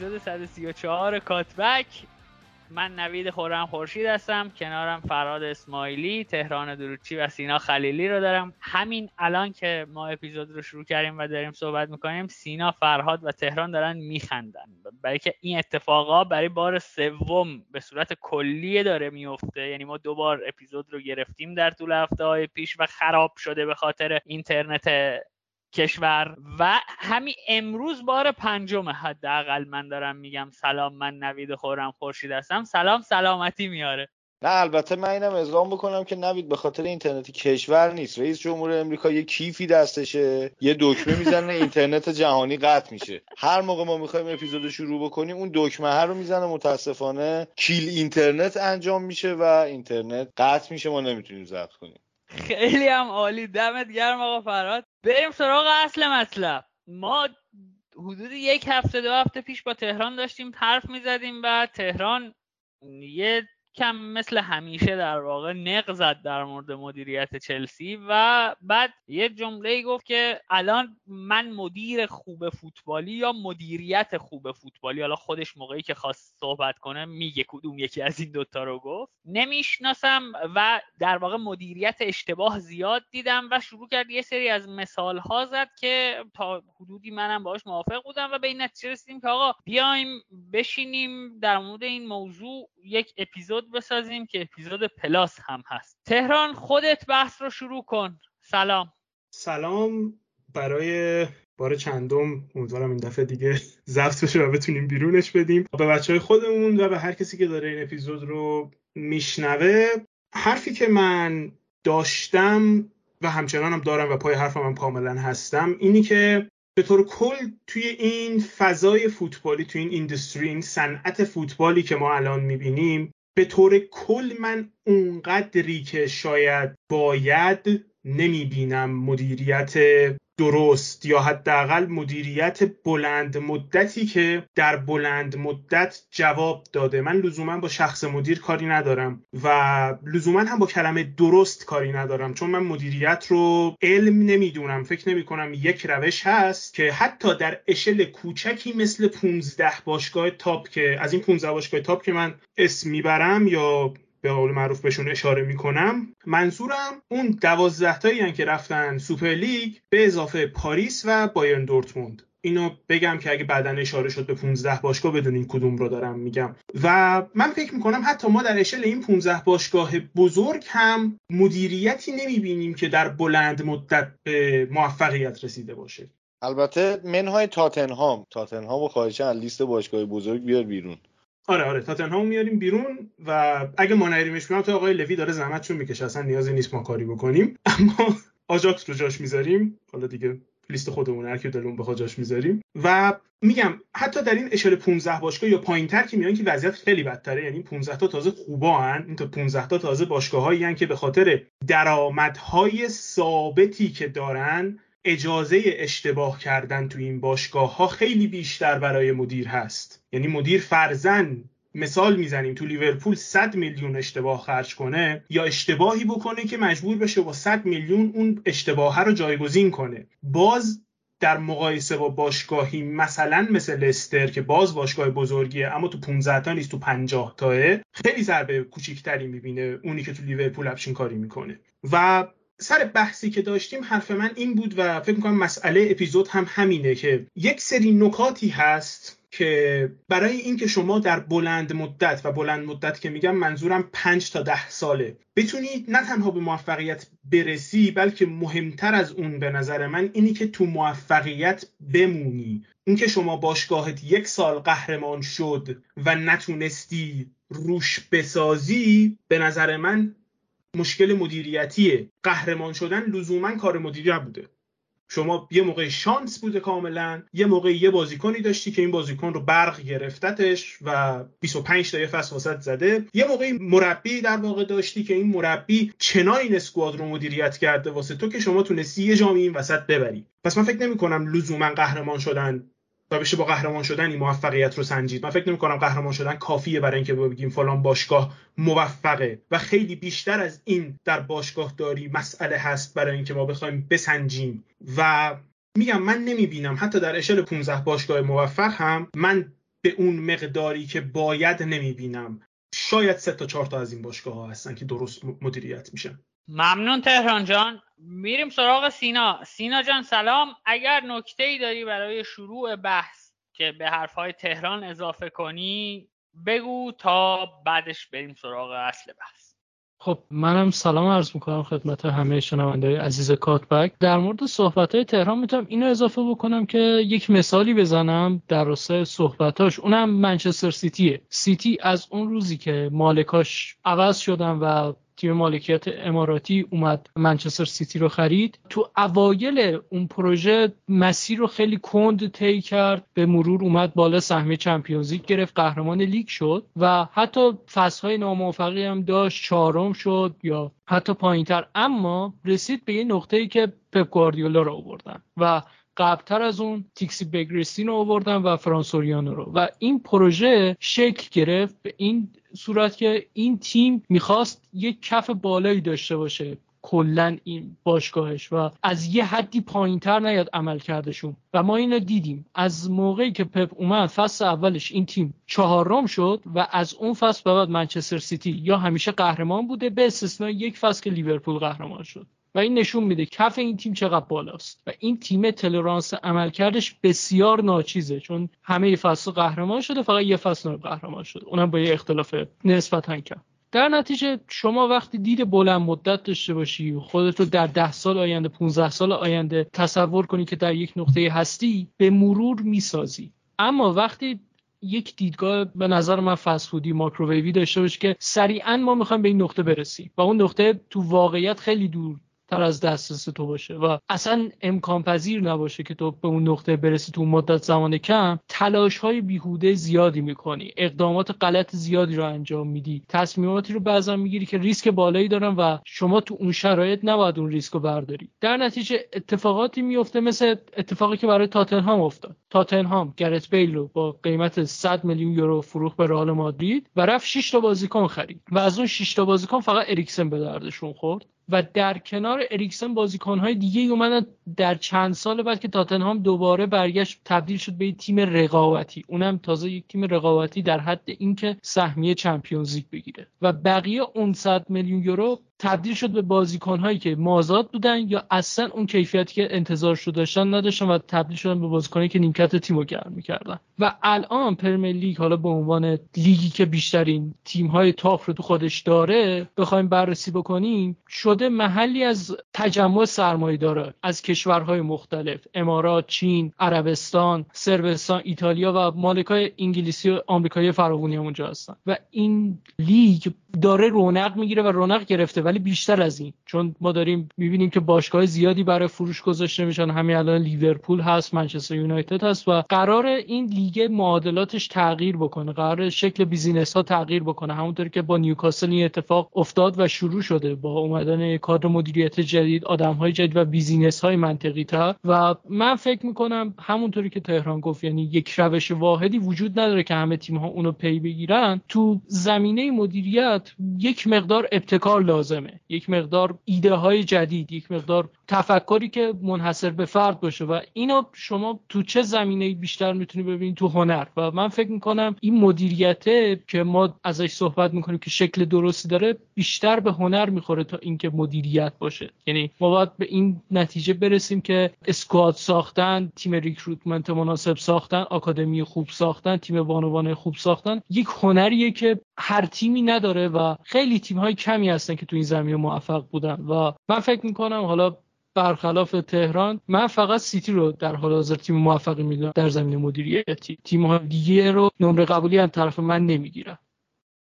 اپیزود 134 کاتبک. من نوید خورم خورشید هستم. کنارم فراد اسماعیلی تهران دروچی و سینا خلیلی رو دارم. همین الان که ما اپیزود رو شروع کردیم و داریم صحبت می‌کنیم سینا فرهاد و تهران دارن میخندن. برای که این اتفاقا برای بار سوم به صورت کلی داره میفته یعنی ما دوبار اپیزود رو گرفتیم در طول هفته های پیش و خراب شده به خاطر اینترنت کشور و همین امروز بار پنجم حداقل من دارم میگم سلام من نوید خورم خورشید هستم. سلام سلامتی میاره. نه البته من اینم اعلام بکنم که نوید به خاطر اینترنت کشور نیست. رئیس جمهور امریکا یه کیفی دستشه یه دکمه می‌زنه اینترنت جهانی قطع میشه. هر موقع ما می‌خوایم اپیزود شروع بکنیم اون دکمه ها رو می‌زنه متاسفانه کیل اینترنت انجام میشه و اینترنت قطع میشه ما نمی‌تونیم ضبط کنیم. خیلی هم عالی. دمت گرم آقا فراد بریم سراغ اصل مطلب. ما حدود یک هفته دو هفته پیش با تهران داشتیم حرف می‌زدیم و تهران یه کم مثل همیشه در واقع نق زد در مورد مدیریت چلسی و بعد یه جمله گفت که الان من مدیر خوب فوتبالی یا مدیریت خوب فوتبالی؟ حالا خودش موقعی که خواست صحبت کنه میگه کدوم یکی از این دوتا رو گفت. نمی‌شناسم و در واقع مدیریت اشتباه زیاد دیدم و شروع کرد یه سری از مثال ها زد که تا حدودی منم باش موافق بودم و به این نتیجه رسیدیم که آقا بیایم بشینیم در مورد این موضوع یک اپیزود بسازیم که اپیزود پلاس هم هست. تهران خودت بحث رو شروع کن. سلام. سلام. برای بار چندم امیدوارم این دفعه دیگه ضبط بشه و بتونیم بیرونش بدیم. به بچه های خودمون و به هر کسی که داره این اپیزود رو میشنوه حرفی که من داشتم و همچنان هم دارم و پای حرفم هم کاملا هستم اینی که به طور کل توی این فضای فوتبالی توی این ایندستری این صنعت فوتبالی که ما الان می‌بینیم به طور کل من اونقدری که شاید باید نمی‌بینم مدیریت درست یا حداقل مدیریت بلند مدتی که در بلند مدت جواب داده. من لزوما با شخص مدیر کاری ندارم و لزوما هم با کلمه درست کاری ندارم چون من مدیریت رو علم نمی‌دونم. فکر نمی کنم یک روش هست که حتی در اشل کوچکی مثل 15 باشگاه تاپ که از این 15 باشگاه تاپ که من اسم می‌برم یا به قول معروف بهشون اشاره می‌کنم. منظورم اون دوازده تایی که رفتن سوپر لیگ به اضافه پاریس و بایرن دورتموند. اینو بگم که اگه بعدا اشاره شد به 15 باشگاه بدونین کدوم رو دارم میگم. و من فکر می‌کنم حتی ما در اشل این 15 باشگاه بزرگ هم مدیریتی نمی‌بینیم که در بلند مدت به موفقیت رسیده باشه. البته منهای تاتنهام تاتنهام و خواهشان لیست باشگاه بزرگ بیار بیرون. آره آره تاتنهام میاریم بیرون و اگه ما نریمش بیرون تو آقای لوی داره زحمتشون می‌کشه اصلا نیازی نیست ما کاری بکنیم. اما آجاکس رو جاش می‌ذاریم. حالا دیگه لیست خودمون هر کی دلمون بخواد جاش می‌ذاریم. و میگم حتی در این اشاره 15 باشگاه یا پایینتر که میان که وضعیت خیلی بدتره. یعنی 15 تا تازه خوبا هن این تا 15 تا تازه باشگاهایی که به خاطر درآمدهای ثابتی که دارن اجازه اشتباه کردن تو این باشگاه ها خیلی بیشتر برای مدیر هست. یعنی مدیر فرزن مثال می‌زنیم تو لیورپول 100 میلیون اشتباه خرج کنه یا اشتباهی بکنه که مجبور بشه با 100 میلیون اون اشتباه رو جایگزین کنه. باز در مقایسه با باشگاهی مثلا مثل لستر که باز باشگاه بزرگیه اما تو 15 تا نیست تو 50 تاه خیلی ضربه کوچیکتری می‌بینه اونی که تو لیورپول افشین کاری می‌کنه. و سر بحثی که داشتیم حرف من این بود و فکر می‌کنم مسئله اپیزود هم همینه که یک سری نکاتی هست که برای اینکه شما در بلند مدت و بلند مدت که میگم منظورم 5 تا ده ساله بتونید نه تنها به موفقیت برسی بلکه مهمتر از اون به نظر من اینی که تو موفقیت بمونی. اینکه شما باشگاهت یک سال قهرمان شد و نتونستی روش بسازی به نظر من مشکل مدیریتیه قهرمان شدن لزوما کار مدیری بوده. شما یه موقع شانس بوده کاملا یه موقع یه بازیکنی داشتی که این بازیکن رو برق گرفتتش و 25 تا یه فصل زده. یه موقع مربی در واقع داشتی که این مربی چنان این اسکواد رو مدیریت کرده واسه تو که شما تونستی یه جامی این وسط ببری. پس من فکر نمی کنم لزوما قهرمان شدن و بشه با قهرمان شدن این موفقیت رو سنجید. من فکر نمی کنم قهرمان شدن کافیه برای اینکه بگیم فلان باشگاه موفقه. و خیلی بیشتر از این در باشگاه داری مسئله هست برای اینکه ما بخوایم بسنجیم. و میگم من نمی‌بینم حتی در اشل 15 باشگاه موفق هم من به اون مقداری که باید نمی‌بینم. شاید سه تا چهار تا از این باشگاه ها هستن که درست مدیریت میشن. ممنون تهران جان. میریم سراغ سینا. سینا جان سلام. اگر نکته ای داری برای شروع بحث که به حرفهای تهران اضافه کنی بگو تا بعدش بریم سراغ اصل بحث. خب منم سلام عرض می‌کنم خدمت همه شنوندهای عزیز کاتبک. در مورد صحبت های تهران می‌تونم اینو اضافه بکنم که یک مثالی بزنم در راستای صحبتاش. اونم منچستر سیتیه. سیتی از اون روزی که مالکاش عوض شدن و تیم مالکیت اماراتی اومد منچستر سیتی رو خرید. تو اوایل اون پروژه مسیر رو خیلی کند طی کرد به مرور اومد بالا سهمیه Champions League گرفت قهرمان لیگ شد و حتی فصلهای ناموفقی هم داشت چهارم شد یا حتی پایینتر. اما رسید به یه نقطه‌ای که پپ گواردیولا رو آوردن و قبلتر از اون تیکسی بگریستین رو آوردن و فرانسوریانو رو. و این پروژه شکل گرفت به این صورت که این تیم می‌خواست یک کف بالایی داشته باشه کلا این باشگاهش. و از یه حدی پایینتر نیاد عمل کردشون. و ما اینو دیدیم. از موقعی که پپ اومد فصل اولش این تیم چهارم شد و از اون فصل به بعد منچستر سیتی یا همیشه قهرمان بوده به استثنای یک فصل که لیورپول قهرمان شد. و این نشون میده کف این تیم چقدر بالاست. و این تیم تلرانس عملکردش بسیار ناچیزه چون همه فصل قهرمان شده فقط یه فصل قهرمان شده. اونم با یه اختلاف نسبتا کم. در نتیجه شما وقتی دید بلند مدت داشته باشی خودت رو در ده سال آینده 15 سال آینده تصور کنی که در یک نقطه هستی به مرور می‌سازی. اما وقتی یک دیدگاه به نظر من فسفودی ماکروویوی داشته باشه که سریعا ما می‌خوایم به این نقطه برسیم. و اون نقطه تو واقعیت خیلی دور تر از دسترس تو باشه و اصلا امکان پذیر نباشه که تو به اون نقطه برسی تو مدت زمان کم تلاش های بیهوده زیادی می‌کنی. اقدامات غلط زیادی رو انجام میدی. تصمیماتی رو بعضا می‌گیری که ریسک بالایی دارن و شما تو اون شرایط نباید اون ریسک رو برداری. در نتیجه اتفاقاتی میفته مثل اتفاقی که برای تاتنهام افتاد. تاتنهام گرت بیل رو با قیمت 100 میلیون یورو فروخت به رئال مادرید و رفت 6 تا بازیکن خرید. و از اون 6 تا بازیکن فقط اریکسن به دردشون خورد. و در کنار اریکسن بازیکنهای دیگه اومدن در چند سال بعد که تاتنهام دوباره برگشت تبدیل شد به تیم رقابتی. اونم تازه یک تیم رقابتی در حد اینکه سهمیه Champions League بگیره. و بقیه اون 100 میلیون یورو تبدیل شد به بازیکنهایی که مازاد بودن یا اصلا اون کیفیتی که انتظار شده داشتن نداشتن و تبدیل شدن به بازیکنهایی که نیمکت تیمو گرم می‌کردن. و الان Premier League حالا به عنوان لیگی که بیشترین تیم‌های تاپ رو تو خودش داره بخوایم بررسی بکنیم شده محلی از تجمع سرمایه‌دارا از کشورهای مختلف. امارات چین عربستان سربستان ایتالیا و مالکای انگلیسی و آمریکایی فراوانی اونجا هستن. و این لیگ داره رونق می‌گیره و رونق گرفته ولی بیشتر از این. چون ما داریم می‌بینیم که باشگاه زیادی برای فروش گذاشته میشن. همین الان لیورپول هست منچستر یونایتد هست و قراره این لیگ معادلاتش تغییر بکنه. قراره شکل business ها تغییر بکنه. همونطوری که با نیوکاسل این اتفاق افتاد و شروع شده با اومدن کادر مدیریت جدید آدم های جدید و business های منطقی تر و من فکر می‌کنم همونطوری که تهران گفت یعنی یک روش واحدی وجود نداره که همه تیم ها اونو پی بگیرن. تو زمینه مدیریت یک مقدار ابتکار لازمه. یک مقدار ایده های جدید یک مقدار تفکری که منحصر به فرد باشه. و اینو شما تو چه زمینه بیشتر می‌تونی ببینید تو هنر. و من فکر می‌کنم این مدیریته که ما ازش صحبت می‌کنیم که شکل درستی داره بیشتر به هنر می‌خوره تا اینکه مدیریت باشه. یعنی ما باید به این نتیجه برسیم که اسکواد ساختن تیم ریکروتمنت مناسب ساختن آکادمی خوب ساختن تیم بانوان خوب ساختن. یک هنریه که هر تیمی نداره و خیلی تیم های کمی هستن که تو این زمینه موفق بودن. و من فکر می‌کنم حالا برخلاف تهران من فقط سیتی رو در حال حاضر تیم موفقی می‌دونم در زمینه مدیریتی تیم های دیگه رو نمره قبولی از طرف من نمی‌گیرن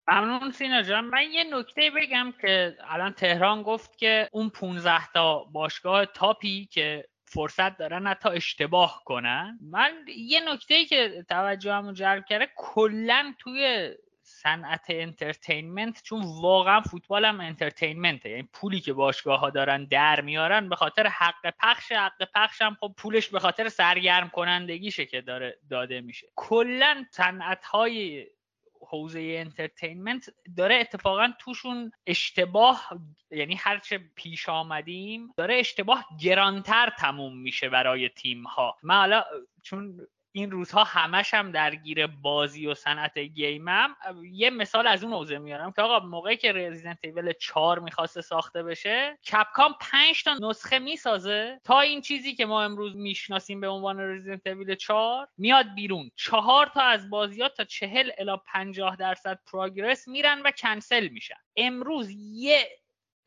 ممنون سینا جان. من یه نکته بگم که الان تهران گفت که اون 15 تا باشگاه تاپی که فرصت دارن حتی اشتباه کنن. من یه نکته که توجهمو جلب کرده کلا توی صنعت entertainment چون واقعا فوتبال هم entertainment ه. یعنی پولی که باشگاه ها دارن در میارن به خاطر حق پخش حق پخش هم خب پولش به خاطر سرگرم کنندگیشه که داره داده میشه. کلا صنعت های حوزه entertainment داره اتفاقا توشون اشتباه یعنی هرچه پیش اومدیم داره اشتباه گرانتر تموم میشه برای تیم ها من حالا چون این روزها همش هم درگیر بازی و صنعت game م یه مثال از اون حوزه میارم که آقا موقعی که Resident Evil 4 می‌خواسته ساخته بشه Capcom 5 تا نسخه می‌سازه. تا این چیزی که ما امروز می‌شناسیم به عنوان Resident Evil 4 میاد بیرون. چهار تا از بازیا تا 40 الی 50 درصد progress میرن و کنسل میشن. امروز یه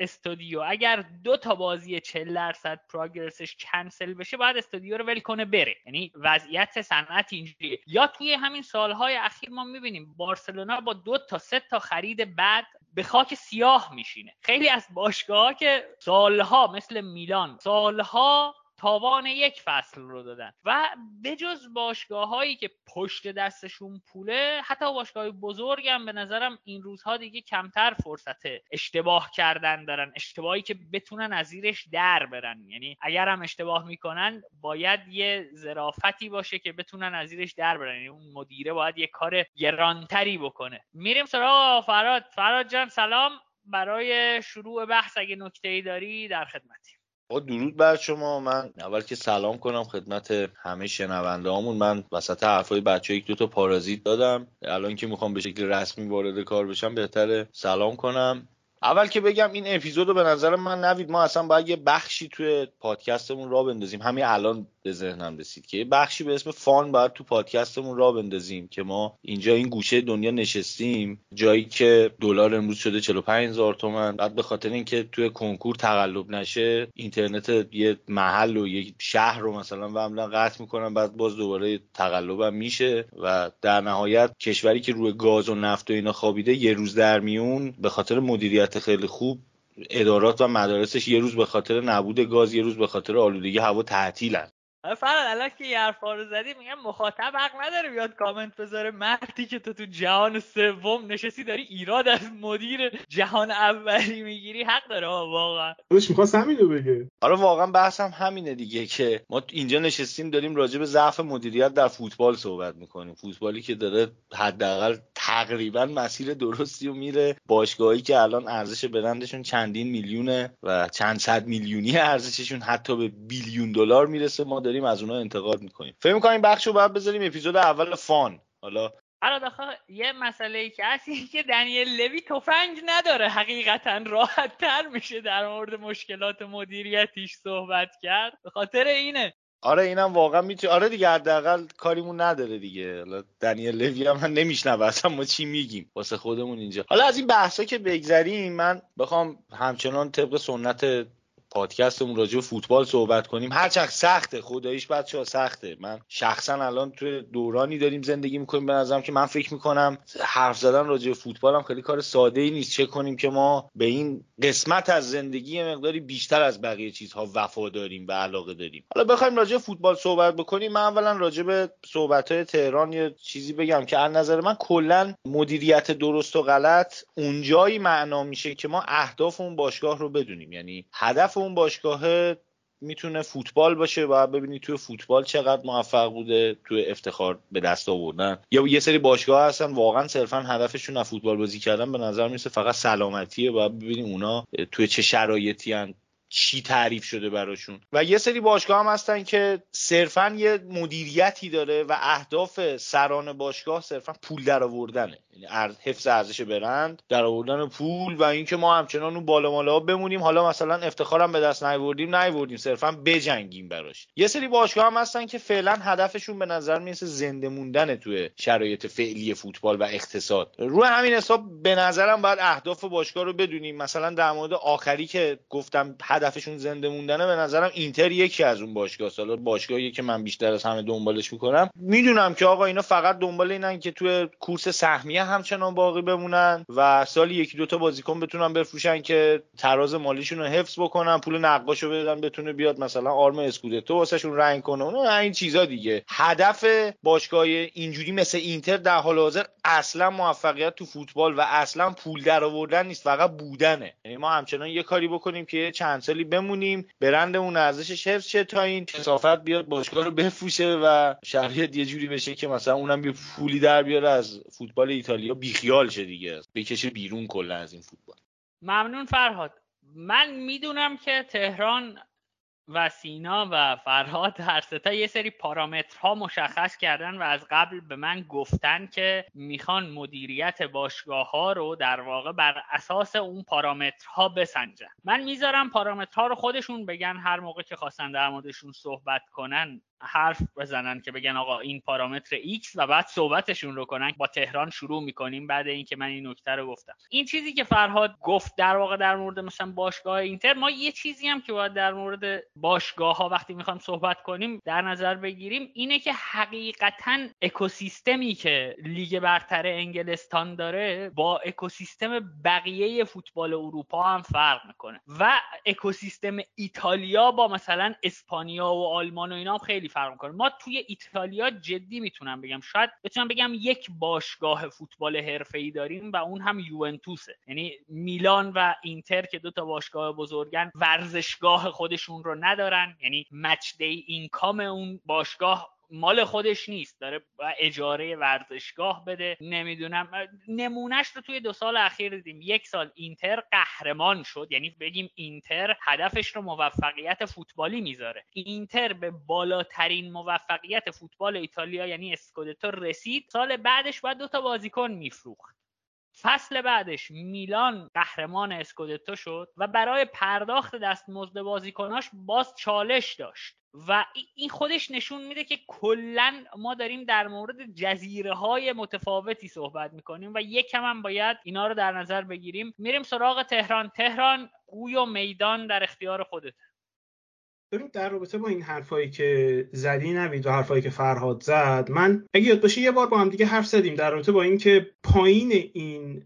استودیو. اگر دو تا بازی 40 درصد پروگرسش کنسل بشه باید استودیو رو ول کنه بره. یعنی وضعیت صنعت اینجوریه. یا توی همین سالهای اخیر ما می‌بینیم بارسلونا با دو تا سه تا خرید بعد به خاک سیاه میشینه. خیلی از باشگاه که سالها مثل میلان سالها تاوان یک فصل رو دادن. و بجز باشگاه هایی که پشت دستشون پوله حتی باشگاه بزرگ هم به نظرم این روزها دیگه کمتر فرصت اشتباه کردن دارن. اشتباهی که بتونن از زیرش در برن. یعنی اگر هم اشتباه می‌کنن باید یه ظرافتی باشه که بتونن از زیرش در برن. یعنی اون مدیره باید یه کار گرانتری بکنه. میریم سراغ فراد. فراد جان سلام. برای شروع بحث اگه نکته ای داری در خدمتی با درود بر شما. من اول که سلام کنم خدمت همه شنونده هامون من وسط حرفای بچه یک دو تا پارازیت دادم الان که می‌خوام به شکل رسمی وارد کار بشم بهتره سلام کنم. اول که بگم این اپیزود رو به نظر من نوید ما اصلا باید یه بخشی توی پادکستمون را بندازیم. همین الان به ذهنم رسید که بخشی به اسم فان باید تو پادکستمون را بندازیم که ما اینجا این گوشه دنیا نشستیم جایی که دلار امروز شده 45 هزار تومن. بعد به خاطر اینکه توی کنکور تقلب نشه اینترنت یه محل و یه شهر رو مثلا عملا قطع می‌کنن بعد باز دوباره تقلبم میشه و در نهایت کشوری که روی گاز و نفت و اینا خوابیده یه روز در میون. به خاطر مدیریت خیلی خوب ادارات و مدارسش یه روز به خاطر نبود گاز یه روز به خاطر آلودگی هوا تعطیلن. فراد الان که یه حرفا رو زدی میگم مخاطب حق نداره بیاد کامنت بذاره. مردی که تو تو جهان سوم نشستی داری ایراد از مدیر جهان اولی می‌گیری. حق داره واقعا. خودش می‌خواست همینو بگه. آره واقعا بحثم همینه دیگه که ما اینجا نشستیم داریم راجع به ضعف مدیریت در فوتبال صحبت می‌کنیم. فوتبالی که داره حداقل تقریبا مسیر درستی و میره. باشگاهی که الان ارزش برندشون چندین میلیونه و چند صد میلیونی ارزششون حتی به بیلیون دلار می‌رسه. ما داریم از اونها انتقاد می‌کنیم. فکر می‌کنم این بخش رو باید بذاریم اپیزود اول فان. حالا حالا یه مسئله ای که هست که دنیل لوی تفنگ نداره. حقیقتا راحت تر میشه در مورد مشکلات مدیریتیش صحبت کرد. به خاطر اینه. آره اینم واقعا می‌تونه آره دیگه حداقل کاریمون نداره دیگه. حالا دنیل لوی هم من نمیشنوه اصلا ما چی میگیم. واسه خودمون اینجا. حالا از این بحثا که بگذریم من بخوام همچنان طبق سنت پادکستمون راجع به فوتبال صحبت کنیم. هرچند سخته خداییش بچه سخته. من شخصا الان توی دورانی داریم زندگی می‌کنیم به نظرم که من فکر می‌کنم حرف زدن راجع به فوتبال هم خیلی کار ساده ای نیست. چه کنیم که ما به این قسمت از زندگی مقداری بیشتر از بقیه چیزها وفا داریم و علاقه داریم. حالا بخوایم راجع به فوتبال صحبت بکنیم. من اولا راجع به صحبت های تهران یه چیزی بگم که از نظر من کلا مدیریت درست و غلط اونجایی معنا میشه که ما اهداف اون باشگاه رو بدونیم. یعنی هدف اون باشگاه می‌تونه فوتبال باشه و ببینی توی فوتبال چقدر موفق بوده توی افتخار به دست آوردن یا یه سری باشگاه هستن واقعا صرفا هدفشون از فوتبال بازی کردن به نظر می‌رسه فقط سلامتیه و ببینیم اونا توی چه شرایطی هن. چی تعریف شده براشون. و یه سری باشگاه هم هستن که صرفا یه مدیریتی داره و اهداف سران باشگاه صرفا پول در آوردنه یعنی حفظ ارزش برند در آوردن پول و اینکه ما همچنان اون بالا مالا بمونیم. حالا مثلا افتخارم به دست نیوردیم نیوردیم. صرفا بجنگیم براش. یه سری باشگاه هم هستن که فعلا هدفشون به نظر می‌رسه زنده موندن توی شرایط فعلی فوتبال و اقتصاد. روی همین حساب به نظرم باید اهداف باشگاه رو بدونیم. مثلا در مورد آخری که گفتم هدفشون زنده موندنه به نظرم اینتر یکی از اون باشگاه سالا باشگاهی که من بیشتر از همه دنبالش می‌کنم. می‌دونم که آقا اینا فقط دنبال اینن که توی کورس سهمیه همچنان باقی بمونن و سالی یکی دوتا بازیکن بتونن بفروشن که تراز مالیشون رو حفظ بکنن پول نقاشو بدن بتونه بیاد مثلا آرم اسکودتو واسهشون رنگ کنه. اون این چیزا دیگه. هدف باشگاه اینجوری مثل اینتر در حال حاضر اصلا موفقیت تو فوتبال و اصلا پول در آوردن نیست فقط بودنه. یعنی ما همچنان یه کاری بکنیم که چند سالی بمونیم برندمون ارزشش حفظ شه تا این کسافت بیاد باشگاه رو بفروشه و شرایط یه جوری بشه که مثلا اونم یه پولی در بیاره از فوتبال ایتالیا. بیخیال شه دیگه. بکشه بیرون کلا از این فوتبال. ممنون فرهاد. من می‌دونم که تهران و سینا و فرهاد هر ستا یه سری پارامترها مشخص کردن و از قبل به من گفتن که می‌خوان مدیریت باشگاه ها رو در واقع بر اساس اون پارامترها بسنجن. من می‌ذارم پارامترها رو خودشون بگن هر موقع که خواستن در موردشون صحبت کنن. حرف بزنن که بگن آقا این پارامتر X و بعد صحبتشون رو کنن با تهران شروع می‌کنیم بعد اینکه من این نکته رو گفتم. این چیزی که فرهاد گفت در واقع در مورد مثلا باشگاه اینتر ما یه چیزی هم که باید در مورد باشگاه ها وقتی می‌خوام صحبت کنیم در نظر بگیریم اینه که حقیقتا اکوسیستمی که لیگ برتر انگلستان داره با اکوسیستم بقیه فوتبال اروپا هم فرق می‌کنه. و اکوسیستم ایتالیا با مثلا اسپانیا و آلمان و اینا خیلی فرق می‌کنه. ما توی ایتالیا جدی می‌تونم بگم. شاید بتونم بگم یک باشگاه فوتبال ای داریم و اون هم یوونتوسه. یعنی میلان و اینتر که دو تا باشگاه بزرگن ورزشگاه خودشون رو ندارن. یعنی مچ دی اینکام اون باشگاه مال خودش نیست. داره اجاره ورزشگاه بده. نمی‌دونم. نمونهش رو توی دو سال اخیر دیدیم. یک سال اینتر قهرمان شد. یعنی بگیم اینتر هدفش رو موفقیت فوتبالی می‌ذاره. اینتر به بالاترین موفقیت فوتبال ایتالیا یعنی اسکودتو رسید. سال بعدش باید دو تا بازیکن میفروخت. فصل بعدش میلان قهرمان اسکودتو شد و برای پرداخت دستمزد بازیکناش باز چالش داشت و این خودش نشون میده که کلا ما داریم در مورد جزیره های متفاوتی صحبت می‌کنیم و یکم هم باید اینا رو در نظر بگیریم. میریم سراغ تهران. تهران گوی و میدان در اختیار خودت. ببین در رابطه با این حرفایی که زدی نوید و حرفایی که فرهاد زد من اگه یاد باشه یه بار با هم دیگه حرف زدیم در رابطه با اینکه پایین این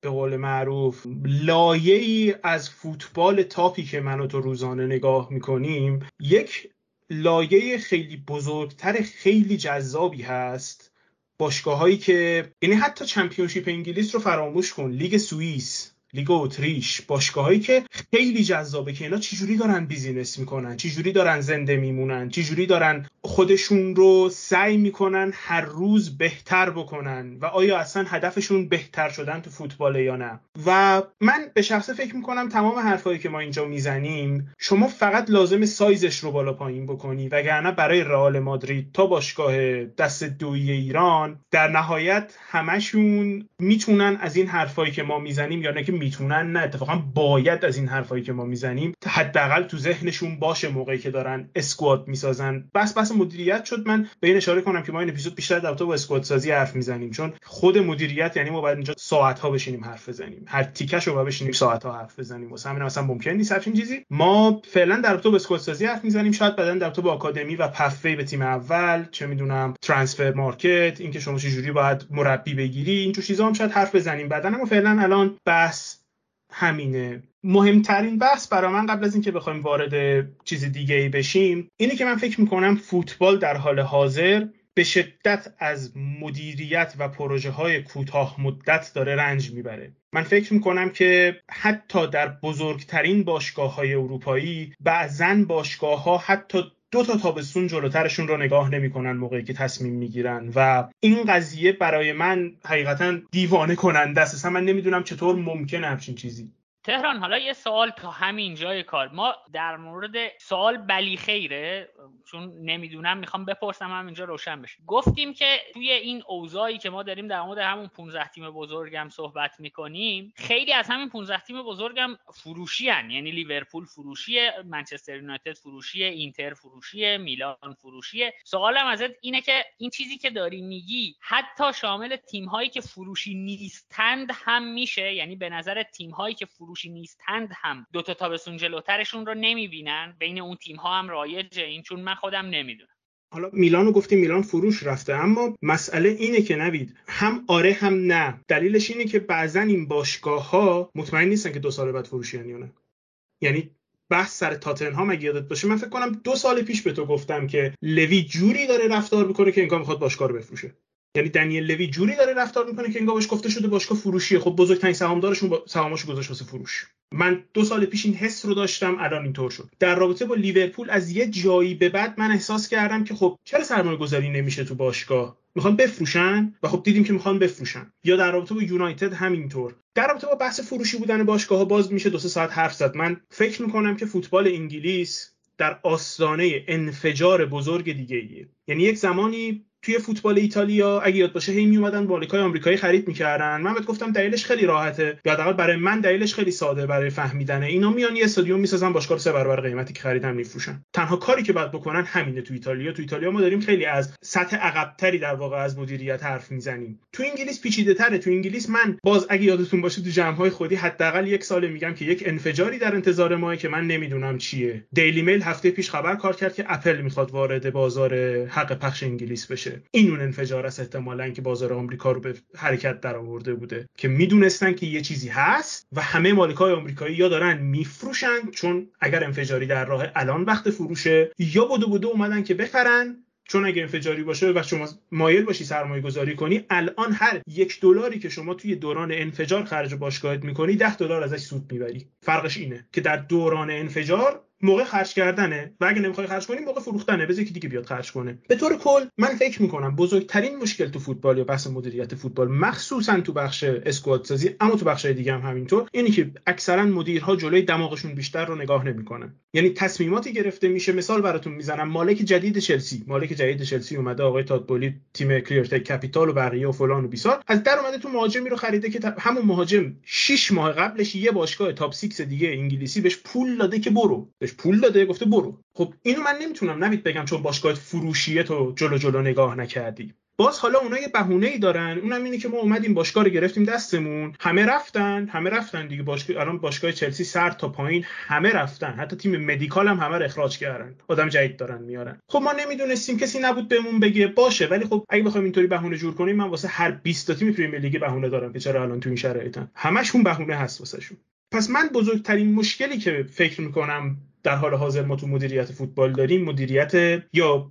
به قول معروف لایه ای از فوتبال تاپی که من و تو روزانه نگاه می‌کنیم یک لایه خیلی بزرگتر خیلی جذابی هست باشگاه هایی که یعنی حتی Championship انگلیس رو فراموش کن لیگ سوئیس. لیگ اتریش. باشگاهایی که خیلی جذابه که اینا چجوری دارن business می‌کنن چجوری دارن زنده میمونن چجوری دارن خودشون رو سعی می‌کنن هر روز بهتر بکنن و آیا اصلا هدفشون بهتر شدن تو فوتبال یا نه؟ و من به شخصه فکر می‌کنم تمام حرفایی که ما اینجا می‌زنیم شما فقط لازم سایزش رو بالا پایین بکنی وگرنه برای رئال مادرید تا باشگاه دسته دوی ایران در نهایت همشون می‌تونن از این حرفایی که ما می‌زنیم یا نه که می‌تونن نه اتفاقا باید از این حرفایی که ما می‌زنیم حداقل تو ذهنشون باشه موقعی که دارن اسکواد می‌سازن. بس بس مدیریت شد. من به این اشاره کنم که ما این اپیزود بیشتر در با اسکواد سازی حرف می‌زنیم. چون خود مدیریت یعنی ما باید اینجا ساعت ها بشینیم حرف بزنیم. هر تیکش رو بشینیم ساعت ها حرف بزنیم. واسه همین مثلا ممکن نیست همچین چیزی. ما فعلا در با اسکواد سازی حرف می‌زنیم. شاید بعدا در با آکادمی و پفوی به تیم اول چه می‌دونم ترانسفر مارکت اینکه شما چجوری باید مربی بگیری این چیزا هم شاید حرف بزنیم. بعدا اما فعلا الان بس همینه. مهمترین بحث برای من قبل از اینکه بخوایم وارد چیز دیگه ای بشیم اینه که من فکر می‌کنم فوتبال در حال حاضر به شدت از مدیریت و پروژه های کوتاه مدت داره رنج می‌بره. من فکر می‌کنم که حتی در بزرگترین باشگاه های اروپایی بعضا باشگاه ها حتی دو تا تابستون جلوترشون رو نگاه نمی‌کنن موقعی که تصمیم می‌گیرن و این قضیه برای من حقیقتا دیوانه کننده است من نمی‌دونم چطور ممکنه همچین چیزی تهران حالا یه سوال تا همین جای کار. ما در مورد سوال بلی خیره چون نمی‌دونم می‌خوام بپرسم هم اینجا روشن بشه. گفتیم که توی این اوضاعی که ما داریم در مورد همون 15 تیم بزرگم صحبت می‌کنیم خیلی از همین 15 تیم بزرگم فروشی هن. یعنی لیورپول فروشیه منچستر یونایتد فروشیه اینتر فروشیه میلان فروشیه. سوالم ازت اینه که این چیزی که داری میگی حتی شامل تیم هایی که فروشی نیستند هم میشه؟ یعنی به نظر تیم هایی که فروشی نیستند هم. دو تا تابستون جلوترشون رو نمی‌بینن. بین اون تیم ها هم رایجه. این چون من خودم نمی‌دونم. حالا میلانو گفتیم میلان فروش رفته اما مسئله اینه که نوید هم آره هم نه. دلیلش اینه که بعضا این باشگاه ها مطمئن نیستن که دو سال بعد فروشی یا نه. یعنی بحث سر تاتنهام اگه یادت باشه من فکر کنم دو سال پیش به تو گفتم که لوی جوری داره رفتار می‌کنه که انگار می‌خواد باشگاه رو بفروشه. یعنی دنیل لوی جوری داره رفتار می‌کنه که انگار گفته شده باشگاه فروشیه. خب بزرگترین سهامدارشون با سهاماشو گذاشت واسه فروش. من دو سال پیش این حس رو داشتم الان اینطور شد. در رابطه با لیورپول از یه جایی به بعد من احساس کردم که خب چرا سرمایه گذاری نمیشه تو باشگاه؟ می‌خوان بفروشن؟ و خب دیدیم که می‌خوان بفروشن. یا در رابطه با یونایتد همینطور. در رابطه با بحث فروشی بودن باشگاه ها باز میشه دو سه ساعت حرف زد. من فکر می‌کنم که فوتبال انگلیس در آستانه انفجار بزرگ دیگه ایه. یعنی یک زمانی توی فوتبال ایتالیا اگه یاد باشه هی می اومدن بالکای آمریکایی خرید می‌کردن. من بهت گفتم دلیلش خیلی راحته. یا حداقل برای من دلیلش خیلی ساده برای فهمیدنه. اینا میان یه استادیوم می‌سازن باشگاه سه برابر قیمتی که خریدن میفروشن. تنها کاری که باید بکنن همینه تو ایتالیا. تو ایتالیا ما داریم خیلی از سطح عقبتری در واقع از مدیریت حرف می‌زنیم. تو انگلیس پیچیده تره تو انگلیس من باز اگه یادتون باشه تو جمع های خودی حداقل یک سال میگم که یک انفجاری در انتظار ماه که من نمی‌دونم چیه. دیلی میل هفته پیش خبر کار کرد که اپل می‌خواد وارد بازار حق پخش انگلیس بشه. این اون انفجار است احتمالا که بازار آمریکا رو به حرکت در آورده بوده که می‌دونستن که یه چیزی هست و همه مالکای آمریکایی یا دارن میفروشن چون اگر انفجاری در راه الان وقت فروشه یا بودو بودو اومدن که بخرن چون اگه انفجاری باشه و شما مایل باشی سرمایه گذاری کنی الان هر یک دلاری که شما توی دوران انفجار خرج باشگاهت می‌کنی ده دلار ازش سود می‌بری. فرقش اینه که در دوران انفجار موقع خرج کردنه و اگه نمی‌خوای خرج کنی موقع فروختنه. بذار دیگه بیاد خرج کنه. به طور کل من فکر می‌کنم بزرگترین مشکل تو فوتبال یا بحث مدیریت فوتبال مخصوصا تو بخش اسکواد سازی اما تو بخش دیگه هم همینطور اینی که اکثرا مدیرها جلوی دماغشون بیشتر رو نگاه نمی‌کنن. یعنی تصمیماتی گرفته میشه. مثال براتون می‌زنم. مالک جدید چلسی. مالک جدید چلسی اومده آقای تاد بولی تیم Clearlake Capital و بقیه و فلان و بیسار. از در اومده تو مهاجمی رو خریده که همون مهاجم 6 ماه قبلش یه باشگاه top 6 دیگه انگلیسی بهش پول داده که برو. پول داده گفته برو. خب اینو من نمی‌تونم نوید بگم چون باشگاه فروشیه تو جلو جلو نگاه نکردی. باز حالا اونا یه بهونه ای دارن. اونم اینه که ما اومدیم باشگاه رو گرفتیم دستمون. همه رفتن همه رفتن دیگه. باشگاه الان باشگاه چلسی سر تا پایین همه رفتن. حتی تیم medical هم همه رو اخراج کردن. آدم جدید دارن میارن. خب ما نمی‌دونستیم کسی نبود بهمون بگه. باشه ولی خب اگه بخوایم اینطوری بهونه جور کنیم من واسه هر 20 تا تیم Premier League بهونه دارم که چرا الان تو این شرایطن. همشون بهونه هست واسهشون. پس من بزرگترین مشکلی که فکر می‌کنم در حال حاضر ما تو مدیریت فوتبال داریم مدیریت یا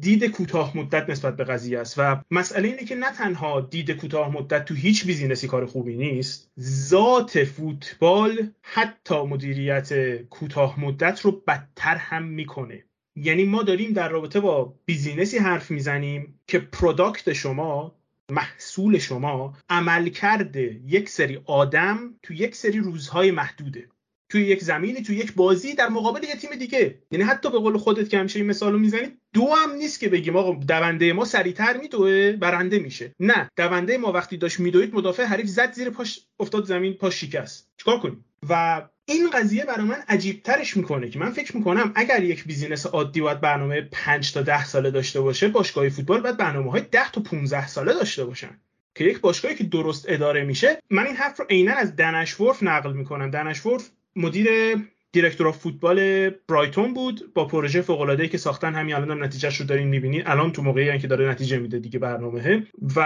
دید کوتاه مدت نسبت به قضیه است. و مسئله اینه که نه تنها دید کوتاه مدت تو هیچ business ی کار خوبی نیست ذات فوتبال حتی مدیریت کوتاه مدت رو بدتر هم می‌کنه. یعنی ما داریم در رابطه با business ی حرف می‌زنیم که product شما محصول شما عمل کرده یک سری آدم تو یک سری روزهای محدوده. توی یک زمینی توی یک بازی در مقابل یه تیم دیگه. یعنی حتی به قول خودت که همیشه این مثالو می‌زنید دو هم نیست که بگیم آقا دونده ما سریعتر میدوه برنده میشه. نه دونده ما وقتی داشت میدوید مدافع حریف زد زیر پاش افتاد زمین پاش شکست. چیکار کنیم؟ و این قضیه برای من عجیب ترش می‌کنه که من فکر می‌کنم اگر یک بیزینس عادی باید برنامه 5 تا 10 ساله داشته باشه باشگاه فوتبال باید برنامه های 10 تا 15 ساله داشته باشن. که یک باشگاهی که درست اداره میشه من این حرف رو عینا از دن اشورث نقل می‌کنم. دن اشورث مدیر director فوتبال برایتون بود با پروژه فوق العاده که ساختن همین الان نتیجهش رو دارین می‌بینید الان تو موقعی که داره نتیجه میده دیگه برنامه. و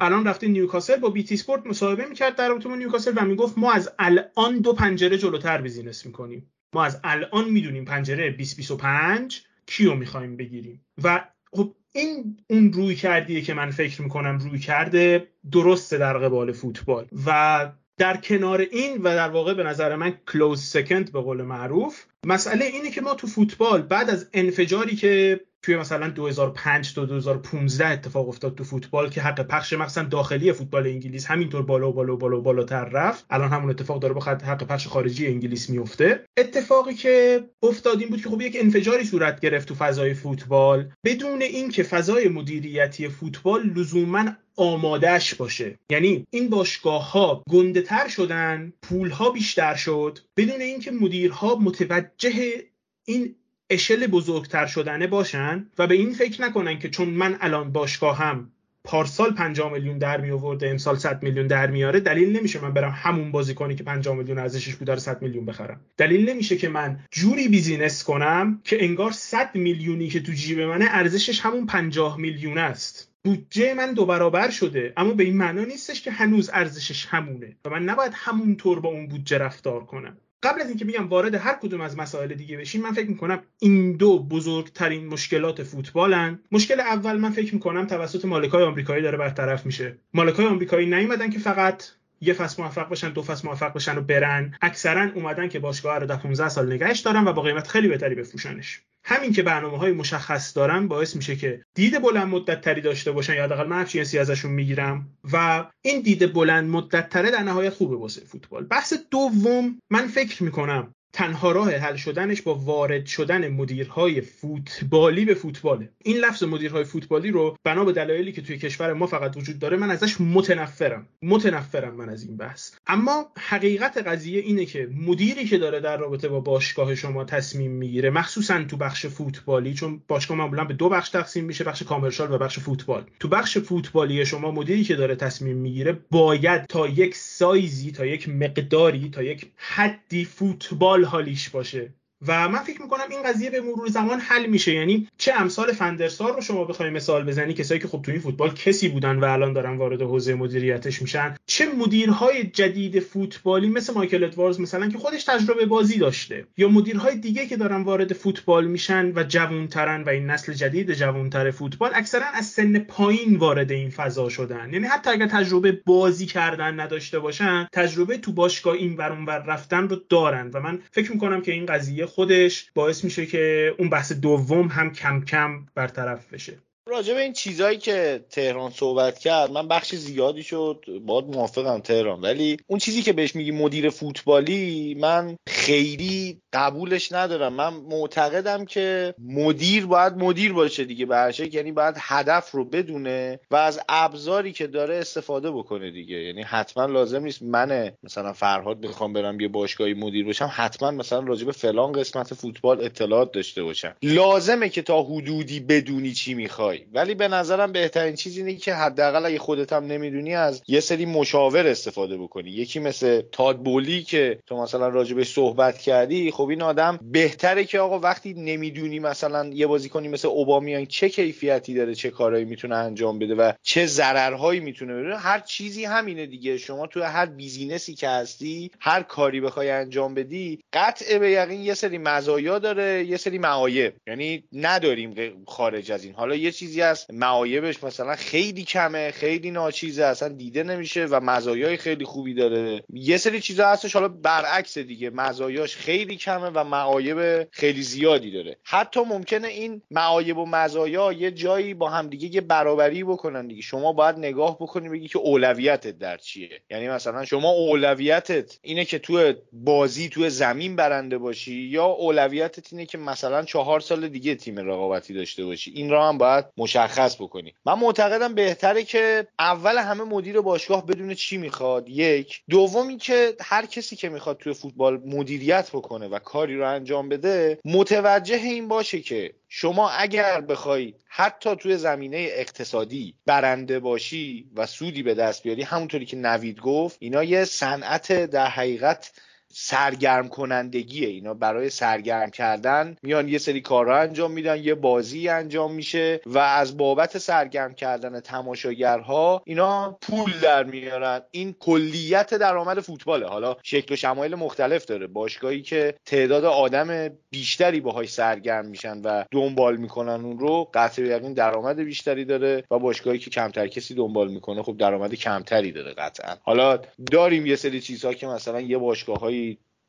الان رفته نیوکاسل با BT Sport مصاحبه می‌کرد در رابطه نیوکاسل و می‌گفت ما از الان دو پنجره جلوتر business می‌کنیم. ما از الان می‌دونیم پنجره 2025 کیو می‌خوایم بگیریم. و خب این اون روی کردیه که من فکر می‌کنم روی کرده درسته در قبال فوتبال. و در کنار این و در واقع به نظر من کلوز سکند به قول معروف مسئله اینه که ما تو فوتبال بعد از انفجاری که توی مثلا 2005 تا 2015 اتفاق افتاد تو فوتبال که حق پخش مثلا داخلی فوتبال انگلیس همینطور بالا و بالا و بالا و بالاتر رفت. الان همون اتفاق داره با حق پخش خارجی انگلیس میفته. اتفاقی که افتاد این بود که خب یک انفجاری صورت گرفت تو فضای فوتبال. بدون اینکه فضای مدیریتی فوتبال لزوما آمادهش باشه. یعنی این باشگاه ها گنده تر شدن پول ها بیشتر شد. بدون اینکه مدیرها متوجه این اشل بزرگتر شدنه باشن و به این فکر نکنن که چون من الان باشگاه هم پارسال 50 میلیون در می آورده امسال 100 میلیون در میاره دلیل نمیشه من برم همون بازی کنی که 50 میلیون ارزشش بود داره 100 میلیون بخرم. دلیل نمیشه که من جوری بیزینس کنم که انگار 100 میلیونی که تو جیب منه ارزشش همون 50 میلیون است. بودجه من دو برابر شده. اما به این معنا نیستش که هنوز ارزشش همونه و من نباید همونطور با اون بودجه رفتار کنم. قبل از اینکه بگم وارد هر کدوم از مسائل دیگه بشیم من فکر می‌کنم این دو بزرگترین مشکلات فوتبالن. مشکل اول من فکر می‌کنم توسط مالکای آمریکایی داره برطرف میشه. مالکای آمریکایی نیومدن که فقط یه فصل موفق بشن دو فصل موفق بشن و برن. اکثرا اومدن که باشگاه رو در 15 سال نگهش دارن و با قیمت خیلی بهتری بفروشنش. همین که برنامه های مشخص دارن باعث میشه که دید بلند مدت تری داشته باشن یا حداقل من همچین ازشون می‌گیرم و این دید بلند مدت تره در نهایت خوبه واسه فوتبال. بحث دوم من فکر می‌کنم تنها راه حل شدنش با وارد شدن مدیرهای فوتبالی به فوتباله. این لفظ مدیرهای فوتبالی رو بنا به دلایلی که توی کشور ما فقط وجود داره من ازش متنفرم. متنفرم من از این بحث. اما حقیقت قضیه اینه که مدیری که داره در رابطه با باشگاه شما تصمیم می‌گیره مخصوصا تو بخش فوتبالی چون باشگاه معمولا به دو بخش تقسیم میشه بخش کامرشال و بخش فوتبال. تو بخش فوتبالی شما مدیری که داره تصمیم می‌گیره باید تا یک سایزی تا یک مقداری تا یک حدی فوتبال حالیش باشه. و من فکر می‌کنم این قضیه به مرور زمان حل میشه. یعنی چه امثال فندرسار رو شما بخوای مثال بزنی کسایی که خب تو این فوتبال کسی بودن و الان دارن وارد حوزه مدیریتش میشن چه مدیرهای جدید فوتبالی مثل مایکل ادوارز مثلا که خودش تجربه بازی داشته یا مدیرهای دیگه که دارن وارد فوتبال میشن و جوونترن و این نسل جدید جوونتر فوتبال اکثرا از سن پایین وارد این فضا شدن. یعنی حتی اگر تجربه بازی کردن نداشته باشن تجربه تو باشگاه این ور رفتن رو دارن. و من فکر می‌کنم که این قضیه خودش باعث میشه که اون بحث دوم هم کم کم برطرف بشه. راجع به این چیزهایی که تهران صحبت کرد من بخش زیادی شد. باید موافقم تهران. ولی اون چیزی که بهش میگی مدیر فوتبالی من خیلی قبولش ندارم. من معتقدم که مدیر باید مدیر باشه دیگه برشه یعنی باید هدف رو بدونه و از ابزاری که داره استفاده بکنه دیگه. یعنی حتما لازم نیست من مثلا فرهاد بخوام برم یه باشگاهی مدیر باشم حتما مثلا راجع به فلان قسمت فوتبال اطلاعات داشته باشم. لازمه که تا حدودی بدونی چی می‌خوای. ولی به نظرم بهترین چیز اینه که حداقل اگه خودت هم نمی‌دونی از یه سری مشاور استفاده بکنی. یکی مثل تاد بولی که تو مثلا راجبش صحبت کردی خب این آدم بهتره که آقا وقتی نمی‌دونی مثلا یه بازیکنی مثل اوبامیان چه کیفیتی داره چه کارهایی می‌تونه انجام بده و چه ضررهایی می‌تونه بده هر چیزی همینه دیگه. شما تو هر بیزینسی که هستی هر کاری بخوای انجام بدی قطع به یقین یه سری مزایا داره یه سری معایب. یعنی نداریم خارج از این. حالا یه چیزی هست. معایبش مثلا خیلی کمه خیلی ناچیزه اصلا دیده نمیشه و مزایای خیلی خوبی داره. یه سری چیزا هستش حالا برعکس دیگه مزایاش خیلی کمه و معایب خیلی زیادی داره. حتی ممکنه این معایب و مزایا یه جایی با هم دیگه یه برابری بکنن دیگه. شما باید نگاه بکنی بگی که اولویتت در چیه. یعنی مثلا شما اولویتت اینه که تو بازی تو زمین برنده باشی یا اولویتت اینه که مثلا چهار سال دیگه تیم رقابتی داشته باشی. این را هم باید مشخص بکنی. من معتقدم بهتره که اول همه مدیر باشگاه بدونه چی می‌خواد. یک. دومی که هر کسی که می‌خواد توی فوتبال مدیریت بکنه و کاری رو انجام بده متوجه این باشه که شما اگر بخوای حتی توی زمینه اقتصادی برنده باشی و سودی به دست بیاری همونطوری که نوید گفت اینا یه صنعت در حقیقت سرگرم کنندگیه اینا برای سرگرم کردن میان یه سری کارها انجام میدن یه بازی انجام میشه و از بابت سرگرم کردن تماشاگرها اینا پول در میارن. این کلیت درآمد فوتباله. حالا شکل و شمایل مختلف داره. باشگاهی که تعداد آدم بیشتری باهاش سرگرم میشن و دنبال می‌کنن اون رو قطع یقین درآمد بیشتری داره و باشگاهی که کمتر کسی دنبال می‌کنه خب درآمد کمتری داره قطعا. حالا داریم یه سری چیزها که مثلا یه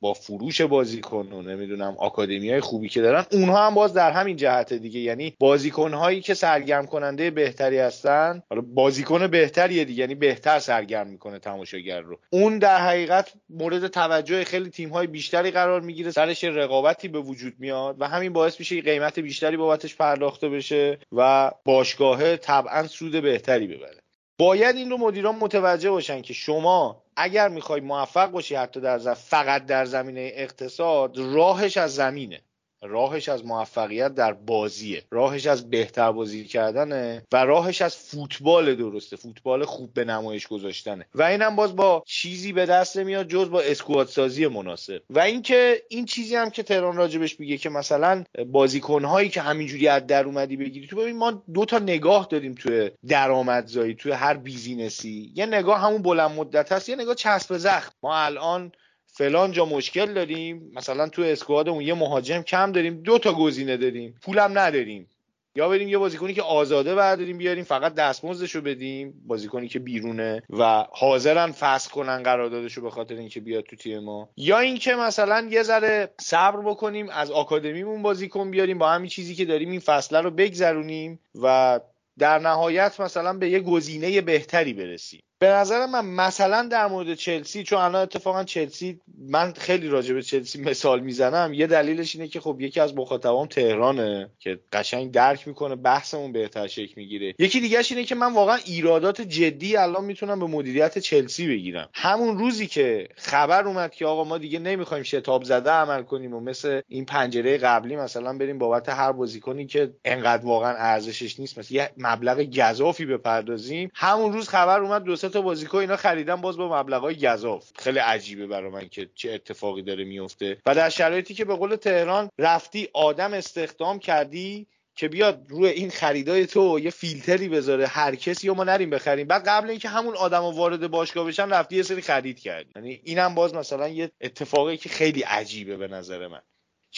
با فروش بازیکن و نمی‌دونم آکادمی های خوبی که دارن اونها هم باز در همین جهت دیگه. یعنی بازیکن هایی که سرگرم کننده بهتری هستن حالا بازیکن بهتریه دیگه یعنی بهتر سرگرم می‌کنه تماشاگر رو. اون در حقیقت مورد توجه خیلی تیم های بیشتری قرار می‌گیره سرش رقابتی به وجود میاد و همین باعث میشه قیمت بیشتری بابتش پرداخته بشه و باشگاهه طبعا سود بهتری ببره. باید این رو مدیران متوجه باشن که شما اگر می‌خوای موفق باشی حتی در زم... فقط در زمینه اقتصاد راهش از زمینه. راهش از موفقیت در بازیه. راهش از بهتر بازی کردنه و راهش از فوتبال درسته. فوتبال خوب به نمایش گذاشتنه. و اینم باز با چیزی به دست نمیاد جز با اسکواد سازی مناسب. و اینکه این چیزی هم که تهران راجبش میگه که مثلا بازیکنهایی که همینجوری از در اومدی بگیری. تو ببین ما دو تا نگاه داریم توی درآمدزایی توی هر بیزینسی. یه نگاه همون بلند مدت هست یه نگاه چسب زخم. ما الان فلان جا مشکل داریم مثلا تو اسکوادمون یه مهاجم کم داریم دو تا گزینه داریم پولم نداریم. یا بریم یه بازیکنی که آزاده برداریم بیاریم فقط دستمزدش رو بدیم بازیکنی که بیرونه و حاضرن فسخ کنن قراردادش رو به خاطر اینکه بیاد تو تیم ما. یا اینکه مثلا یه ذره صبر بکنیم از آکادمیمون بازیکن بیاریم با همین چیزی که داریم این فصله رو بگذرونیم و در نهایت مثلا به یه گزینه بهتری برسیم. به نظر من مثلا در مورد چلسی چون الان اتفاقا چلسی من خیلی راجع به چلسی مثال می‌زنم یه دلیلش اینه که خب یکی از مخاطبام تهرانه که قشنگ درک می‌کنه بحثمون بهتر شکل می‌گیره. یکی دیگهش اینه که من واقعا ایرادات جدی الان می‌تونم به مدیریت چلسی بگیرم. همون روزی که خبر اومد که آقا ما دیگه نمی‌خوایم شتاب زده عمل کنیم و مثل این پنجره قبلی مثلا بریم بابت هر بازیکنی که انقدر واقعا ارزشش نیست مثلا یه مبلغ گزافی بپردازیم همون روز خبر اومد دو تا بازیکن اینا خریدن باز با مبلغای گزاف. خیلی عجیبه برای من که چه اتفاقی داره میفته. و در شرایطی که به قول تهران رفتی آدم استخدام کردی که بیاد روی این خریدای تو یه فیلتری بذاره. هر کسی رو ما نریم بخریم. بعد قبل اینکه همون آدم وارد باشگاه بشن رفتی یه سری خرید کردی. یعنی اینم باز مثلا یه اتفاقی که خیلی عجیبه به نظر من.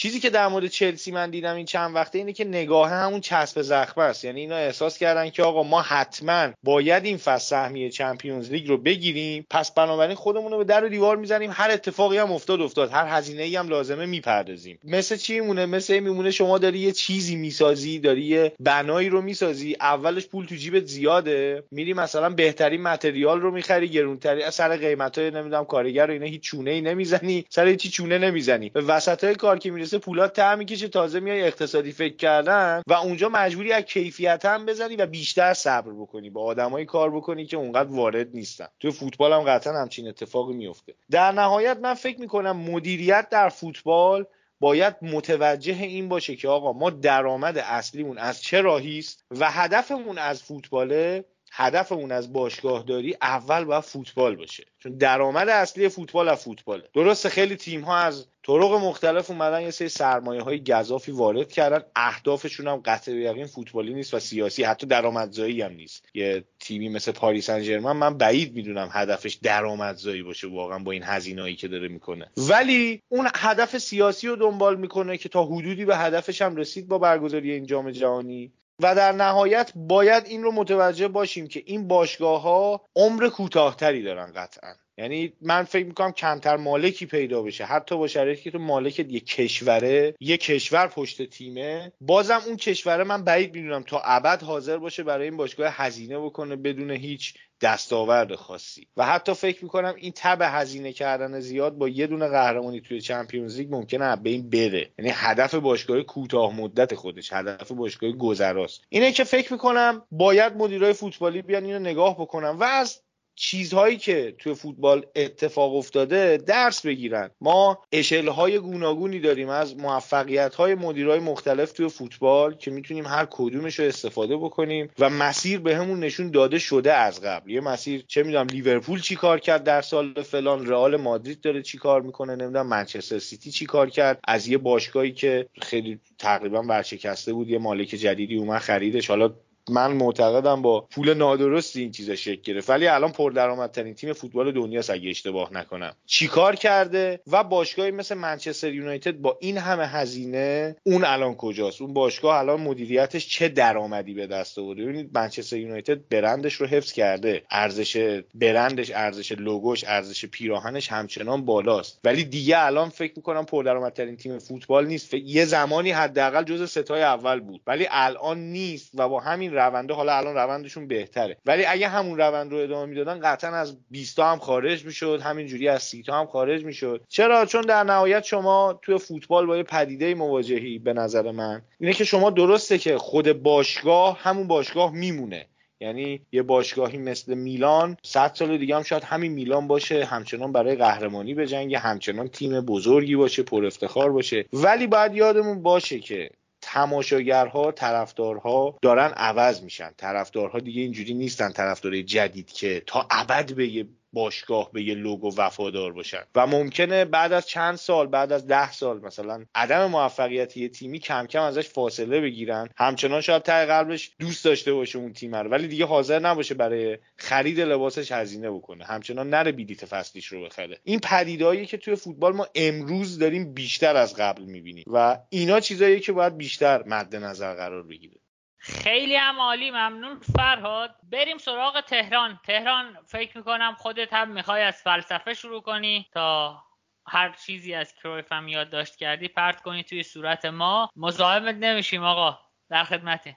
چیزی که در مورد چلسی من دیدم این چند وقته اینه که نگاه همون چسب زخمه است. یعنی اینا احساس کردن که آقا ما حتما باید این فصل سهمیه چمپیونز لیگ رو بگیریم. پس بنابراین خودمون رو به در و دیوار می‌زنیم. هر اتفاقی هم افتاد افتاد. هر هزینه ای هم لازمه می‌پردازیم. مثل چی میمونه؟ مثل میمونه شما داری یه چیزی می‌سازی داری یه بنایی رو می‌سازی. اولش پول تو جیبت زیاده. میری مثلا بهترین متریال رو می‌خری گرونتری سر قیمتای نمی‌دونم کارگر رو اینا هیچ چونه ای نمی‌زنی. سر هیچ چونه نمی‌زنی. به وسطای کار که می‌رسه پولات ته می‌کشه تازه میای اقتصادی فکر کردن و اونجا مجبوری از کیفیت هم بزنی و بیشتر صبر بکنی. با آدمایی کار بکنی که اونقدر وارد نیستن. تو فوتبال هم قطعا همچین اتفاقی میفته در نهایت من فکر می‌کنم مدیریت در فوتبال باید متوجه این باشه که آقا ما درآمد اصلیمون از چه راهی است و هدفمون از فوتباله هدفمون از باشگاهداری اول باید فوتبال باشه. چون درآمد اصلی فوتبال از فوتباله. درسته خیلی تیم ها از طرق مختلف اومدن یه سری سرمایه های گذافی وارد کردن. اهدافشون هم قطع یقین فوتبالی نیست و سیاسی حتی درآمدزایی هم نیست. یه تیمی مثل پاریس انجرمن من بعید می‌دونم هدفش درآمدزایی باشه واقعا با این هزینه‌ای که داره می‌کنه. ولی اون هدف سیاسی رو دنبال می‌کنه که تا حدودی به هدفش هم رسید با برگزاری این جام جهانی. و در نهایت باید این رو متوجه باشیم که این باشگاه ها عمر کوتاهتری دارن قطعا. یعنی من فکر می‌کنم کمتر مالکی پیدا بشه. حتی با شرایطی که تو مالک یه کشوره یه کشور پشت تیمه. بازم اون کشوره من بعید می‌دونم تا ابد حاضر باشه برای این باشگاه هزینه بکنه بدون هیچ دستاورد خاصی. و حتی فکر می‌کنم این تب هزینه کردن زیاد با یه دونه قهرمانی توی چمپیونز لیگ ممکنه به این بره. یعنی هدف باشگاه کوتاه مدت خودش هدف باشگاه گذراست. اینه که فکر می‌کنم باید مدیرای فوتبالی بیان اینو نگاه بکنن و از چیزهایی که توی فوتبال اتفاق افتاده درس بگیرن. ما اشلهای گوناگونی داریم از موفقیت های مدیرهای مختلف توی فوتبال که می‌تونیم هر کدومش رو استفاده بکنیم و مسیر به همون نشون داده شده از قبل. یه مسیر چه می‌دونم لیورپول چی کار کرد در سال فلان رئال مادرید داره چی کار می‌کنه نمی‌دونم منچستر سیتی چی کار کرد. از یه باشگاهی که خیلی تقریبا ورشکسته بود یه مالک جدیدی اومد خریدش. حالا من معتقدم با پول نادرست این چیزا شکل گرفت. ولی الان پردرآمدترین تیم فوتبال دنیاست اگه اشتباه نکنم. چیکار کرده؟ و باشگاهی مثل منچستر یونایتد با این همه هزینه اون الان کجاست؟ اون باشگاه الان مدیریتش چه درآمدی به دست آورده؟ ببینید منچستر یونایتد برندش رو حفظ کرده. ارزش برندش ارزش لوگوش ارزش پیراهنش همچنان بالاست. ولی دیگه الان فکر می‌کنم پردرآمدترین تیم فوتبال نیست. یه زمانی حداقل جز ستای اول بود. ولی الان نیست و با همین رونده حالا الان روندشون بهتره. ولی اگه همون روند رو ادامه می‌دادن قطعا از 20 تا هم خارج می‌شد همینجوری از 30 تا هم خارج می‌شد. چرا؟ چون در نهایت شما توی فوتبال با یه پدیده مواجهی به نظر من. اینه که شما درسته که خود باشگاه همون باشگاه میمونه. یعنی یه باشگاهی مثل میلان صد سال دیگه هم شاید همین میلان باشه همچنان برای قهرمانی به جنگ همچنان تیم بزرگی باشه پر افتخار باشه. ولی باید یادمون باشه که تماشاگرها طرفدارها دارن عوض میشن. طرفدارها دیگه اینجوری نیستن طرفدارای جدید که تا ابد به باشگاه به یه لوگو وفادار باشن. و ممکنه بعد از چند سال بعد از ده سال مثلا عدم موفقیت یه تیمی کم کم ازش فاصله بگیرن. همچنان شاید ته قلبش دوست داشته باشه اون تیم رو ولی دیگه حاضر نباشه برای خرید لباسش هزینه بکنه. همچنان نره بیلیت فصلیش رو بخره. این پدیدهایی که توی فوتبال ما امروز داریم بیشتر از قبل می‌بینیم. و اینا چیزایی که باید بیشتر مد نظر قرار بگیره. خیلی هم عالی ممنون. فرهاد بریم سراغ تهران. تهران فکر می‌کنم خودت هم می‌خوای از فلسفه شروع کنی تا هر چیزی از کرویف هم یادداشت کردی. پرت کنی توی صورت ما. مزاحمت نمیشیم آقا. در خدمتی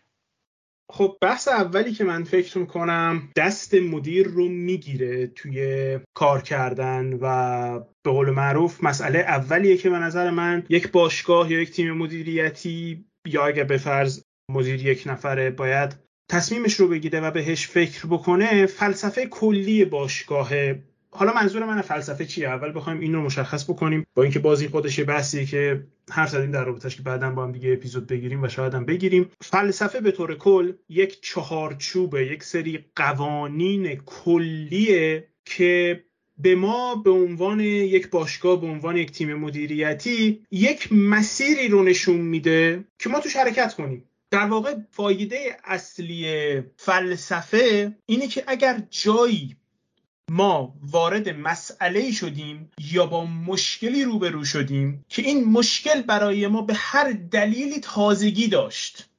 خب بحث اولی که من فکر می‌کنم دست مدیر رو می‌گیره توی کار کردن و به قول معروف مسئله اولیه که به نظر من یک باشگاه یا یک تیم مدیریتی یا اگر به فرض مدیر یک نفره باید تصمیمش رو بگیره و بهش فکر بکنه فلسفه کلی باشگاه. حالا منظور من فلسفه چیه؟ اول بخوایم این رو مشخص بکنیم. با اینکه بازی خودش بحثیه که حرف زدیم در رابطش که بعدا با هم دیگه اپیزود بگیریم و شاید هم بگیریم. فلسفه به طور کل یک چهارچوبه یک سری قوانین کلیه که به ما به عنوان یک باشگاه به عنوان یک تیم مدیریتی یک مسیری رو نشون میده که ما توش حرکت کنیم. در واقع فایده اصلی فلسفه اینه که اگر جایی ما وارد مسئله شدیم یا با مشکلی روبرو شدیم که این مشکل برای ما به هر دلیلی تازگی داشت.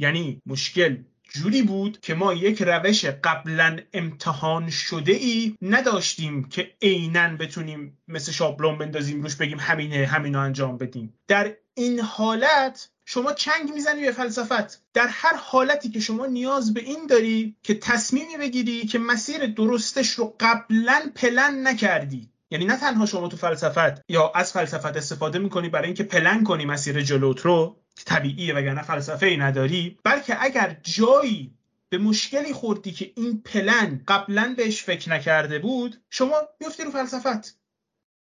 یعنی مشکل جوری بود که ما یک روش قبلا امتحان شده ای نداشتیم که عینا بتونیم مثل شابلون بندازیم روش بگیم همینه همینو انجام بدیم. در این حالت شما چنگ می‌زنی به فلسفت. در هر حالتی که شما نیاز به این داری که تصمیمی بگیری که مسیر درستش رو قبلا پلن نکردی. یعنی نه تنها شما تو فلسفت یا از فلسفت استفاده می‌کنی برای اینکه پلن کنی مسیر جلوت رو که طبیعیه وگرنه فلسفه ای نداری بلکه اگر جایی به مشکلی خوردی که این پلن قبلا بهش فکر نکرده بود شما میفتی رو فلسفت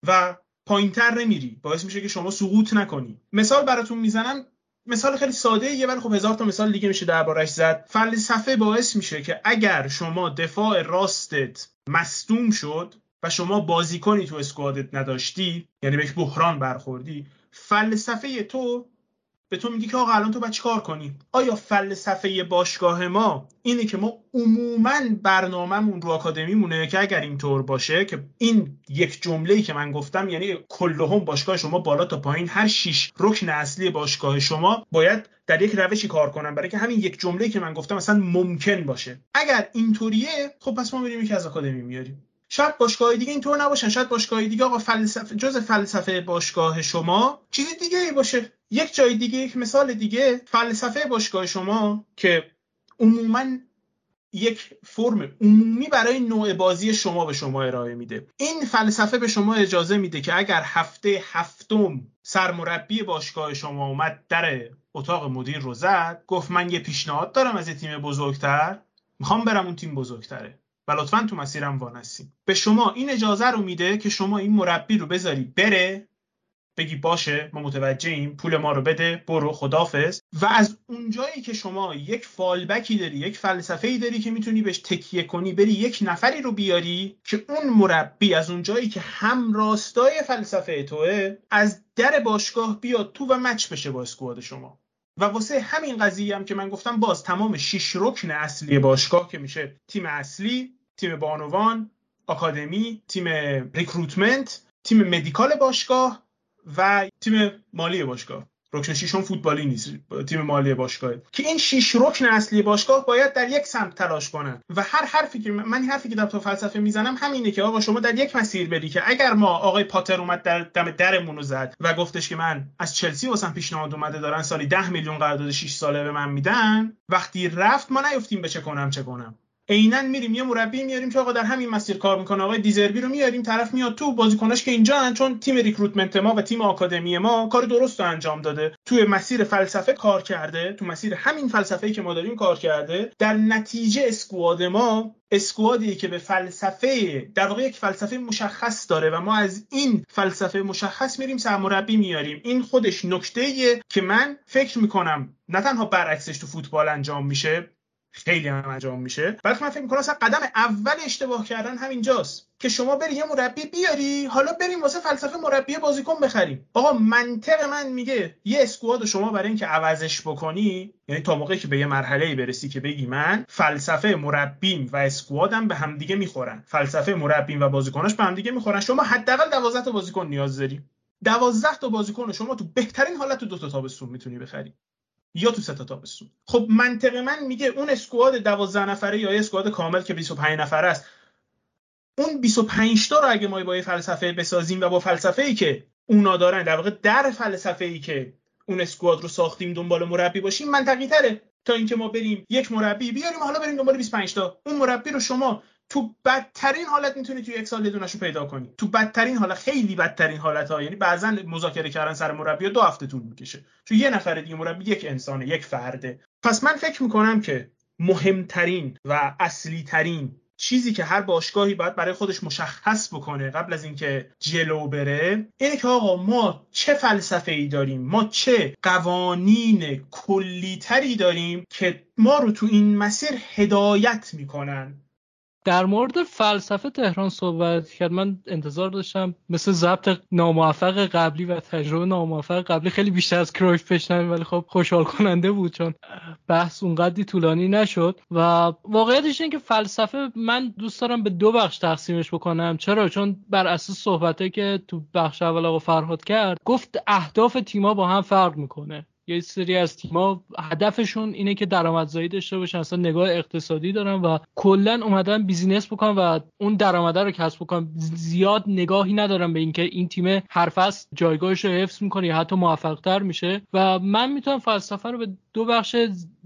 و پایینتر نمیری. باعث میشه که شما سقوط نکنی. مثال براتون می‌زنم مثال خیلی ساده یه ولی خب هزار تا مثال دیگه میشه دربارش زد. فلسفه باعث میشه که اگر شما دفاع راستت مصدوم شد و شما بازیکنی تو اسکوادت نداشتی یعنی به یک بحران برخوردی فلسفه تو به تو میگی که آقا الان تو باید کار کنی؟ آیا فلسفه باشگاه ما اینه که ما عموما برنامهمون رو آکادمی مونه که اگر اینطور باشه که این یک جمله که من گفتم یعنی کلهم باشگاه شما بالا تا پایین هر شیش رکن اصلی باشگاه شما باید در یک روشی کار کنن برای که همین یک جمله که من گفتم مثلا ممکن باشه. اگر اینطوریه خب پس ما میریم یکی از آکادمی میاریم. شاید باشگاه دیگه اینطور نباشن. شاید باشگاه دیگه آقا فلسفه جز فلسفه باشگاه شما چیز دیگه ای باشه. یک جای دیگه یک مثال دیگه. فلسفه باشگاه شما که عموما یک فرم عمومی برای نوع بازی شما به شما ارائه میده. این فلسفه به شما اجازه میده که اگر هفته هفتم سرمربی باشگاه شما اومد در اتاق مدیر رو زد گفت من یه پیشنهاد دارم از یه تیم بزرگتر. می‌خوام برم اون تیم بزرگتره. و لطفا تو مسیرم وانستیم به شما این اجازه رو میده که شما این مربی رو بذاری بره بگی باشه ما متوجهیم پول ما رو بده برو خدافز و از اونجایی که شما یک فالبکی داری یک فلسفه ای داری که می‌تونی بهش تکیه کنی بری یک نفری رو بیاری که اون مربی از اونجایی که هم راستای فلسفه توه از در باشگاه بیاد تو و match بشه با squad شما. و واسه همین قضیه هم که من گفتم باز تمام شش رکن اصلی باشگاه که میشه تیم اصلی تیم بانوان آکادمی تیم recruitment تیم medical باشگاه و تیم مالی باشگاه. رکن ششم فوتبالی نیست تیم مالی باشگاه که این شش رکن اصلی باشگاه باید در یک سمت تلاش کنن. و هر حرفی که من حرفی که در تو فلسفه می‌زنم همینه که آقا شما در یک مسیر بری که اگر ما آقای پاتر اومد در دم درمون رو زد و گفتش که من از چلسی واسم پیشنهاد اومده دارن سالی 10 میلیون قرارداد 6 ساله به من میدن وقتی رفت ما نیفتیم به چه کنم چه کنم. عینا میریم یه مربی میاریم که آقا در همین مسیر کار می‌کنه. آقای دیزربی رو میاریم طرف میاد تو بازیکناش که اینجا چون تیم ریکروتمنت ما و تیم آکادمی ما کار درست رو انجام داده. توی مسیر فلسفه کار کرده تو مسیر همین فلسفه که ما داریم کار کرده. در نتیجه اسکواد ما اسکوادی که به فلسفه در واقع یک فلسفه مشخص داره و ما از این فلسفه مشخص میریم سرمربی میاریم. این خودش نکته که من فکر می‌کنم نه تنها برعکسش تو فوتبال انجام میشه خیلی هم انجام میشه. بعد من فکر می‌کنم اصلا قدم اول اشتباه کردن همینجاست که شما بری یه مربی بیاری حالا بریم واسه فلسفه مربی بازیکن بخریم. آقا منطق من میگه یه اسکواد شما برای اینکه عوضش بکنی یعنی تا موقعی که به یه مرحله برسی که بگی من فلسفه مربیم و اسکوادم به همدیگه می‌خورن. فلسفه مربیم و بازیکناش به همدیگه می‌خورن. شما حداقل 12 تا بازیکن نیاز داری. 12 تا بازیکن شما تو بهترین حالت تو دو تا تابستون می‌تونی بخری. یا تو سه تا تابستون. خب منطق من میگه اون اسکواد 12 نفره یا اسکواد کامل که 25 نفره است. اون 25 تا رو اگه ما با یه فلسفه بسازیم و با فلسفه ای که اونا دارن در واقع در فلسفه ای که اون اسکواد رو ساختیم دنبال مربی باشیم منطقی تره. تا اینکه ما بریم یک مربی بیاریم حالا بریم دنبال 25 تا. اون مربی رو شما تو بدترین حالت می‌تونی توی یک سال یه پیدا کنی. تو بدترین حالت خیلی بدترین حالت ها یعنی بعضا مذاکره کردن سر مربی دو هفته طول می‌کشه. چون یه نفر دیگه مربی یک انسانه یک فرده. پس من فکر می‌کنم که مهمترین و اصلی ترین چیزی که هر باشگاهی باید برای خودش مشخص بکنه قبل از اینکه جلو بره اینه که آقا ما چه فلسفه ای داریم؟ ما چه قوانین کلیتری داریم که ما رو تو این مسیر هدایت می‌کنن؟ در مورد فلسفه تهران صحبت کرد. من انتظار داشتم مثل ضبط ناموفق قبلی و تجربه ناموفق قبلی خیلی بیشتر از کرویف بشنویم ولی خب خوشحال کننده بود چون بحث اونقدری طولانی نشد. و واقعیتش اینه که فلسفه من دوست دارم به دو بخش تقسیمش بکنم. چرا؟ چون بر اساس صحبته که تو بخش اول آقا فرهاد کرد گفت اهداف تیما با هم فرق می‌کنه. یه سری از تیما هدفشون اینه که درآمدزایی داشته باشن اصلا نگاه اقتصادی دارن و کلا اومدن بیزینس بکنن و اون درآمده رو کسب بکنن. زیاد نگاهی ندارن به اینکه این تیم هر فصل جایگاهش رو حفظ می‌کنه یا حتی موفقتر میشه. و من می‌تونم فلسفه رو به دو بخش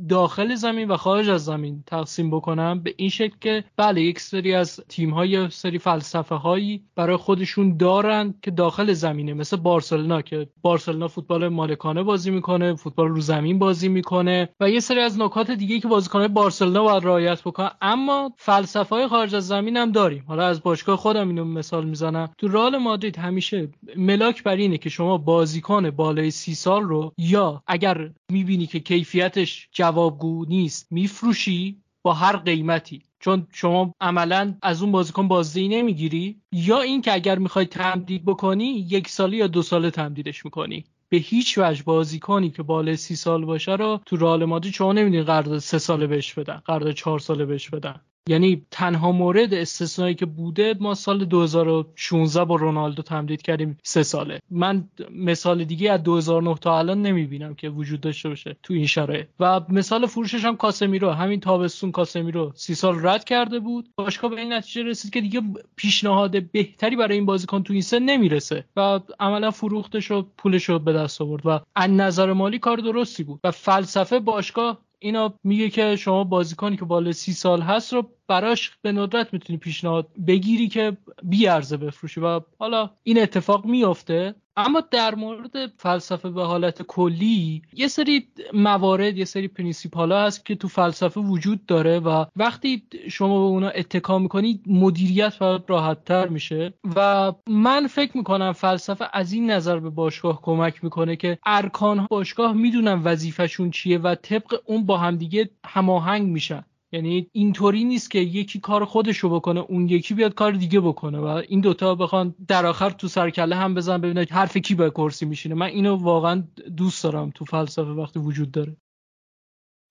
داخل زمین و خارج از زمین تقسیم بکنم به این شکل که بله یک سری از تیم های سری فلسفه هایی برای خودشون دارن که داخل زمینه مثل بارسلونا که بارسلونا فوتبال مالکانه بازی می‌کنه فوتبال رو زمین بازی می‌کنه و یه سری از نکات دیگه که بازیکنهای بارسلونا باید رعایت بکنن. اما فلسفه های خارج از زمین هم داریم. حالا از باشگاه خودم اینو مثال می‌زنم. تو رئال مادرید همیشه ملاک بر اینه که شما بازیکن بالای سی سال رو یا اگر می‌بینی که کیفیتش جوابگو نیست میفروشی با هر قیمتی. چون شما عملا از اون بازیکن بازدهی نمی‌گیری. یا اینکه اگر می‌خوای تمدید بکنی یک ساله یا دو ساله تمدیدش می‌کنی. به هیچ وجه بازیکنی که بالای سی سال باشه رو تو رئال مادرید شما نمی‌دونی قرارداد سه ساله بهش بدن قرارداد چهار ساله بهش بدن. یعنی تنها مورد استثنایی که بوده ما سال 2016 با رونالدو تمدید کردیم سه ساله. من مثال دیگه از 2009 تا الان نمی‌بینم که وجود داشته باشه تو این شرایط. و مثال فروشش هم کاسمیرو. همین تابستون کاسمیرو سی سال رد کرده بود. باشگاه به این نتیجه رسید که دیگه پیشنهاد بهتری برای این بازیکن تو این سن نمی‌رسه. و عملا فروختش و پولش رو به دست آورد. و از نظر مالی کار درستی بود. و فلسفه باشگاه اینا میگه که شما بازیکنی که بالا سی سال هست رو براش به ندرت می‌تونی پیشنهاد بگیری که بیارزه بفروشی و حالا این اتفاق میافته. اما در مورد فلسفه به حالت کلی یه سری موارد یه سری principle ها هست که تو فلسفه وجود داره و وقتی شما به اونا اتکا می‌کنی مدیریت باید راحت تر میشه. و من فکر می‌کنم فلسفه از این نظر به باشگاه کمک می‌کنه که ارکان باشگاه می‌دونن وظیفشون چیه و طبق اون با همدیگه هماهنگ میشن. یعنی اینطوری نیست که یکی کار خودش رو بکنه اون یکی بیاد کار دیگه بکنه و این دوتا بخوان در آخر تو سرکله هم بزن ببینه حرف کی به کرسی میشینه. من اینو واقعا دوست دارم تو فلسفه وقتی وجود داره.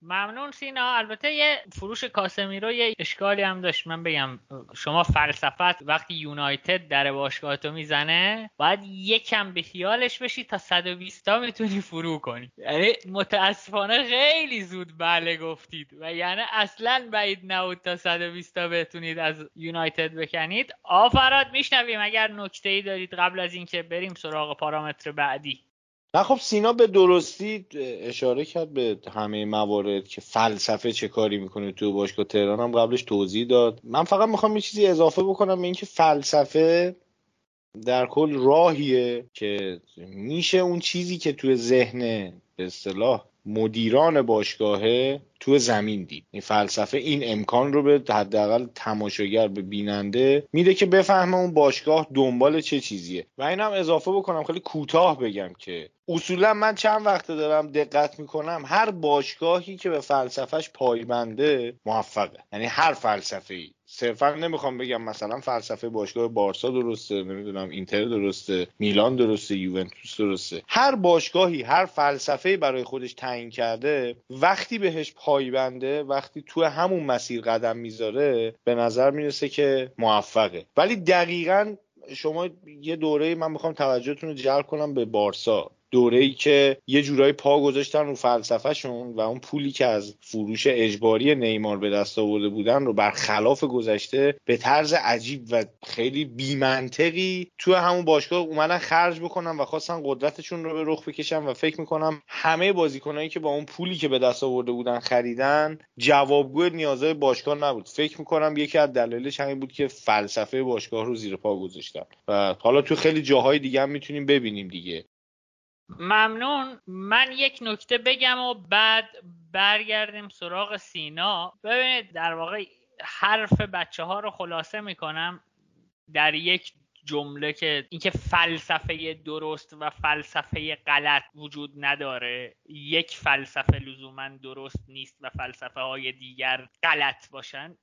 ممنون سینا. البته یه فروش کاسمیرو یه اشکالی هم داشت. من بگم شما فلسفت وقتی یونایتد در باشگاهتو می‌زنه باید یکم به خیالش بشی تا 120 تا می‌تونی فرو کنی. یعنی متاسفانه خیلی زود بله گفتید. و یعنی اصلا بعید نبود تا 120 تا بتونید از یونایتد بکنید. آفراد میشنویم. اگر نکته ای دارید قبل از اینکه بریم سراغ پارامتر بعدی. نه خب سینا به درستی اشاره کرد به همه موارد که فلسفه چه کاری می‌کنه تو باشگاه تهران هم قبلش توضیح داد. من فقط می‌خوام یه چیزی اضافه بکنم به اینکه فلسفه در کل راهیه که میشه اون چیزی که توی ذهن به اصطلاح مدیران باشگاهه تو زمین دید. این فلسفه این امکان رو به حداقل تماشاگر به بیننده میده که بفهمه اون باشگاه دنبال چه چیزیه. و اینم اضافه بکنم خیلی کوتاه بگم که اصولا من چند وقته دارم دقت می‌کنم هر باشگاهی که به فلسفهش پایبنده موفقه. یعنی هر فلسفه صرفا نمی‌خوام بگم مثلا فلسفه باشگاه بارسا درسته نمی‌دونم اینتر درسته میلان درسته یوونتوس درسته. هر باشگاهی هر فلسفه برای خودش تعیین کرده وقتی بهش پایبنده وقتی تو همون مسیر قدم می‌ذاره به نظر می‌رسه که موفقه. ولی دقیقا شما یه دوره من می‌خوام توجهتون رو جلب کنم به بارسا. دوره ای که یه جورایی پا گذاشتن رو فلسفهشون و اون پولی که از فروش اجباری نیمار به دست آورده بودن رو برخلاف گذشته به طرز عجیب و خیلی بیمنطقی تو همون باشگاه اومدن خرج بکنن و خواستن قدرتشون رو به رخ بکشن و فکر می‌کنم همه بازیکنایی که با اون پولی که به دست آورده بودن خریدن جوابگو نیازهای باشگاه نبود. فکر می‌کنم یکی از دلایلش همین بود که فلسفه باشگاه رو زیر پا گذاشتن. و حالا تو خیلی جاهای دیگه هم می‌تونیم ببینیم دیگه. ممنون. من یک نکته بگم و بعد برگردیم سراغ سینا. ببینید در واقع حرف بچه ها رو خلاصه می‌کنم. در یک جمله که اینکه فلسفه درست و فلسفه غلط وجود نداره یک فلسفه لزوما درست نیست و فلسفه های دیگر غلط باشن.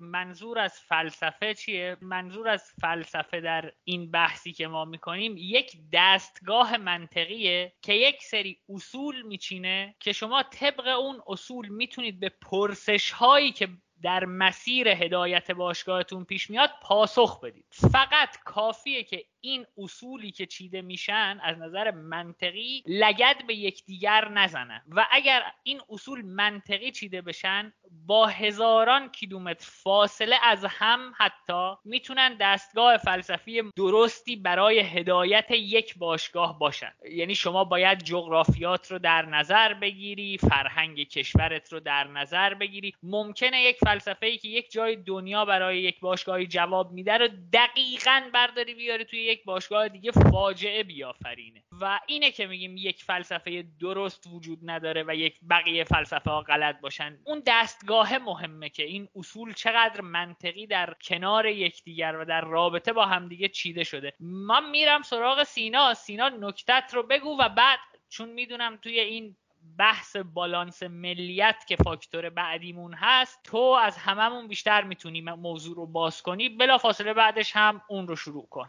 منظور از فلسفه چیه؟ منظور از فلسفه در این بحثی که ما می‌کنیم یک دستگاه منطقیه که یک سری اصول میچینه که شما طبق اون اصول می‌تونید به پرسش هایی که در مسیر هدایت باشگاهتون پیش میاد پاسخ بدید. فقط کافیه که این اصولی که چیده میشن از نظر منطقی لگد به یکدیگر نزنن. و اگر این اصول منطقی چیده بشن با هزاران کیلومتر فاصله از هم حتی می‌تونن دستگاه فلسفی درستی برای هدایت یک باشگاه باشن. یعنی شما باید جغرافیات رو در نظر بگیری فرهنگ کشورت رو در نظر بگیری. ممکنه یک فلسفه ای که یک جای دنیا برای یک باشگاهی جواب میده رو دقیقا برداری بیاری توی یک باشگاه دیگه فاجعه بیافرینه. و اینه که میگیم یک فلسفه درست وجود نداره و یک بقیه فلسفه ها غلط باشن. اون دستگاه مهمه که این اصول چقدر منطقی در کنار یکدیگر و در رابطه با همدیگه چیده شده. من میرم سراغ سینا. سینا نکتت رو بگو و بعد چون می‌دونم توی این بحث بالانس ملیت که فاکتور بعدیمون هست تو از هممون بیشتر می‌تونی موضوع رو باز کنی. بلا فاصله بعدش هم اون رو شروع کن.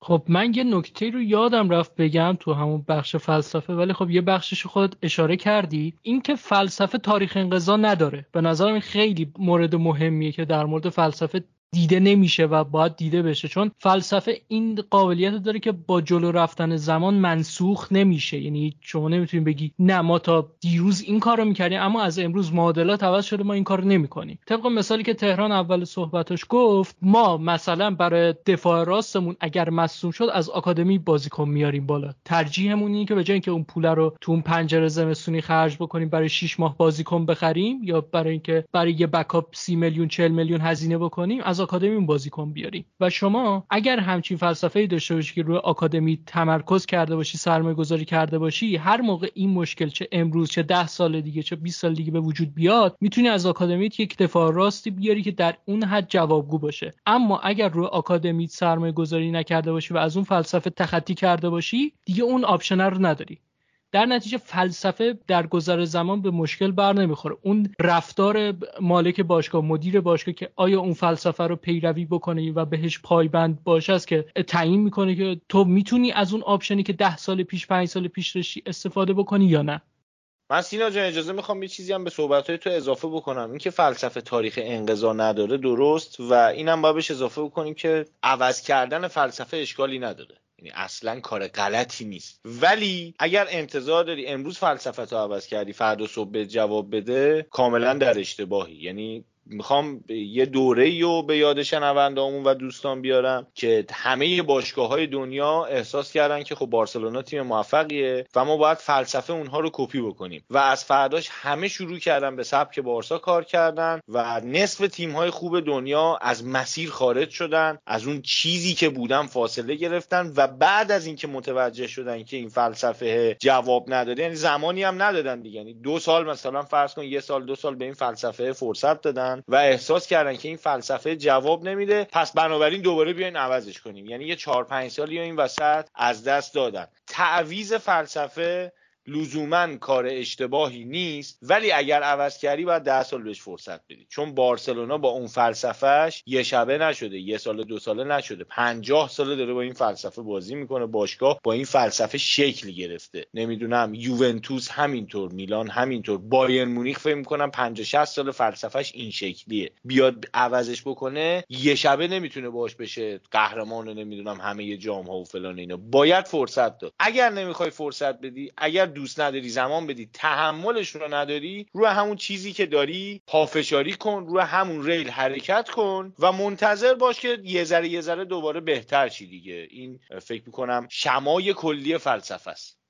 خب من یه نکته رو یادم رفت بگم تو همون بخش فلسفه ولی خب یه بخشش خود اشاره کردی. اینکه فلسفه تاریخ انقضا نداره. به نظرم خیلی مورد مهمیه که در مورد فلسفه دیده نمیشه و باید دیده بشه چون فلسفه این قابلیت رو داره که با جلو رفتن زمان منسوخ نمیشه. یعنی شما نمی‌تونید بگی نه ما تا دیروز این کار رو می‌کردیم اما از امروز معادلات عوض شده ما این کار رو نمی‌کنیم. طبق مثالی که تهران اول صحبتش گفت ما مثلا برای دفاع راستمون اگر مصدوم شد از آکادمی بازیکن میاریم بالا. ترجیحمون اینه که به جای اینکه اون پول رو تو اون پنجره زمستونی خرج بکنیم برای 6 ماه بازیکن بخریم یا برای اینکه برای یه backup 30 میلیون 40 میلیون هزینه بکنیم از آکادمی بازیکن بیاری. و شما اگر همچین فلسفه داشته باشی که روی آکادمی تمرکز کرده باشی سرمایه گذاری کرده باشی هر موقع این مشکل چه امروز چه ده سال دیگه چه 20 سال دیگه به وجود بیاد می‌تونی از آکادمی یک دفاع راستی بیاری که در اون حد جوابگو باشه. اما اگر روی آکادمی سرمایه گذاری نکرده باشی و از اون فلسفه تخطی کرده باشی دیگه اون option رو نداری. در نتیجه فلسفه در گذر زمان به مشکل بر نمی‌خوره. اون رفتار مالک باشگاه مدیر باشگاه که آیا اون فلسفه رو پیروی بکنه و بهش پایبند باشه است که تعیین می‌کنه که تو می‌تونی از اون آپشنی که ده سال پیش پنج سال پیش داشتی استفاده بکنی یا نه؟ من سینا جان اجازه می‌خوام یه چیزی هم به صحبت تو اضافه بکنم. اینکه فلسفه تاریخ انقضا نداره درست. و اینم باید بهش اضافه بکنیم که عوض کردن فلسفه اشکالی نداره. یعنی اصلا کار غلطی نیست. ولی اگر انتظار داری امروز فلسفه تو عوض کردی فردا صبح به جواب بده کاملا در اشتباهی. یعنی می‌خوام یه دوره رو به یاد شنوندهامون و دوستان بیارم که همه باشگاه های دنیا احساس کردن که خب بارسلونا تیم موفقیه و ما باید فلسفه اونها رو کپی بکنیم. و از فرداش همه شروع کردن به سبک بارسا کار کردن و نصف تیم های خوب دنیا از مسیر خارج شدن از اون چیزی که بودن فاصله گرفتن و بعد از اینکه متوجه شدن که این فلسفه جواب نداده یعنی زمانی هم ندادن دیگه. یعنی دو سال مثلا فرض کن یه سال دو سال به این فلسفه فرصت دادن. و احساس کردن که این فلسفه جواب نمیده پس بنابراین دوباره بیاین عوضش کنیم. یعنی یه چهار پنج سالی این وسط از دست دادن. تعویز فلسفه لزوما کار اشتباهی نیست ولی اگر عوض کردی باید ده سال بهش فرصت بدی. چون بارسلونا با اون فلسفهش یه شبه نشده یه سال دو ساله نشده. پنجاه ساله داره با این فلسفه بازی می‌کنه باشگاه با این فلسفه شکل گرفته. نمی‌دونم یوونتوس همینطور میلان همینطور بایر مونیخ فکر می‌کنم 50 60 سال فلسفهش این شکلیه. بیاد عوضش بکنه یه شبه نمی‌تونه باش بشه. قهرمان نمی‌دونم همه جام ها و فلان اینا. باید فرصت داد. اگر نمی‌خوای فرصت بدی اگر دوست نداری زمان بدی تحملش رو نداری روی همون چیزی که داری پافشاری کن روی همون ریل حرکت کن و منتظر باش که یه ذره یه ذره دوباره بهتر چی دیگه. این فکر می‌کنم شمای کلی فلسفه است.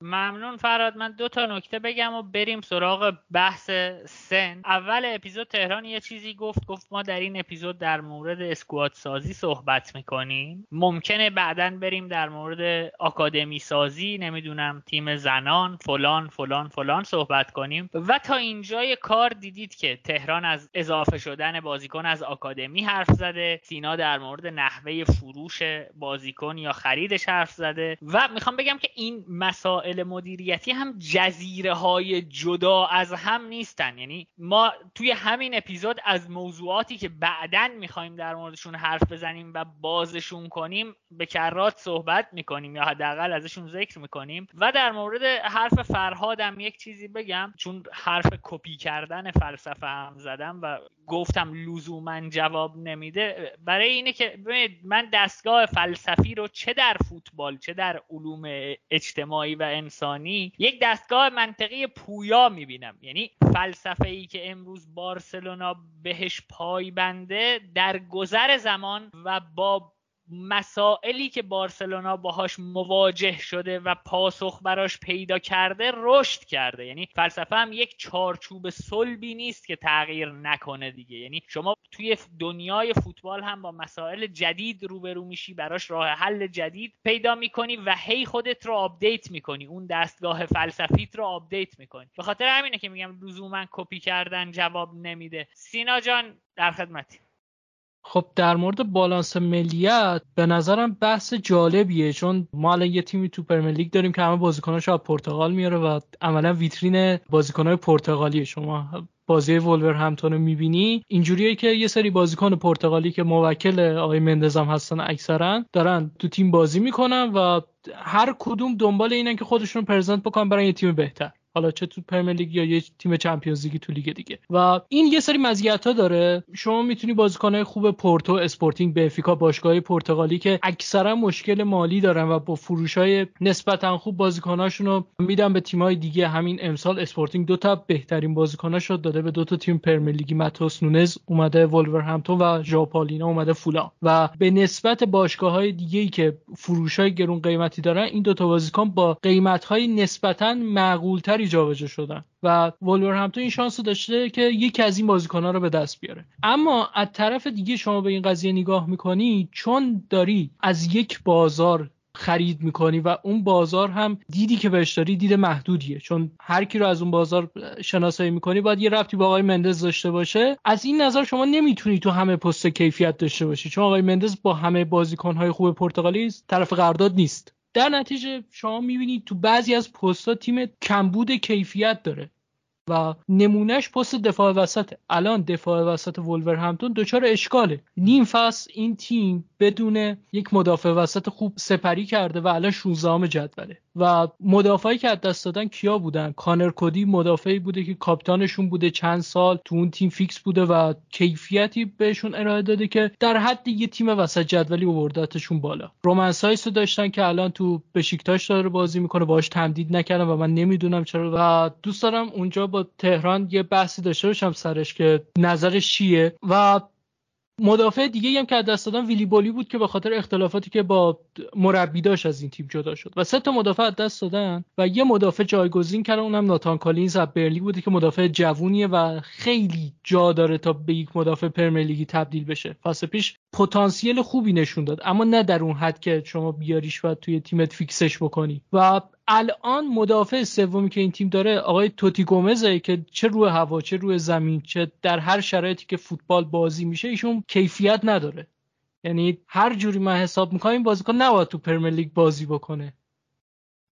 ممنون فراد. من دو تا نکته بگم و بریم سراغ بحث سن. اول اپیزود تهران یه چیزی گفت گفت ما در این اپیزود در مورد اسکوات سازی صحبت می‌کنیم. ممکنه بعدا بریم در مورد آکادمی سازی نمی‌دونم تیم زنان فلان فلان فلان صحبت کنیم. و تا اینجای کار دیدید که تهران از اضافه شدن بازیکن از آکادمی حرف زده. سینا در مورد نحوه فروش بازیکن یا خریدش حرف زده. و می‌خوام بگم که این مسائل مسائل مدیریتی هم جزیره های جدا از هم نیستن. یعنی ما توی همین اپیزود از موضوعاتی که بعدا می‌خوایم در موردشون حرف بزنیم و بازشون کنیم به کرات صحبت می‌کنیم یا حداقل ازشون ذکر می‌کنیم. و در مورد حرف فرهادم یک چیزی بگم. چون حرف کپی کردن فلسفه هم زدم و گفتم لزوما جواب نمیده. برای اینه که من دستگاه فلسفی رو چه در فوتبال چه در علوم اجتماعی و انسانی یک دستگاه منطقی پویا می‌بینم. یعنی فلسفه ای که امروز بارسلونا بهش پایبنده در گذر زمان و با مسائلی که بارسلونا باهاش مواجه شده و پاسخ براش پیدا کرده رشد کرده. یعنی فلسفه هم یک چارچوب صلبی نیست که تغییر نکنه دیگه. یعنی شما توی دنیای فوتبال هم با مسائل جدید روبرو میشی براش راه حل جدید پیدا می‌کنی و هی خودت رو update می‌کنی. اون دستگاه فلسفیت رو update می‌کنی. به خاطر همینه که میگم لزوما کپی کردن جواب نمیده. سینا جان در خدمتی. خب در مورد بالانس ملیت به نظرم بحث جالبیه چون ما الان یه تیمی تو Premier League داریم که همه بازیکناش از پرتغال میاره و عملا ویترین بازیکنهای پرتغالیه. شما بازی ولورهمپتون رو می‌بینی؟ اینجوریه که یه سری بازیکن پرتغالی که موکل آقای مندز هم هستن اکثرا دارن تو تیم بازی می‌کنن و هر کدوم دنبال اینن که خودشون present بکنن برای یه تیم بهتر. حالا چه تو Premier League یا یه تیم Champions League تو لیگ دیگه. و این یه سری مزیت ها داره. شما می‌تونی بازیکنهای خوب پورتو اسپورتینگ بنفیکا باشگاه پرتغالی که اکثرا مشکل مالی دارن و با فروش های نسبتا خوب بازیکناشون رو میدن به تیمای دیگه. همین امسال اسپورتینگ دو تا بهترین بازیکناش رو داده به دو تا تیم Premier League ماتئوس نونز اومده همپتون و ژائو پالینیا اومده فولام و به نسبت باشگاه های دیگه ای که فروش های گرون قیمتی دارن این دو تا بازیکن با قیمت های نسبتا معقول جابجا شدن و همتون این شانس داشته که یکی از این ها رو به دست بیاره. اما از طرف دیگه شما به این قضیه نگاه می‌کنی چون داری از یک بازار خرید می‌کنی و اون بازار هم دیدی که بهش داری دید محدودیه. چون هر کی رو از اون بازار شناسایی می‌کنی باید یه رفتی با آقای مندز داشته باشه. از این نظر شما نمی‌تونی تو همه پست کیفیت داشته باشی. چون آقای مندز با همه بازیکنهای خوب پرتغالی طرف قرارداد نیست. در نتیجه شما می‌بینید تو بعضی از پستها تیم کمبود کیفیت داره. و نمونهش پست دفاع وسط. الان دفاع وسط همپتون دچار اشکاله. نیم فصل این تیم بدون یک مدافع وسط خوب سپری کرده و الان 16 جدوله. و مدافعی که از دست دادن کیا بودن؟ کانر کودی مدافعی بوده که کاپیتانشون بوده چند سال تو اون تیم فیکس بوده و کیفیتی بهشون ارائه داده که در حد یه تیم وسط جدولی آوردتشون بالا. رومن سایس رو داشتن که الان تو بشیکتاش داره بازی می‌کنه باش تمدید نکردن و من نمی‌دونم چرا. و دوست دارم اونجا با فرهاد یه بحثی داشته باشم سرش که نظرش چیه. و مدافع دیگه هم که دست دادن ویلی بولی بود که به خاطر اختلافاتی که با مربی داشت از این تیم جدا شد. و سه تا مدافع دست دادن و یه مدافع جایگزین کردن اونم ناتان کالینز از برنلی بوده که مدافع جوونیه و خیلی جا داره تا به یک مدافع پریمیر تبدیل بشه. فصل پیش پتانسیل خوبی نشون داد اما نه در اون حد که شما بیاریش و توی تیمت فیکسش بکنی. و الان مدافع سومی که این تیم داره آقای توتی گومزه که چه روی هوا چه روی زمین چه در هر شرایطی که فوتبال بازی میشه ایشون کیفیت نداره. یعنی هر جوری من حساب می‌کنم این بازیکن نباید تو پریمیر لیگ بازی بکنه.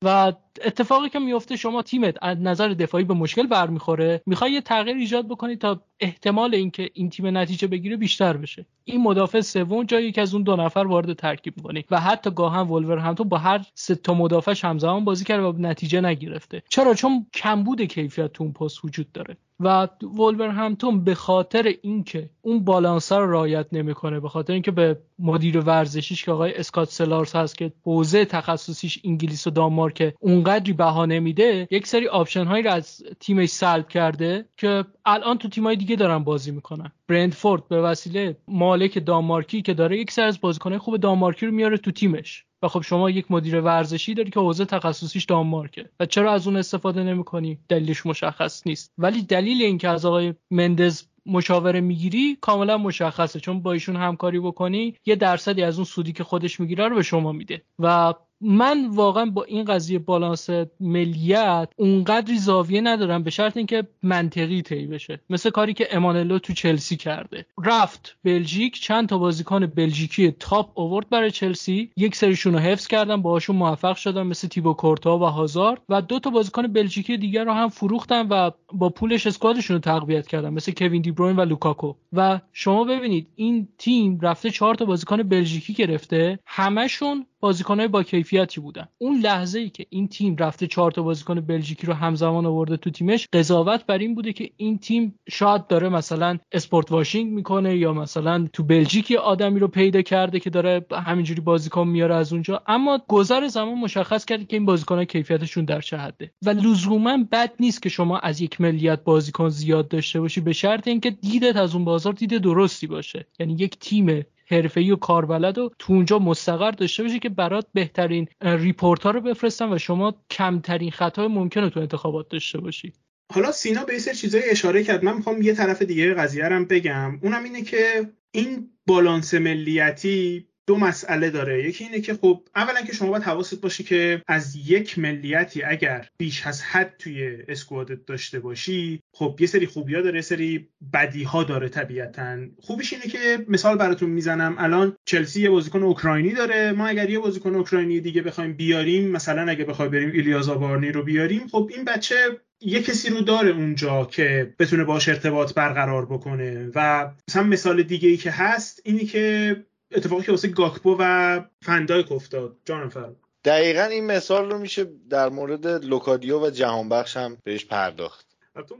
و اتفاقی که میفته شما تیمت از نظر دفاعی به مشکل برمیخوره می‌خوای یه تغییر ایجاد بکنی تا احتمال اینکه این تیم نتیجه بگیره بیشتر بشه. این مدافع سوم جای یکی از اون دو نفر وارد ترکیب می‌کنی و حتی گاهاً ولور تو با هر سه تا مدافعش همزمان بازی کرده و نتیجه نگرفته. چرا؟ چون کمبود کیفیت تو اون پست وجود داره. و ولورهمپتون به خاطر اینکه اون بالانسر رو رعایت نمی‌کنه به خاطر اینکه به مدیر ورزشیش که آقای اسکات سلارز هست که حوزه تخصصیش انگلیس و دانمارک اونقدری بها نمیده یک سری option هایی رو از تیمش سلب کرده که الان تو تیمای دیگه دارن بازی می‌کنن. برندفورد به وسیله مالک دانمارکی که داره یک سری از بازیکنهای خوب دانمارکی رو میاره تو تیمش. و خب شما یک مدیر ورزشی داری که حوزه تخصصیش دانمارکه. و چرا از اون استفاده نمی‌کنی؟ دلیلش مشخص نیست. ولی دلیل اینکه از آقای مندز مشاوره می‌گیری کاملا مشخصه. چون با ایشون همکاری بکنی یه درصدی از اون سودی که خودش می‌گیره رو به شما میده. و من واقعا با این قضیه بالانس ملیت اونقدری زاویه ندارم به شرط اینکه منطقی طی بشه. مثل کاری که امنالو تو چلسی کرده. رفت بلژیک چند تا بازیکن بلژیکی top اوورد برای چلسی. یک سریشون رو حفظ کردن باهاشون موفق شدن مثل تیبو کورتوا و هازارد. و دو تا بازیکن بلژیکی دیگر رو هم فروختن و با پولش squad شون رو تقویت کردن مثل کوین دی و لوکاکو. و شما ببینید این تیم رفته چهار تا بازیکن بلژیکی گرفته. همشون بازیکنهای با کیفیتی بودن؟ اون لحظه ای که این تیم رفته چهار تا بازیکن بلژیکی رو همزمان آورده تو تیمش قضاوت بر این بوده که این تیم شاید داره مثلا sport washing می‌کنه یا مثلا تو بلژیک آدمی رو پیدا کرده که داره همینجوری بازیکن میاره از اونجا. اما گذر زمان مشخص کرده که این بازیکنها کیفیتشون در چه حده. و لزوما بد نیست که شما از یک ملیت بازیکن زیاد داشته باشی به شرط اینکه دیدت از اون بازار دید درستی باشه. یعنی یک تیم حرفه‌ای و کاربلد و تو اونجا مستقر داشته باشی که برات بهترین ریپورت ها رو بفرستن و شما کمترین خطای ممکن رو تو انتخابات داشته باشی. حالا سینا به سر چیزای اشاره کرد. من می‌خوام یه طرف دیگه قضیه رو بگم. اونم اینه که این بالانس ملیتی دو مسئله داره. یکی اینه که خب اولا که شما باید حواست باشه که از یک ملیتی اگر بیش از حد توی اسکوادت داشته باشی خب یه سری خوبی ها داره یه سری بدی ها داره طبیعتا. خوبیش اینه که مثال براتون می‌زنم. الان چلسی یه بازیکن اوکراینی داره. ما اگر یه بازیکن اوکراینی دیگه بخوایم بیاریم مثلا اگه بخوایم بریم ایلیازا بارنی رو بیاریم خب این بچه یه کسی رو داره اونجا که بتونه باش ارتباط برقرار بکنه. و مثلا مثال دیگه ای که هست اینی که اتفاقی که واسه گاکپو و فندایک افتاد. جان فرد دقیقا این مثال رو میشه در مورد لوکادیو و جهانبخش هم بهش پرداخت.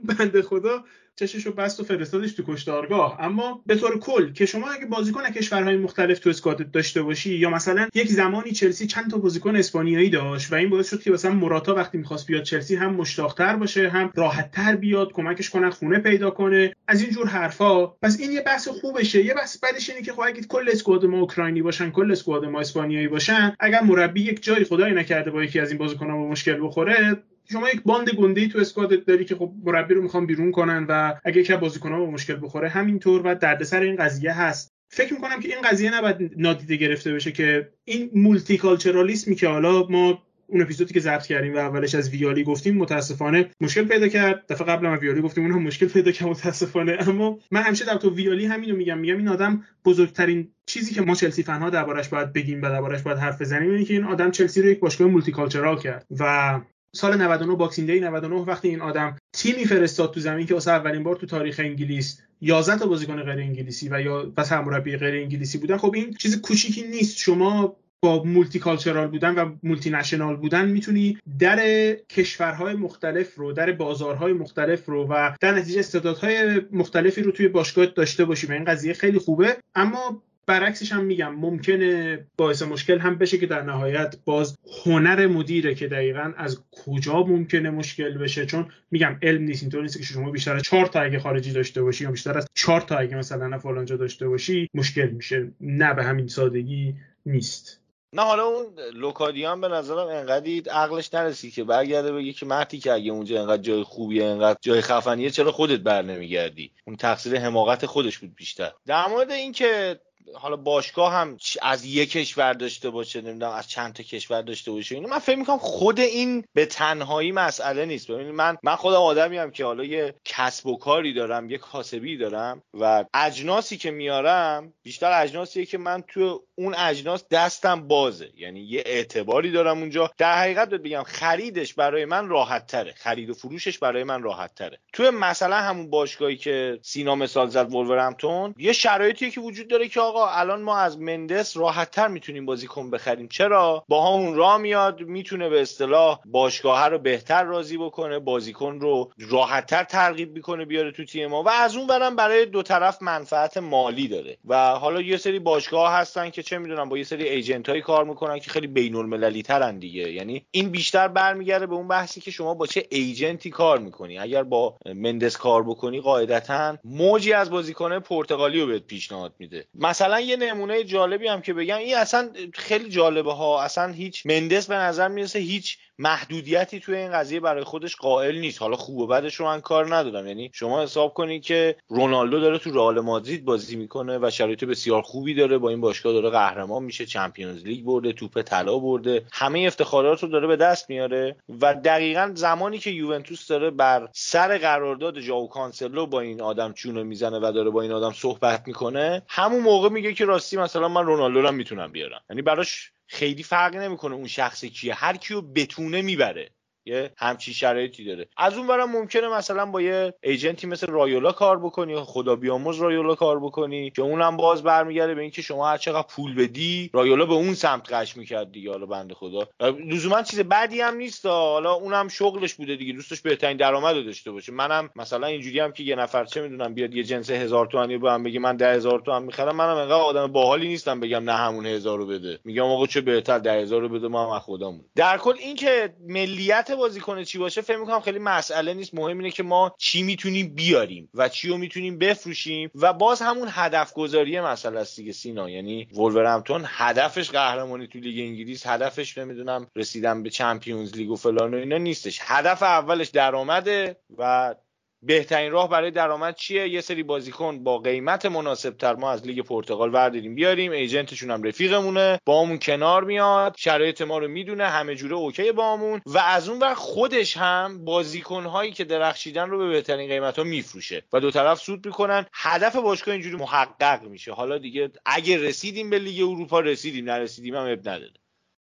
بنده خدا چشش رو بست و فرستادش تو کشتارگاه. اما به طور کل که شما اگه بازیکن کشورهای مختلف تو اسکوادت داشته باشی یا مثلا یک زمانی چلسی چند تا بازیکن اسپانیایی داشت و این باعث شد که مثلا موراتا وقتی می‌خواست بیاد چلسی هم مشتاقتر باشه هم راحتتر بیاد کمکش کنن خونه پیدا کنه از این جور حرفا پس این یه بحث خوبشه. یه بحث بعدش اینه که خب اگه کل اسکواد ما اوکراینی باشن کل اسکواد ما اسپانیایی باشن اگر مربی یک جایی خدای نکرده با یکی از این بازیکن‌ها مشکل بخوره شما یک باند گنده ای تو squad ت داری که خب مربی رو می‌خوان بیرون کنن و اگه یک بازیکن‌ها با مشکل بخوره همینطور و دردسر این قضیه هست. فکر می‌کنم که این قضیه نباید نادیده گرفته بشه که این multiculturalism ی که حالا ما اون اپیزودی که ضبط کردیم و اولش از ویالی گفتیم متاسفانه مشکل پیدا کرد. دفعه قبل ما ویالی گفتیم اونها مشکل پیدا کرد متاسفانه. اما من همیشه در تو ویالی همینو میگم. میگم این آدم بزرگترین چیزی که ما چلسی فنها دربارش باید بگیم و دربارش باید حرف بزنیم اینه که این آدم چلسی رو یک باشگاه multicultural کرد و سال 99 Boxing Day 99 وقتی این آدم تیمی فرستاد تو زمین که واسه اولین بار تو تاریخ انگلیس 11 تا بازیکن غیر انگلیسی و یا پس مربی غیر انگلیسی بودن خب این چیز کوچیکی نیست. شما با multicultural بودن و multinational بودن می‌تونی در کشورهای مختلف رو در بازارهای مختلف رو و در نتیجه استعدادهای مختلفی رو توی باشگاه داشته باشی و این قضیه خیلی خوبه. اما برعکسش هم میگم ممکنه باعث مشکل هم بشه که در نهایت باز هنر مدیره که دقیقا از کجا ممکنه مشکل بشه. چون میگم علم نیست اینطور نیست که شما بیشتر از چهار تا اگه خارجی داشته باشی یا بیشتر از چهار تا اگه مثلا فلانجا داشته باشی مشکل میشه. نه به همین سادگی نیست. نه حالا اون لوکادیان به نظرم انقدی عقلش نرسید که برگرده بگه که مردی که اگه اونجا انقدر جای خوبیه انقدر جای خفنیه چرا خودت بر نمیگردی؟ اون تقصیر حماقت خودش بود بیشتر. در مورد اینکه حالا باشگاه هم از یک کشور داشته باشه نمی‌دونم از چند تا کشور داشته باشه اینو من فکر می‌کنم خود این به تنهایی مسئله نیست. ببینید من من خودم آدمی هم که حالا یه کسب و کاری دارم یه کاسبی دارم و اجناسی که میارم بیشتر اجناسیه که من تو اون اجناس دستم بازه. یعنی یه اعتباری دارم اونجا. در حقیقت بگم خریدش برای من راحت تره خرید و فروشش برای من راحت تره تو مثلا همون باشگاهی که سینا مثال زد ولورهمپتون یه شرایطی که وجود داره که الان ما از مندس راحت تر می‌تونیم بازیکن بخریم. چرا؟ با همون راه میاد می‌تونه به اصطلاح باشگاه رو بهتر راضی بکنه بازیکن رو راحت تر ترغیب می‌کنه بیاره تو تیم ما و از اون برم برای دو طرف منفعت مالی داره. و حالا یه سری باشگاه هستن که چه می‌دونم با یه سری ایجنت هایی کار می‌کنن که خیلی بین المللی ترن دیگه. یعنی این بیشتر برمیگرده به اون بحثی که شما با چه ایجنتی کار می‌کنی. اگر با مندس کار بکنی قاعدتا موجی از بازیکن پرتغالی رو بهت پیشنهاد میده. مثلا یه نمونه جالبی هم که بگم این اصلا خیلی جالبه ها. اصلا هیچ مندس به نظر می‌رسه هیچ محدودیتی توی این قضیه برای خودش قائل نیست. حالا خوب و بدش رو من کار ندارم. یعنی شما حساب کنید که رونالدو داره تو رئال مادرید بازی می‌کنه و شرایط بسیار خوبی داره. با این باشگاه داره قهرمان میشه چمپیونز لیگ برده توپ طلا برده. همه افتخارات رو داره به دست میاره. و دقیقا زمانی که یوونتوس داره بر سر قرارداد ژائو کانسلو با این آدم چونه می‌زنه و داره با این آدم صحبت می‌کنه همون موقع میگه که راستی مثلا من رونالدو رو می‌تونم بیارم. یعنی براش خیلی فرقی نمی‌کنه اون شخص کیه. هر کیو بتونه می‌بره. یه همچی شرایطی داره. از اون ورم ممکنه مثلا با یه agent ی مثل رایولا کار بکنی خدا بیاموز رایولا کار بکنی که اونم باز برمیگرده به اینکه شما هر چقدر پول بدی رایولا به اون سمت غش می‌کرد دیگه حالا بنده خدا. لزوما چیز بدی هم نیست. حالا اونم شغلش بوده دیگه. دوستش بهترین درآمد داشته باشه. منم مثلا اینجوری هم که یه نفر چه می‌دونم بیاد یه جنس هزار تومانی به من بگه من ده هزار تومن می‌خرم منم انقدر آدم باحالی نیستم بگم نه همون هزار رو بده. میگم آقا چه بهتر ده رو بده ما هم خودمون. در کل اینکه ملیت کنه چی باشه فکر می‌کنم خیلی مسئله نیست. مهم اینه که ما چی می‌تونیم بیاریم و چی رو می‌تونیم بفروشیم. و باز همون هدف گذاری مسئله است دیگه سینا. یعنی ولورهمپتون هدفش قهرمانی تو لیگ انگلیس هدفش نمی‌دونم رسیدن به Champions League و فلان و اینا نیستش. هدف اولش درآمده و بهترین راه برای درآمد چیه؟ یه سری بازیکن با قیمت مناسب تر ما از لیگ پرتغال ورداریم. بیاریم agent شون هم رفیقمونه با همون کنار میاد شرایط ما رو می‌دونه همه جوره OK با همون. و از اون وقت خودش هم بازیکن هایی که درخشیدن رو به بهترین قیمت ها میفروشه و دو طرف سود می‌کنن. هدف باشگاه اینجوری محقق میشه. حالا دیگه اگه رسیدیم به لیگ اروپا رسیدیم نرسیدیم هم عیب نداره.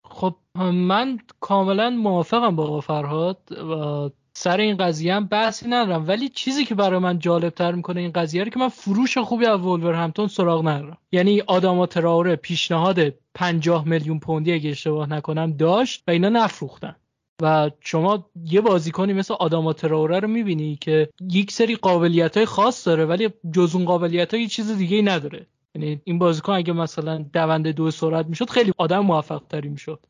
خب من کاملا موافقم با فرهاد و سر این قضیه هم بحثی ندارم. ولی چیزی که برای من جالب تر می‌کنه این قضیه رو که من فروش خوبی از همپتون سراغ ندارم. یعنی آداما تراوره پیشنهاد 50 میلیون پوندی اگه اشتباه نکنم داشت و اینا نفروختن. و شما یه بازیکنی مثل آداما تراوره رو می‌بینی که یک سری قابلیت های خاص داره ولی جز اون قابلیت های چیز دیگه نداره. یعنی این بازیکن اگه مثلا دونده دو سرعت می‌شد خیلی آدم موفق تری می‌شد.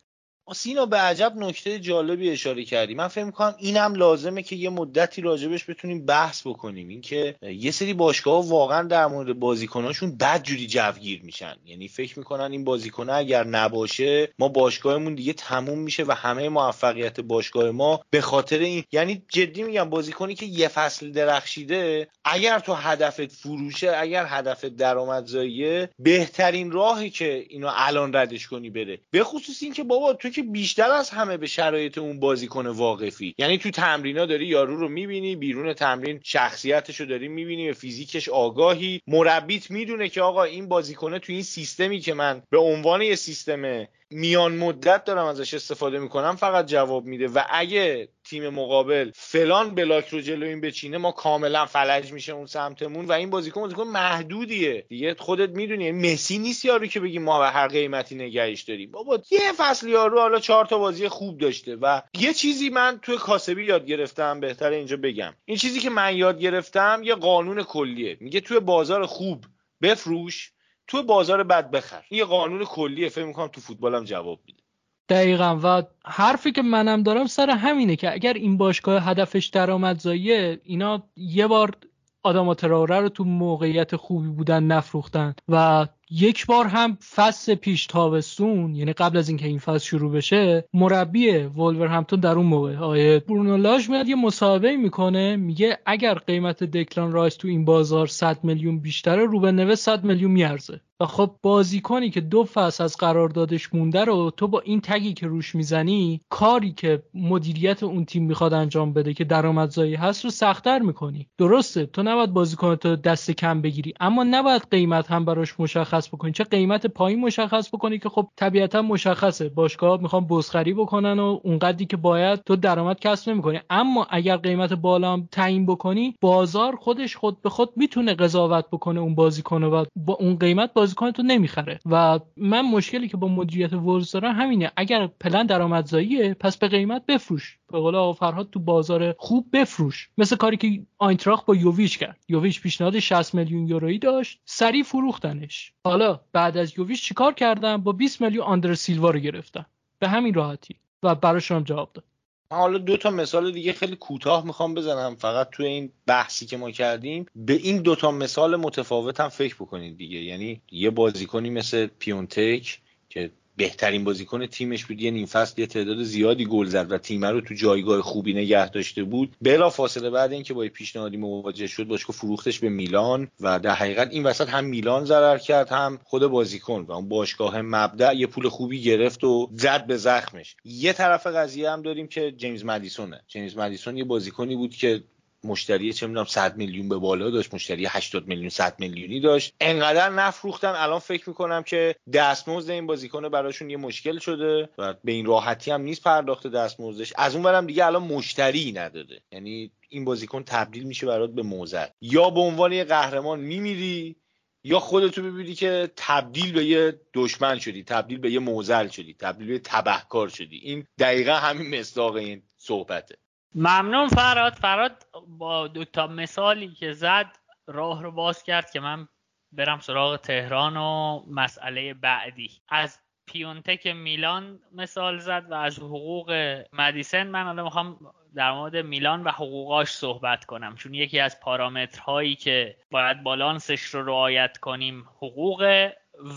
سینا به عجب نکته جالبی اشاره کردی. من فکر می‌کنم اینم لازمه که یه مدتی راجبش بتونیم بحث بکنیم. اینکه یه سری باشگاه واقعا در مورد بازیکناشون بد جوری جوگیر میشن. یعنی فکر می‌کنن این بازیکنه اگر نباشه ما باشگاهمون دیگه تموم میشه و همه موفقیت باشگاه ما به خاطر این. یعنی جدی میگم بازیکنی که یه فصل درخشیده اگر تو هدفت فروشه اگر هدفت درآمدزاییه بهترین راهی که اینو الان ردش کنی بره. به خصوص اینکه بابا تو که بیشتر از همه به شرایط اون بازیکن واقفی. یعنی تو تمرینا داری یارو رو می‌بینی بیرون تمرین شخصیتش رو داری می‌بینی به فیزیکش آگاهی. مربیت می‌دونه که آقا این بازیکنه تو این سیستمی که من به عنوان یه سیستم میان مدت دارم ازش استفاده می‌کنم فقط جواب میده. و اگه تیم مقابل فلان بلاک رو جلو این بچینه ما کاملا فلج میشه اون سمتمون و این بازیکن بازیکن محدودیه. دیگه خودت می‌دونی مسی نیست یارو که بگیم ما به هر قیمتی نگهش داریم. بابا یه فصل یارو حالا چهار تا بازی خوب داشته و یه چیزی من توی کاسبی یاد گرفتم بهتره اینجا بگم. این چیزی که من یاد گرفتم یه قانون کلیه. میگه توی بازار خوب بفروش تو بازار بد بخر. یه قانون کلیه فکر می‌کنم تو فوتبالم جواب میده. دقیقا. و حرفی که منم دارم سر همینه که اگر این باشگاه هدفش درآمدزاییه اینا یه بار آدم تراوره رو تو موقعیت خوبی بودن نفروختن و یک بار هم فصل پیش تابستون یعنی قبل از اینکه این فصل شروع بشه مربی همتون در اون موقع. آیه برونو لاژ میاد یه مصاحبه می‌کنه میگه اگر قیمت دکلان رایس تو این بازار 100 میلیون بیشتره روبن نوه 100 میلیون میارزه. و خب بازیکنی که دو فصل از قراردادش مونده رو تو با این تگی که روش می‌زنی کاری که مدیریت اون تیم می‌خواد انجام بده که درآمدزایی هست رو سختتر می‌کنی. درسته تو نباید بازیکن تو دست کم بگیری اما نباید قیمت هم براش مشخص بکنی. چه قیمت پایین مشخص بکنی که خب طبیعتا مشخصه. باشگاه می‌خوان بزخری بکنن و اونقدری که باید تو درآمد کسب نمی‌کنی. اما اگر قیمت بالا تعیین بکنی بازار خودش خود به خود می‌تونه قضاوت بکنه اون بازیکن و با اون قیمت بازیکن تو نمی‌خره. و من مشکلی که با مدیریت ورز دارم همینه. اگر پلن درآمدزاییه پس به قیمت بفروش. به قول آقا فرهاد تو بازار خوب بفروش. مثل کاری که آینتراخ با یوویچ کرد. یوویچ پیشنهاد 60 میلیون یورویی داشت. سریع فروختنش. حالا بعد از یوویچ چیکار کردن؟ با 20 میلیون آندر سیلوا رو گرفتن. به همین راحتی. و براشون جواب داد. حالا دو تا مثال دیگه خیلی کوتاه می‌خوام بزنم. فقط توی این بحثی که ما کردیم به این دو تا مثال متفاوت هم فکر بکنید دیگه. یعنی یه بازیکنی مثل پیونتک که بهترین بازیکن تیمش بود. یه نیم فصل یه تعداد زیادی گل زد و تیم رو تو جایگاه خوبی نگه داشته بود. بلا فاصله بعد اینکه با پیشنهادی مواجه شد باشگاه فروختش به میلان و در حقیقت این وسط هم میلان ضرر کرد هم خود بازیکن. و اون باشگاه مبدع یه پول خوبی گرفت و زد به زخمش. یه طرف قضیه هم داریم که جیمز مدیسونه. جیمز مدیسون یه بازیکنی بود که مشتری چه می‌دونم 100 میلیون به بالا داشت مشتری 80 میلیون 100 میلیونی داشت. انقدر نفروختن. الان فکر می‌کنم که دستمزد این بازیکن براشون یه مشکل شده و به این راحتی هم نیست پرداخت دستمزدش. از اون برم دیگه الان مشتری نداده. یعنی این بازیکن تبدیل میشه برات به موزل یا به عنوان یه قهرمان میمیری یا خودتو ببینی که تبدیل به یه دشمن شدی تبدیل به یه موزل شدی تبدیل به تبهکار شدی. این دقیقا همین مصداق این صحبته. ممنون فراد. فراد با دو تا مثالی که زد راه رو باز کرد که من برم سراغ تهران و مسئله بعدی. از پیونتک میلان مثال زد و از حقوق مدیسن من الان می‌خوام در مورد میلان و حقوقاش صحبت کنم. چون یکی از پارامترهایی که باید بالانسش رو رعایت کنیم حقوق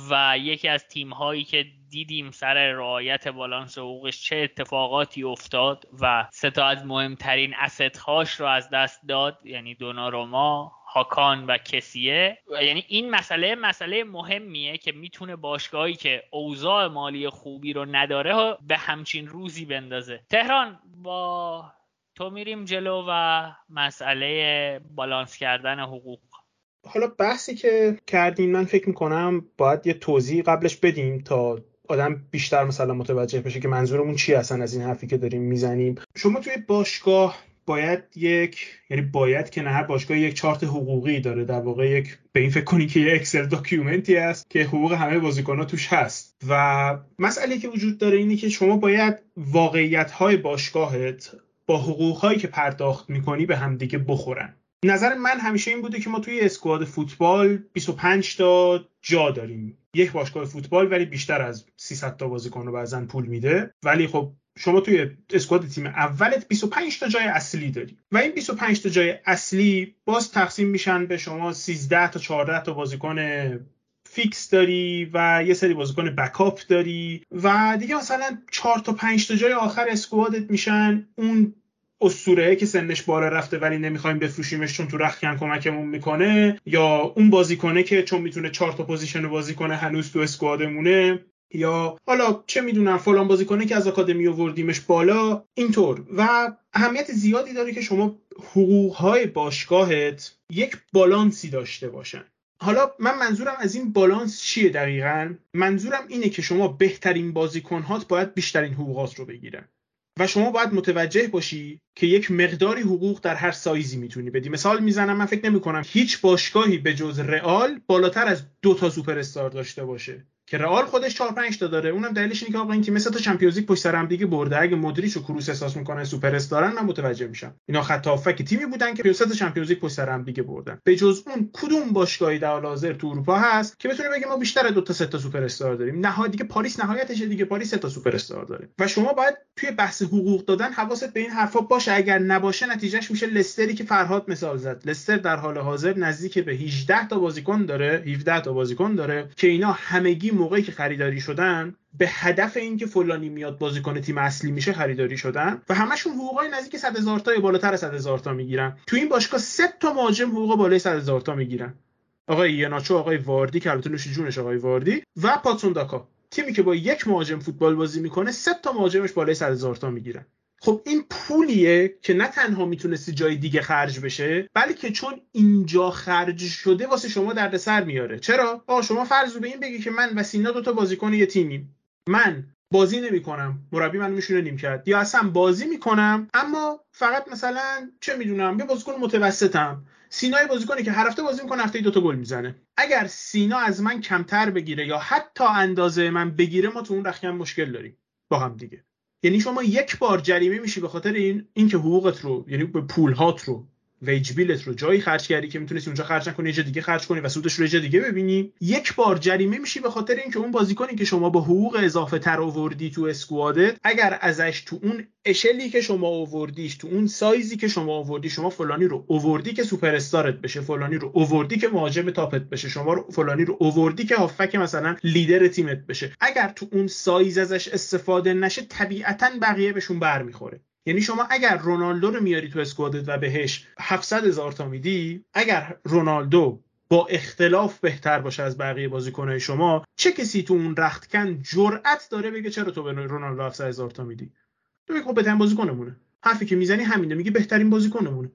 و یکی از تیم هایی که دیدیم سر رعایت بالانس حقوقش چه اتفاقاتی افتاد و سه تا از مهمترین اسست هاش رو از دست داد یعنی دوناروما هاکان و کسیه. یعنی این مسئله مسئله مهمیه که می‌تونه باشگاهی که اوضاع مالی خوبی رو نداره به همچین روزی بندازه. تهران با تو میریم جلو و مسئله بالانس کردن حقوق. حالا بحثی که کردیم من فکر می‌کنم باید یه توضیح قبلش بدیم تا آدم بیشتر مثلا متوجه بشه که منظورمون چی هستن از این حرفی که داریم می‌زنیم. شما توی باشگاه باید یک یعنی باید که نه هر باشگاه یک چارت حقوقی داره. در واقع یک به این فکر کنی که یه Excel document ی است که حقوق همه بازیکن‌ها توش هست. و مسئله که وجود داره اینه که شما باید واقعیت های باشگاهت با حقوق هایی که پرداخت می‌کنی به همدیگه بخورن. نظر من همیشه این بوده که ما توی اسکواد فوتبال 25 تا جا داریم. یک باشگاه فوتبال ولی بیشتر از 300 تا بازیکن رو بعضا پول میده. ولی خب شما توی اسکواد تیم اولت 25 تا جای اصلی داری. و این 25 تا جای اصلی باز تقسیم میشن به شما 13 تا 14 تا بازیکن فیکس داری و یه سری بازیکن بکاپ داری. و دیگه مثلا 4 تا 5 تا جای آخر اسکوادت میشن. اون اسطوره که سنش بالا رفته ولی نمی‌خوایم بفروشیمش چون تو رخکن کمکمون می‌کنه یا اون بازیکنه که چون می‌تونه چهار تا position بازی کنه هنوز تو squad مونه یا حالا چه می‌دونم فلان بازیکنه که از آکادمی آوردیمش بالا اینطور. و اهمیت زیادی داره که شما حقوقهای باشگاهت یک بالانسی داشته باشن. حالا من منظورم از این بالانس چیه دقیقا؟ منظورم اینه که شما بهترین بازیکنهات باید بیشترین حقوقات رو بگیرن. و شما باید متوجه باشی که یک مقداری حقوق در هر سایزی می‌تونی بدی. مثال می‌زنم من فکر نمی کنم هیچ باشگاهی به جز رئال بالاتر از دو تا سوپر استار داشته باشه. که رئال خودش 4 5 تا داره. اونم دلیلش اینه که آقا این تیم سه تا Champions League پشت سر هم دیگه برده. اگه مودریچ و کروس احساس می‌کنن سوپر استارن من متوجه میشم. اینا خط هافک تیمی بودن که سه تا Champions League پشت سر هم دیگه بردن. به جز اون کدوم باشگاهی در حال حاضر تو اروپا هست که بتونه بگه ما بیشتر دو تا سه تا سوپر استار داریم. نهایت دیگه پاریس نهایتش دیگه. پاریس سه تا سوپر استار داره. و شما باید توی بحث حقوق دادن حواست به این حرفا باشه. اگر نباشه نتیجهش میشه لستری که فرهاد مثال زد. لستر در حال حاضر نزدیک به 18 تا بازیکن داره. 17 تا بازیکن داره که اینا همگی موقعی که خریداری شدن به هدف اینکه فلانی میاد بازیکن تیم اصلی میشه خریداری شدن و همشون حقوقای نزدیک 100 هزار تا بالاتر از 100 هزار تا می‌گیرن. تو این باشگاه سه تا مهاجم حقوق بالای 100 هزار تا می‌گیرن. آقای یناچو آقای واردی که البته نوش جونش آقای واردی و پاتسون داکا تیمی که با یک مهاجم فوتبال بازی می‌کنه سه تا مهاجمش بالای 100 هزار تا می‌گیرن. خب این پولیه که نه تنها می‌تونستی جای دیگه خرج بشه بلکه چون اینجا خرج شده واسه شما دردسر میاره. چرا؟ آ شما فرض رو به این بگی که من و سینا دوتا بازیکن یه تیمیم. من بازی نمی‌کنم. مربی منو میشونه نیمکت یا اصلا بازی می‌کنم اما فقط مثلا چه می‌دونم یه بازیکن متوسطم. سینا بازیکنی که هر هفته بازی می‌کنه هفته دو تا گل می‌زنه. اگر سینا از من کمتر بگیره یا حتی اندازه من بگیره ما تو اون رخکن مشکل داریم. با هم دیگه. یعنی شما یک بار جریمه میشی به خاطر این اینکه حقوقت رو یعنی به پول هات رو wage bill ت رو جایی خرج کردی که می‌تونستی اونجا خرج نکنی یه دیگه خرج کنی و سودش رو یه دیگه ببینی. یک بار جریمه میشی به خاطر اینکه اون بازیکنی که شما با حقوق اضافه تر آوردی تو squad ت اگر ازش تو اون اشلی که شما آوردیش تو اون سایزی که شما آوردی شما فلانی رو اووردی که سوپر استارت بشه فلانی رو اووردی که مهاجم تاپت بشه شما رو فلانی رو اووردی که هافک مثلا لیدر تیمت بشه. اگر تو اون سایز ازش استفاده نشه طبیعتا بقیه بهشون برمیخوره. یعنی شما اگر رونالدو رو میاری تو اسکوادت و بهش 700 هزار تا میدی اگر رونالدو با اختلاف بهتر باشه از بقیه بازیکنهای شما چه کسی تو اون رختکن جرأت داره بگه چرا تو به رونالدو 700 هزار تا میدی؟ تو خب بهترین بازیکنمونه. حرفی که می‌زنی همینه میگه بهترین بازیکنمونه.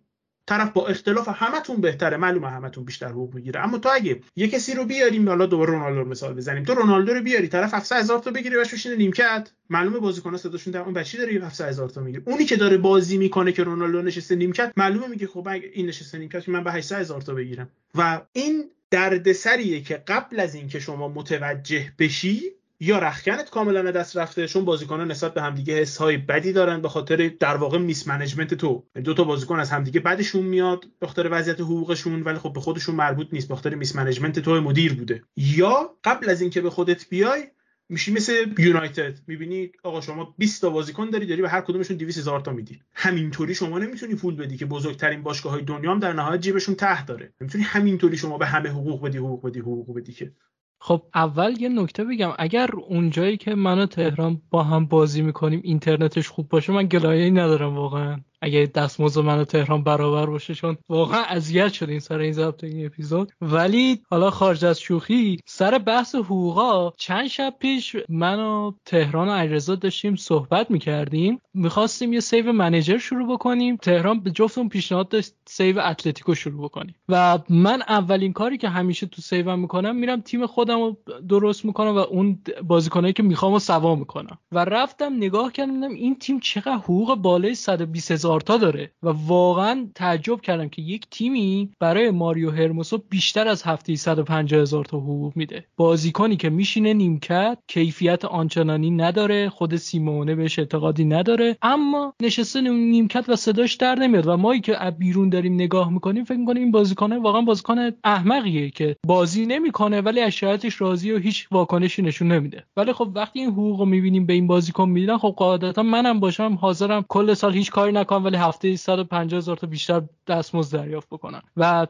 طرف با اختلاف همتون بهتره. معلومه همتون بیشتر حقوق می‌گیره. اما تو اگه یه کسی رو بیاریم حالا دوباره رونالدو رو مثال بزنیم. تو رونالدو رو بیاری طرف 700 هزار تا بگیره باش بشینه نیمکت. معلومه بازیکن صداشون در اون بچی داره 700 هزار تا می‌گیره. اونی که داره بازی می‌کنه که رونالدو نشسته نیمکت معلومه میگه خب اگه این نشسته نیمکت من به 800 هزار تا بگیرم. و این دردسریه که قبل از اینکه شما متوجه بشی یا رخکنت کاملا دست رفته چون بازیکنان نسبت به همدیگه حس های بدی دارن به خاطر در واقع mismanagement تو. یعنی دو تا بازیکن از همدیگه بدشون میاد به خاطر وضعیت حقوقشون ولی خب به خودشون مربوط نیست به خاطر mismanagement تو مدیر بوده. یا قبل از اینکه به خودت بیای میشی مثل یونایتد. می‌بینی آقا شما 20 تا بازیکن داری داری به هر کدومشون 200 هزار تا میدی. همینطوری شما نمی‌تونی پول بدی که بزرگترین باشگاه های دنیا هم در نهایت جیبشون ته داره. نمی‌تونی همینطوری شما به همه حقوق بدی حقوق بدی حقوق بدی که. خب اول یه نکته بگم. اگر اونجایی که من و تهران با هم بازی می‌کنیم اینترنتش خوب باشه من گلایه ندارم واقعا. اگه دستمزد من و تهران برابر باشه چون واقعا اذیت شدیم سر این ضبط این اپیزود. ولی حالا خارج از شوخی سر بحث حقوقا چند شب پیش من و تهران و علیرضا داشتیم صحبت می‌کردیم. می‌خواستیم یه save manager شروع بکنیم. تهران به جفتمون پیشنهاد داشت save اتلتیکو شروع بکنیم. و من اولین کاری که همیشه تو سیوم می‌کنم میرم تیم خودم رو درست می‌کنم و اون بازیکنایی که می‌خوام رو سوا می‌کنم. و رفتم نگاه کردم این تیم چقدر حقوق بالای 120 هزار تا داره و واقعا تعجب کردم که یک تیمی برای ماریو هرموسو بیشتر از هفته 150 هزار تا حقوق میده. بازیکنی که میشینه نیمکت کیفیت آنچنانی نداره خود سیمونه بهش اعتقادی نداره اما نشسته نیمکت و صداش در نمیاد و ما که از بیرون داریم نگاه می‌کنیم فکر می‌کنیم این بازیکنه واقعا بازیکن احمقیه که بازی نمی‌کنه ولی از شرایطش راضی و هیچ واکنشی نشون نمیده. ولی خب وقتی این حقوق رو می‌بینیم به این بازیکن میدن خب قاعدتا منم باشم حاضرم کل سال هیچ کاری نکنم. ولی هفته 150 هزار تا بیشتر دستمزد دریافت بکنن و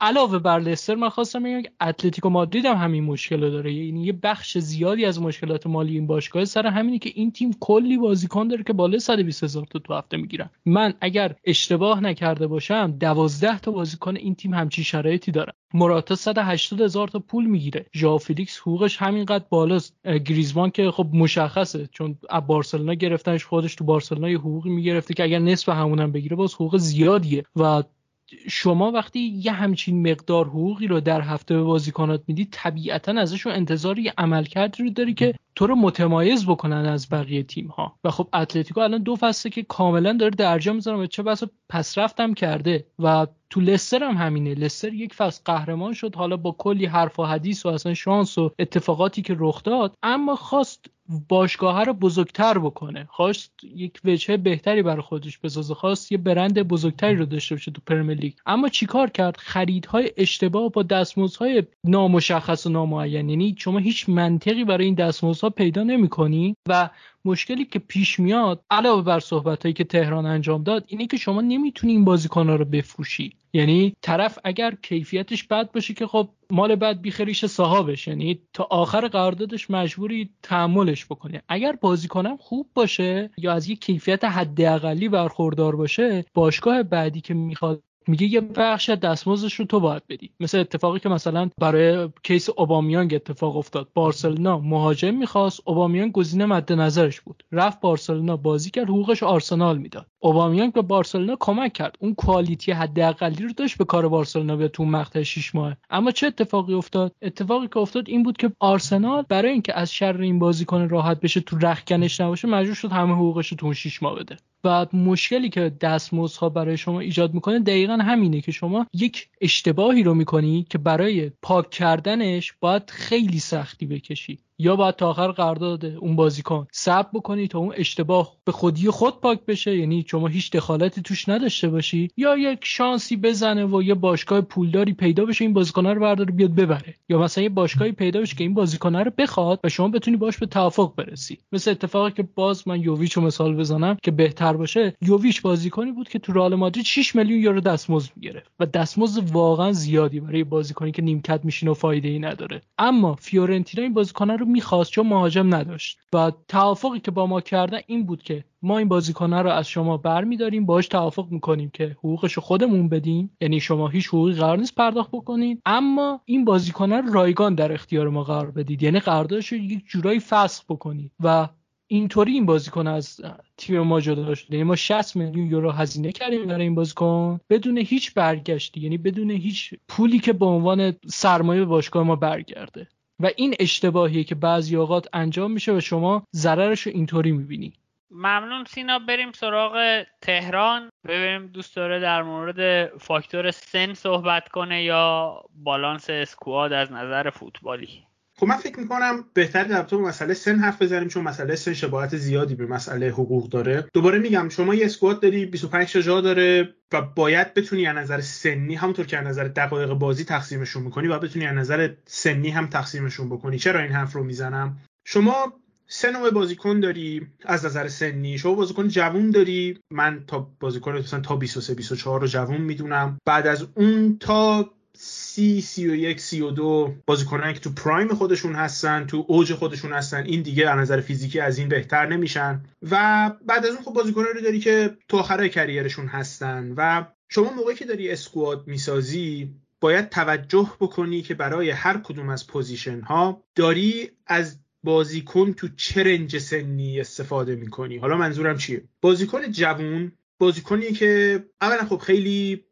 علاوه بر لستر من خواستم بگم که اتلتیکو مادرید هم همین مشکل رو داره. یعنی یه بخش زیادی از مشکلات مالی این باشگاه سر همینی که این تیم کلی بازیکن داره که بالای 120 هزار تا تو هفته می‌گیرن. من اگر اشتباه نکرده باشم 12 تا بازیکن این تیم همچی شرایطی داره مراتا 180 هزار تا پول می‌گیره. ژائو فلیکس حقوقش همینقدر بالاست. گریزمان که خب مشخصه چون از بارسلونا گرفتنش خودش تو بارسلونا یه حقوقی می‌گرفته که نصف همونم بگیره باز حقوق زیادیه. و شما وقتی یه همچین مقدار حقوقی رو در هفته به بازیکنات میدی طبیعتا ازشون انتظار یه عملکردی رو داری که تو رو متمایز بکنن از بقیه تیم ها و خب اتلتیکو الان دو فصله که کاملا داره درجا می‌ذاره و چه بسا پس رفتم کرده. و تو لستر هم همینه. لستر یک فصل قهرمان شد حالا با کلی حرف و حدیث و اصلا شانس و اتفاقاتی که رخ داد اما خواست باشگاه رو بزرگتر بکنه. خواست یک وجهه بهتری برای خودش بسازه. خواست یه برند بزرگتری رو داشته باشه تو پرمیر لیگ. اما چیکار کرد؟ خریدهای اشتباه با دستمزدهای نامشخص و نامعین. یعنی شما هیچ منطقی برای این دستمزدها پیدا نمی‌کنی و مشکلی که پیش میاد علاوه بر صحبتهایی که تهران انجام داد اینه که شما نمی‌تونی این بازیکنها رو بفروشی. یعنی طرف اگر کیفیتش بد باشه که خب مال بد بیخریش صاحبش. یعنی تا آخر قراردادش مجبوری تحملش بکنی. اگر بازیکنم خوب باشه یا از یک کیفیت حداقلی برخوردار باشه باشگاه بعدی که می‌خواد میگه یه بخش از دستمزدش رو تو باید بدی. مثل اتفاقی که مثلا برای کیس اوبامیانگ اتفاق افتاد. بارسلونا مهاجم می‌خواست اوبامیانگ گزینه مد نظرش بود. رفت بارسلونا بازی کرد حقوقش آرسنال می‌داد. اوبامیانگ به بارسلونا کمک کرد. اون کوالیتی حداقلی رو داشت به کار بارسلونا به تو مقطع 6 ماه. اما چه اتفاقی افتاد؟ اتفاقی که افتاد این بود که آرسنال برای اینکه از شر این بازیکن راحت بشه تو رخکنش نباشه مجبور شد همه حقوقش رو تو 6 ماه بده. بعد مشکلی که دستمزدها برای شما ایجاد می‌کنه دقیقا همینه که شما یک اشتباهی رو می‌کنی که برای پاک کردنش باید خیلی سختی بکشی. یا باید تا آخر قرارداد اون بازیکن. صبر بکنی تا اون اشتباه به خودی خود پاک بشه. یعنی شما هیچ دخالتی توش نداشته باشی. یا یک شانسی بزنه و یه باشگاه پولداری پیدا بشه این بازیکن رو برداره بیاد ببره. یا مثلا یه باشگاهی پیدا بشه که این بازیکن رو بخواد و شما بتونی باش به توافق برسی. مثل اتفاقی که باز من یوویچ رو مثال بزنم که بهتر باشه. یوویچ بازیکنی بود که تو رئال مادرید 6 میلیون یورو دستمزد می‌گرفت و دستمزد واقعا زیادی برای بازیکنی که نیمکت میشینه و فایده ای نداره. اما فیورنتینا این بازیکن می‌خواست چون مهاجم نداشت. و توافقی که با ما کردن این بود که ما این بازیکنه رو از شما برمیداریم باش توافق می‌کنیم که حقوقش رو خودمون بدیم. یعنی شما هیچ حقوقی قرار نیست پرداخت بکنید اما این بازیکنه رو رایگان در اختیار ما قرار بدید. یعنی قراردادش رو یک جورایی فسخ بکنید. و اینطوری این بازیکن از تیم ما جدا شده یعنی ما 60 میلیون یورو هزینه کردیم برای این بازیکن. بدون هیچ برگشتی یعنی بدون هیچ پولی که به عنوان سرمایه باشگاه ما برگرده. و این اشتباهیه که بعضی اوقات انجام میشه و شما ضررش رو اینطوری می‌بینی. ممنون سینا بریم سراغ تهران. ببینیم دوست داره در مورد فاکتور سن صحبت کنه یا بالانس اسکواد از نظر فوتبالی. خب من فکر می‌کنم بهتر در تو مسئله سن حرف بزنیم چون مسئله سن شباهت زیادی به مسئله حقوق داره. دوباره میگم شما یه اسکواد داری 25 تا جا داره و باید بتونی از نظر سنی همونطور که از نظر دقایق بازی تقسیمشون می‌کنی و بتونی از نظر سنی هم تقسیمشون بکنی. چرا این حرف رو می‌زنم؟ شما سه نوع بازیکن داری از نظر سنی شما بازیکن جوون داری. من تا بازیکن مثلا تا 23 24 رو جوون می‌دونم. بعد از اون تا سی سی و یک سی و دو بازیکنانی که تو پرایم خودشون هستن تو اوج خودشون هستن این دیگه از نظر فیزیکی از این بهتر نمیشن. و بعد از اون خب بازیکنانی رو داری که تو آخرای کریرشون هستن. و شما موقعی که داری اسکواد می‌سازی باید توجه بکنی که برای هر کدوم از position ها داری از بازیکن تو چه range سنی استفاده می‌کنی. حالا منظورم چیه؟ بازیکن جوون بازیکنی که اولا خب خیلی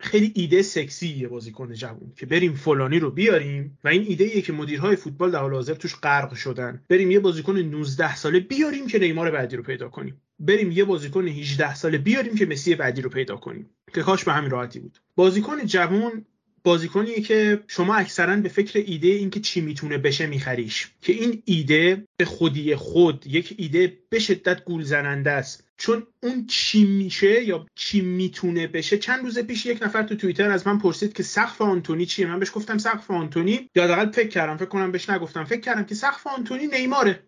خیلی ایده سکسی بازیکن جوون که بریم فلانی رو بیاریم و این ایده ایه که مدیرهای فوتبال در حال حاضر توش غرق شدن. بریم یه بازیکن 19 ساله بیاریم که نیمار بعدی رو پیدا کنیم. بریم یه بازیکن 18 ساله بیاریم که مسی بعدی رو پیدا کنیم. که کاش به همین راحتی بود. بازیکن جوون بازیکنیه که شما اکثرا به فکر ایده اینکه چی می‌تونه بشه میخریش. که این ایده به خودی خود یک ایده به شدت گول زننده است. چون اون چی میشه یا چی می‌تونه بشه چند روز پیش یک نفر تو توییتر از من پرسید که سقف آنتونی چیه؟ من بهش گفتم سقف آنتونی. یا حداقل فکر کردم فکر کنم بهش نگفتم. فکر کردم که سقف آنتونی نیماره.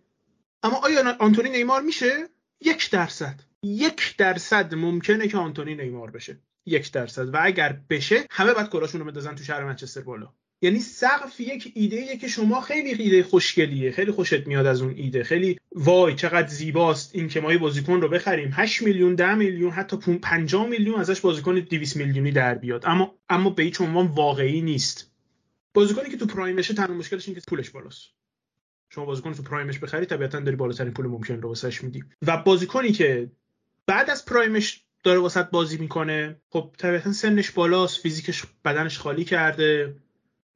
اما آیا آنتونی نیمار میشه؟ یک درصد. یک درصد ممکنه که آنتونی نیمار بشه. یک درصد. و اگر بشه همه باید کلاشون رو بندازن تو شهر منچستر بالا. یعنی سقف یک ایده که شما خیلی ایده خوشگلیه. خیلی خوشت میاد از اون ایده. خیلی وای چقدر زیباست این که ما یه بازیکن رو بخریم. 8 میلیون 10 میلیون حتی 50 میلیون ازش بازیکن 200 میلیونی در بیاد. اما اما به هیچ عنوان واقعی نیست. بازیکنی که تو پرایمشه تنها مشکلش اینه که پولش بالاست. شما بازیکن تو پرایمش بخری طبیعتا داری بالاترین پول ممکن رو واسش میدی. و بازیکنی که بعد از پرایمش داره واسط بازی می‌کنه. خب طبیعتا سنش بالاست فیزیکش بدنش خالی کرده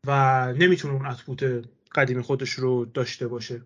و نمی‌تونه اون اتبوت قدیم خودش رو داشته باشه.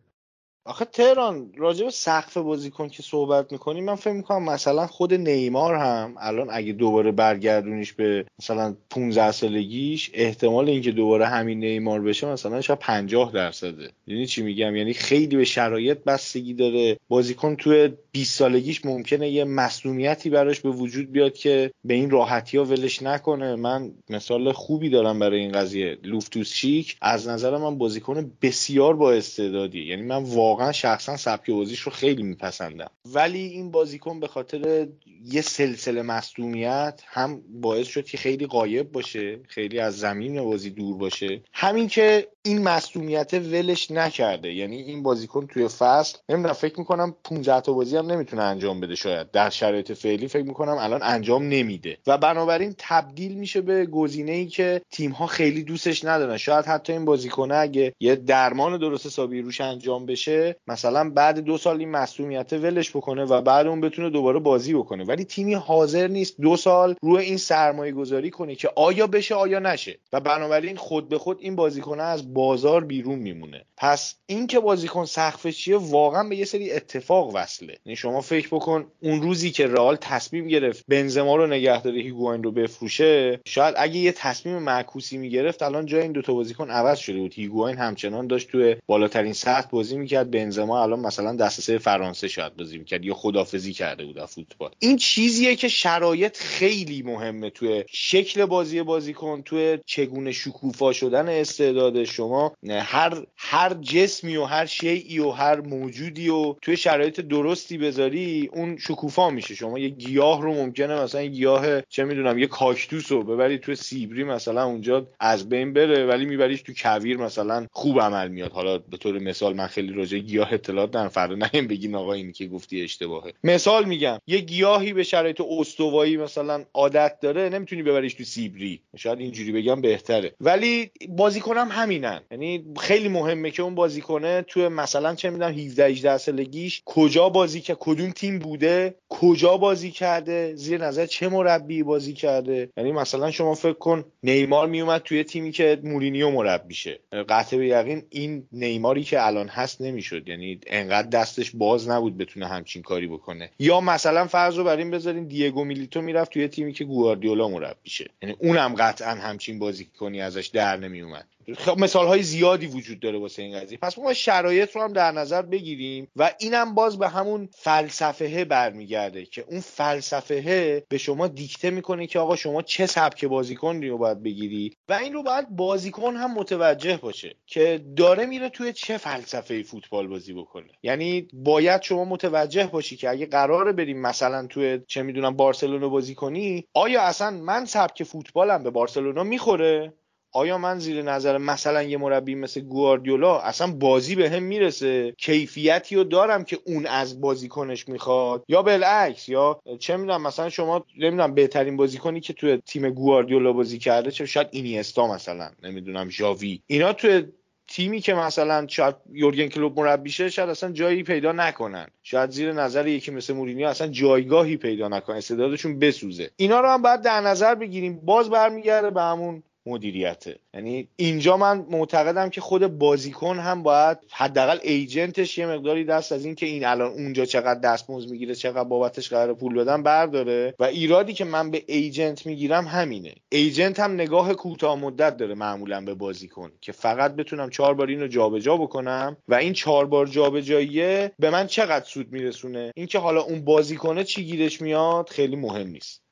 آخه تهران راجع به سقف بازیکن که صحبت می‌کنی من فکر می‌کنم مثلا خود نیمار هم الان اگه دوباره برگردونیش به مثلا 15 سالگیش احتمال اینکه دوباره همین نیمار بشه مثلا شاید 50 درصده. یعنی چی میگم؟ یعنی خیلی به شرایط بستگی داره. بازیکن توی 20 سالگیش ممکنه یه مسئولیتی براش به وجود بیاد که به این راحتی ها ولش نکنه. من مثال خوبی دارم برای این قضیه. لوفتوس شیک از نظر من بازیکن بسیار با استعدادی یعنی من واقعا شخصا سبک بازیش رو خیلی میپسندم. ولی این بازیکن به خاطر یه سلسله مصدومیت هم باعث شد که خیلی قایب باشه خیلی از زمین بازی دور باشه. همین که این مصدومیت ولش نکرده. یعنی این بازیکن توی فصل نمی‌دونم فکر می‌کنم 15 تا بازی هم نمی‌تونه انجام بده شاید. در شرایط فعلی فکر می‌کنم الان انجام نمیده. و بنابراین تبدیل میشه به گزینه ای که تیم ها خیلی دوستش ندارن. شاید حتی این بازیکنه اگه یه درمان درست حسابی روش انجام بشه مثلا بعد دو سال این مصدومیت ولش بکنه و بعد اون بتونه دوباره بازی بکنه. ولی تیمی حاضر نیست دو سال روی این سرمایه گذاری کنه که آیا بشه آیا نشه. و بنابراین خود به خود این بازیکنه از بازار بیرون میمونه. پس این که بازیکن سقفش چیه واقعا به یه سری اتفاق وصله. یعنی شما فکر بکن اون روزی که رئال تصمیم گرفت بنزما رو نگه داره هیگواین رو بفروشه شاید اگه یه تصمیم معکوسی می‌گرفت الان جای این دوتا بازیکن عوض شده بود. هیگواین همچنان داشت توی بالاترین سطح بازی می‌کرد. بنزما الان مثلا دسته فرانسه شاید بازی می‌کرد یا خدافزی کرده بود فوتبال. این چیزیه که شرایط خیلی مهمه توی شکل بازی بازیکن توی چگونه شکوفا شدن استعداد شما. هر هر جسمی و هر شیعی و هر موجودی و توی شرایط درستی بذاری اون شکوفا میشه. شما یه گیاه رو ممکنه مثلا یه گیاه چه می‌دونم یه کاکتوس رو ببری توی سیبری مثلا اونجا از بین بره ولی میبریش تو کویر مثلا خوب عمل میاد. حالا به طور مثال من خیلی راجع گیاه اطلاعات دارم فردا نیم بگین آقا اینی که گفتی اشتباهه. مثال میگم یه گیاهی به شرایط استوایی مثلا عادت داره نمی‌تونی ببریش تو سیبری. شاید اینجوری بگم بهتره. ولی بازیکنم همینن. یعنی خیلی مهمه که اون بازیکنه تو مثلا چه می‌دونم 17 18 سالگیش کجا بازی کرد کدوم تیم بوده کجا بازی کرده زیر نظر چه مربی بازی کرده. یعنی مثلا شما فکر کن نیمار میومد توی تیمی که مورینیو مربیشه قطع به یقین این نیماری که الان هست نمی‌شد. یعنی انقدر دستش باز نبود بتونه همچین کاری بکنه. یا مثلا فرض رو بر این بذارین دیگو میلیتو می‌رفت توی تیمی که گواردیولا مربیشه یعنی اونم قطعا همچین بازی کنی ازش در نمیومد خب مثال های زیادی وجود داره واسه این قضیه. پس ما شرایط رو هم در نظر بگیریم و اینم باز به همون فلسفه برمیگرده که اون فلسفه به شما دیکته می‌کنه که آقا شما چه سبک بازیکن رو باید بگیری و این رو باید بازیکن هم متوجه باشه که داره میره توی چه فلسفه فوتبال بازی بکنه. یعنی باید شما متوجه باشی که اگه قراره بریم مثلا توی چه می‌دونم بارسلونا بازی کنی آیا اصلا من سبک فوتبالم به بارسلونا می‌خوره؟ آیا من زیر نظر مثلا یه مربی مثل گواردیولا اصلا بازی به هم می‌رسه؟ کیفیتی رو دارم که اون از بازیکنش می‌خواد؟ یا بالعکس یا چه می‌دونم مثلا شما نمی‌دونم بهترین بازیکنی که توی تیم گواردیولا بازی کرده چه شاید اینیستا مثلا نمی‌دونم ژاوی. اینا توی تیمی که مثلا شاید یورگن کلوب مربیشه شاید اصلا جایی پیدا نکنن. شاید زیر نظر یکی مثل مورینیو اصلا جایگاهی پیدا نکنن استعدادشون بسوزه. اینا رو هم باید در نظر بگیریم. باز برمیگرده به همون مدیریته یعنی اینجا من معتقدم که خود بازیکن هم باید حداقل ایجنتش یه مقداری دست از این که این الان اونجا چقدر دستمزد می‌گیره چقدر بابتش قرار پول بدن برداره. و ایرادی که من به ایجنت می‌گیرم همینه. ایجنت هم نگاه کوتاه مدت داره معمولا به بازیکن که فقط بتونم چهار بار اینو جابجا بکنم و این چهار بار جابجاییه به من چقدر سود میرسونه؟ اینکه حالا اون بازیکنه چی گیرش میاد خیلی مهم نیست.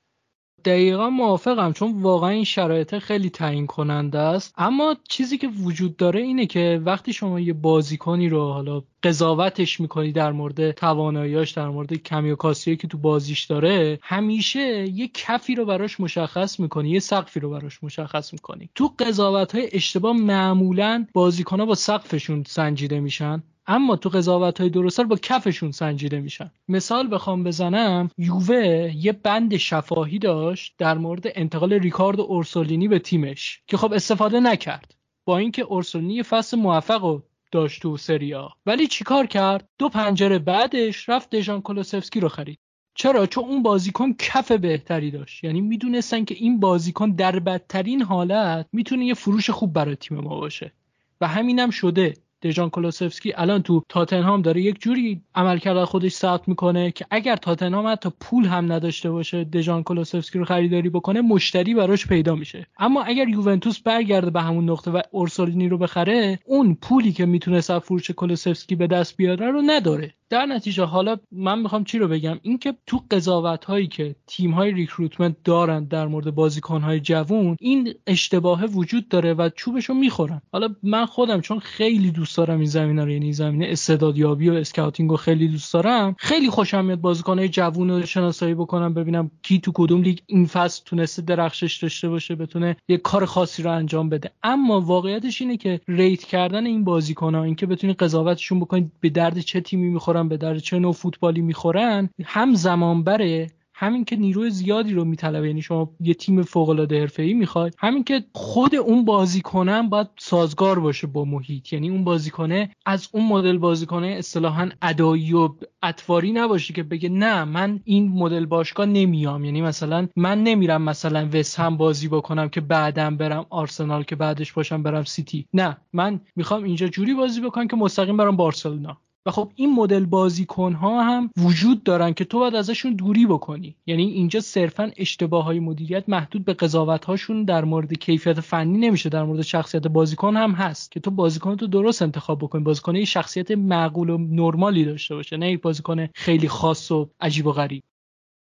دقیقا موافقم چون واقعا این شرایط خیلی تعیین کننده است. اما چیزی که وجود داره اینه که وقتی شما یه بازیکنی رو حالا قضاوتش می‌کنی در مورد تواناییاش در مورد کمی و که تو بازیش داره همیشه یه کفی رو براش مشخص می‌کنی یه سقفی رو براش مشخص می‌کنی. تو قضاوت های اشتباه معمولا بازیکن با سقفشون سنجیده میشن. اما تو قضاوت های درستر با کفشون سنجیده میشن. مثال بخوام بزنم یووه یه بند شفاهی داشت در مورد انتقال ریکارد اورسولینی به تیمش که خب استفاده نکرد. با اینکه اورسولینی فصل موفق و داشت تو سریا. ولی چیکار کرد؟ دو پنجره بعدش رفت دژان کولوسفسکی رو خرید. چرا؟ چون اون بازیکن کف بهتری داشت. یعنی می‌دونستن که این بازیکن در بدترین حالت می‌تونه یه فروش خوب برای تیم ما باشه. و همینم شده. دژان کلوسفسکی الان تو تاتنهام داره یک جوری عملکرد خودش ثبت می‌کنه که اگر تاتنهام حتی پول هم نداشته باشه دژان کلوسفسکی رو خریداری بکنه مشتری براش پیدا میشه. اما اگر یوونتوس برگرده به همون نقطه و اورسولینی رو بخره اون پولی که می‌تونه فروش کلوسفسکی به دست بیاره رو نداره. در نتیجه حالا من می‌خوام چی رو بگم؟ اینکه تو قضاوت هایی که تیم های recruitment دارن در مورد بازیکن های جوون این اشتباه وجود داره و چوبش رو می‌خورن. حالا من خودم چون خیلی دوست دارم این زمینه رو یعنی زمینه استعدادیابی و scouting رو خیلی دوست دارم خیلی خوشم میاد بازیکن های جوون رو شناسایی بکنم ببینم کی تو کدوم لیگ این فصل تونسته درخشش داشته باشه بتونه یه کار خاصی رو انجام بده. اما واقعیتش اینه که ریت کردن این بازیکن ها اینکه بتونید قضاوتشون بکنید به درد چه تیمی می‌خورن به درد چه نوع فوتبالی می‌خورن هم زمان بره همین که نیروی زیادی رو میطلبه. یعنی شما یه تیم فوق العاده حرفه‌ای می‌خواید همین که خود اون بازیکنم باید سازگار باشه با محیط. یعنی اون بازیکنه از اون مدل بازیکنه اصطلاحا ادایی و اطواری نباشه که بگه نه من این مدل باشگاه نمیام. یعنی مثلا من نمیرم مثلا وست هم بازی بکنم که بعدم برم آرسنال که بعدش باشم برم سیتی. نه من می‌خوام اینجا جوری بازی بکنم که مستقیم برم بارسلونا. و خب این مدل بازیکن ها هم وجود دارن که تو باید ازشون دوری بکنی. یعنی اینجا صرفا اشتباه های مدیریت محدود به قضاوت هاشون در مورد کیفیت فنی نمیشه در مورد شخصیت بازیکن هم هست که تو بازیکن تو درست انتخاب بکنی. بازیکن شخصیت معقول و نرمالی داشته باشه نه یک بازیکن خیلی خاص و عجیب و غریب.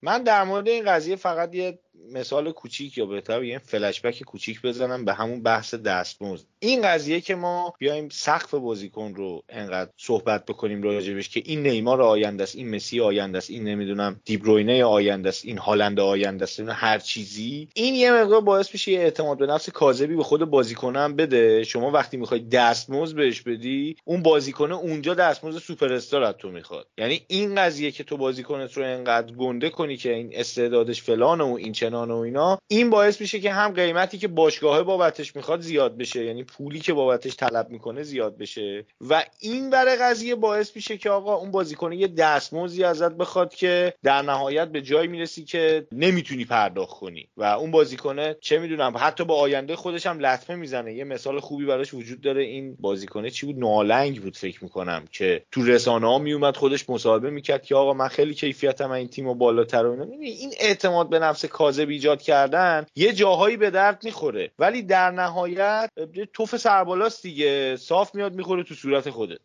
من در مورد این قضیه فقط یه مثال کوچیک یا بهتر یه فلشبک کوچیک بزنم به همون بحث دستمزد. این قضیه که ما بیایم سقف بازیکن رو انقدر صحبت بکنیم راجبش که این نیمار آینده است این مسی آینده است این نمی‌دونم دیبروینه آینده است این هالند آینده است هر چیزی. این یه مقدار باعث میشه یه اعتماد به نفس کاذبی به خود بازیکن هم بده. شما وقتی می‌خوای دستمزد بهش بدی اون بازیکن اونجا دستمزد سوپر استار از تو می‌خواد. یعنی این قضیه که تو بازیکنت رو انقدر گنده کنی که این استعدادش فلان و این چنان و اینا این باعث میشه که هم قیمتی که باشگاه بابتش می‌خواد زیاد بشه یعنی پولی که بابتش طلب می‌کنه زیاد بشه. و این برای قضیه باعث میشه که آقا اون بازیکن یه دستمزدی ازت بخواد که در نهایت به جای می‌رسی که نمی‌تونی پرداخت کنی. و اون بازیکنه چه می‌دونم حتی با آینده خودش هم لطمه می‌زنه. یه مثال خوبی براش وجود داره. این بازیکنه چی بود؟ نالنگ بود فکر می‌کنم که تو رسانه ها میومد خودش مصاحبه می‌کرد که آقا من خیلی کیفیتم این تیم بالاتر و این اعتماد به نفس کاذب ایجاد کردن یه جاهایی به درد می‌خوره. ولی در نهایت توف سربالاست دیگه. صاف میاد می‌خوره تو صورت خودت.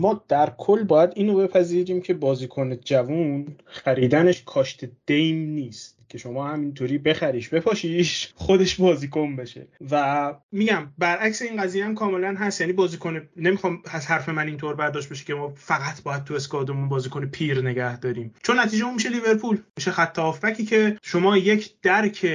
ما در کل باید اینو بپذیریم که بازیکن جوون خریدنش کاشت دیم نیست. که شما همینطوری بخریش بپاشیش خودش بازیکن بشه. و میگم برعکس این قضیه هم کاملا هست. یعنی بازیکن نمی‌خوام از حرف من اینطور برداشت بشه که ما فقط باید تو اسکادمون بازیکن پیر نگه داریم. چون نتیجه اون میشه لیورپول. میشه خط هافبکی که شما یک درک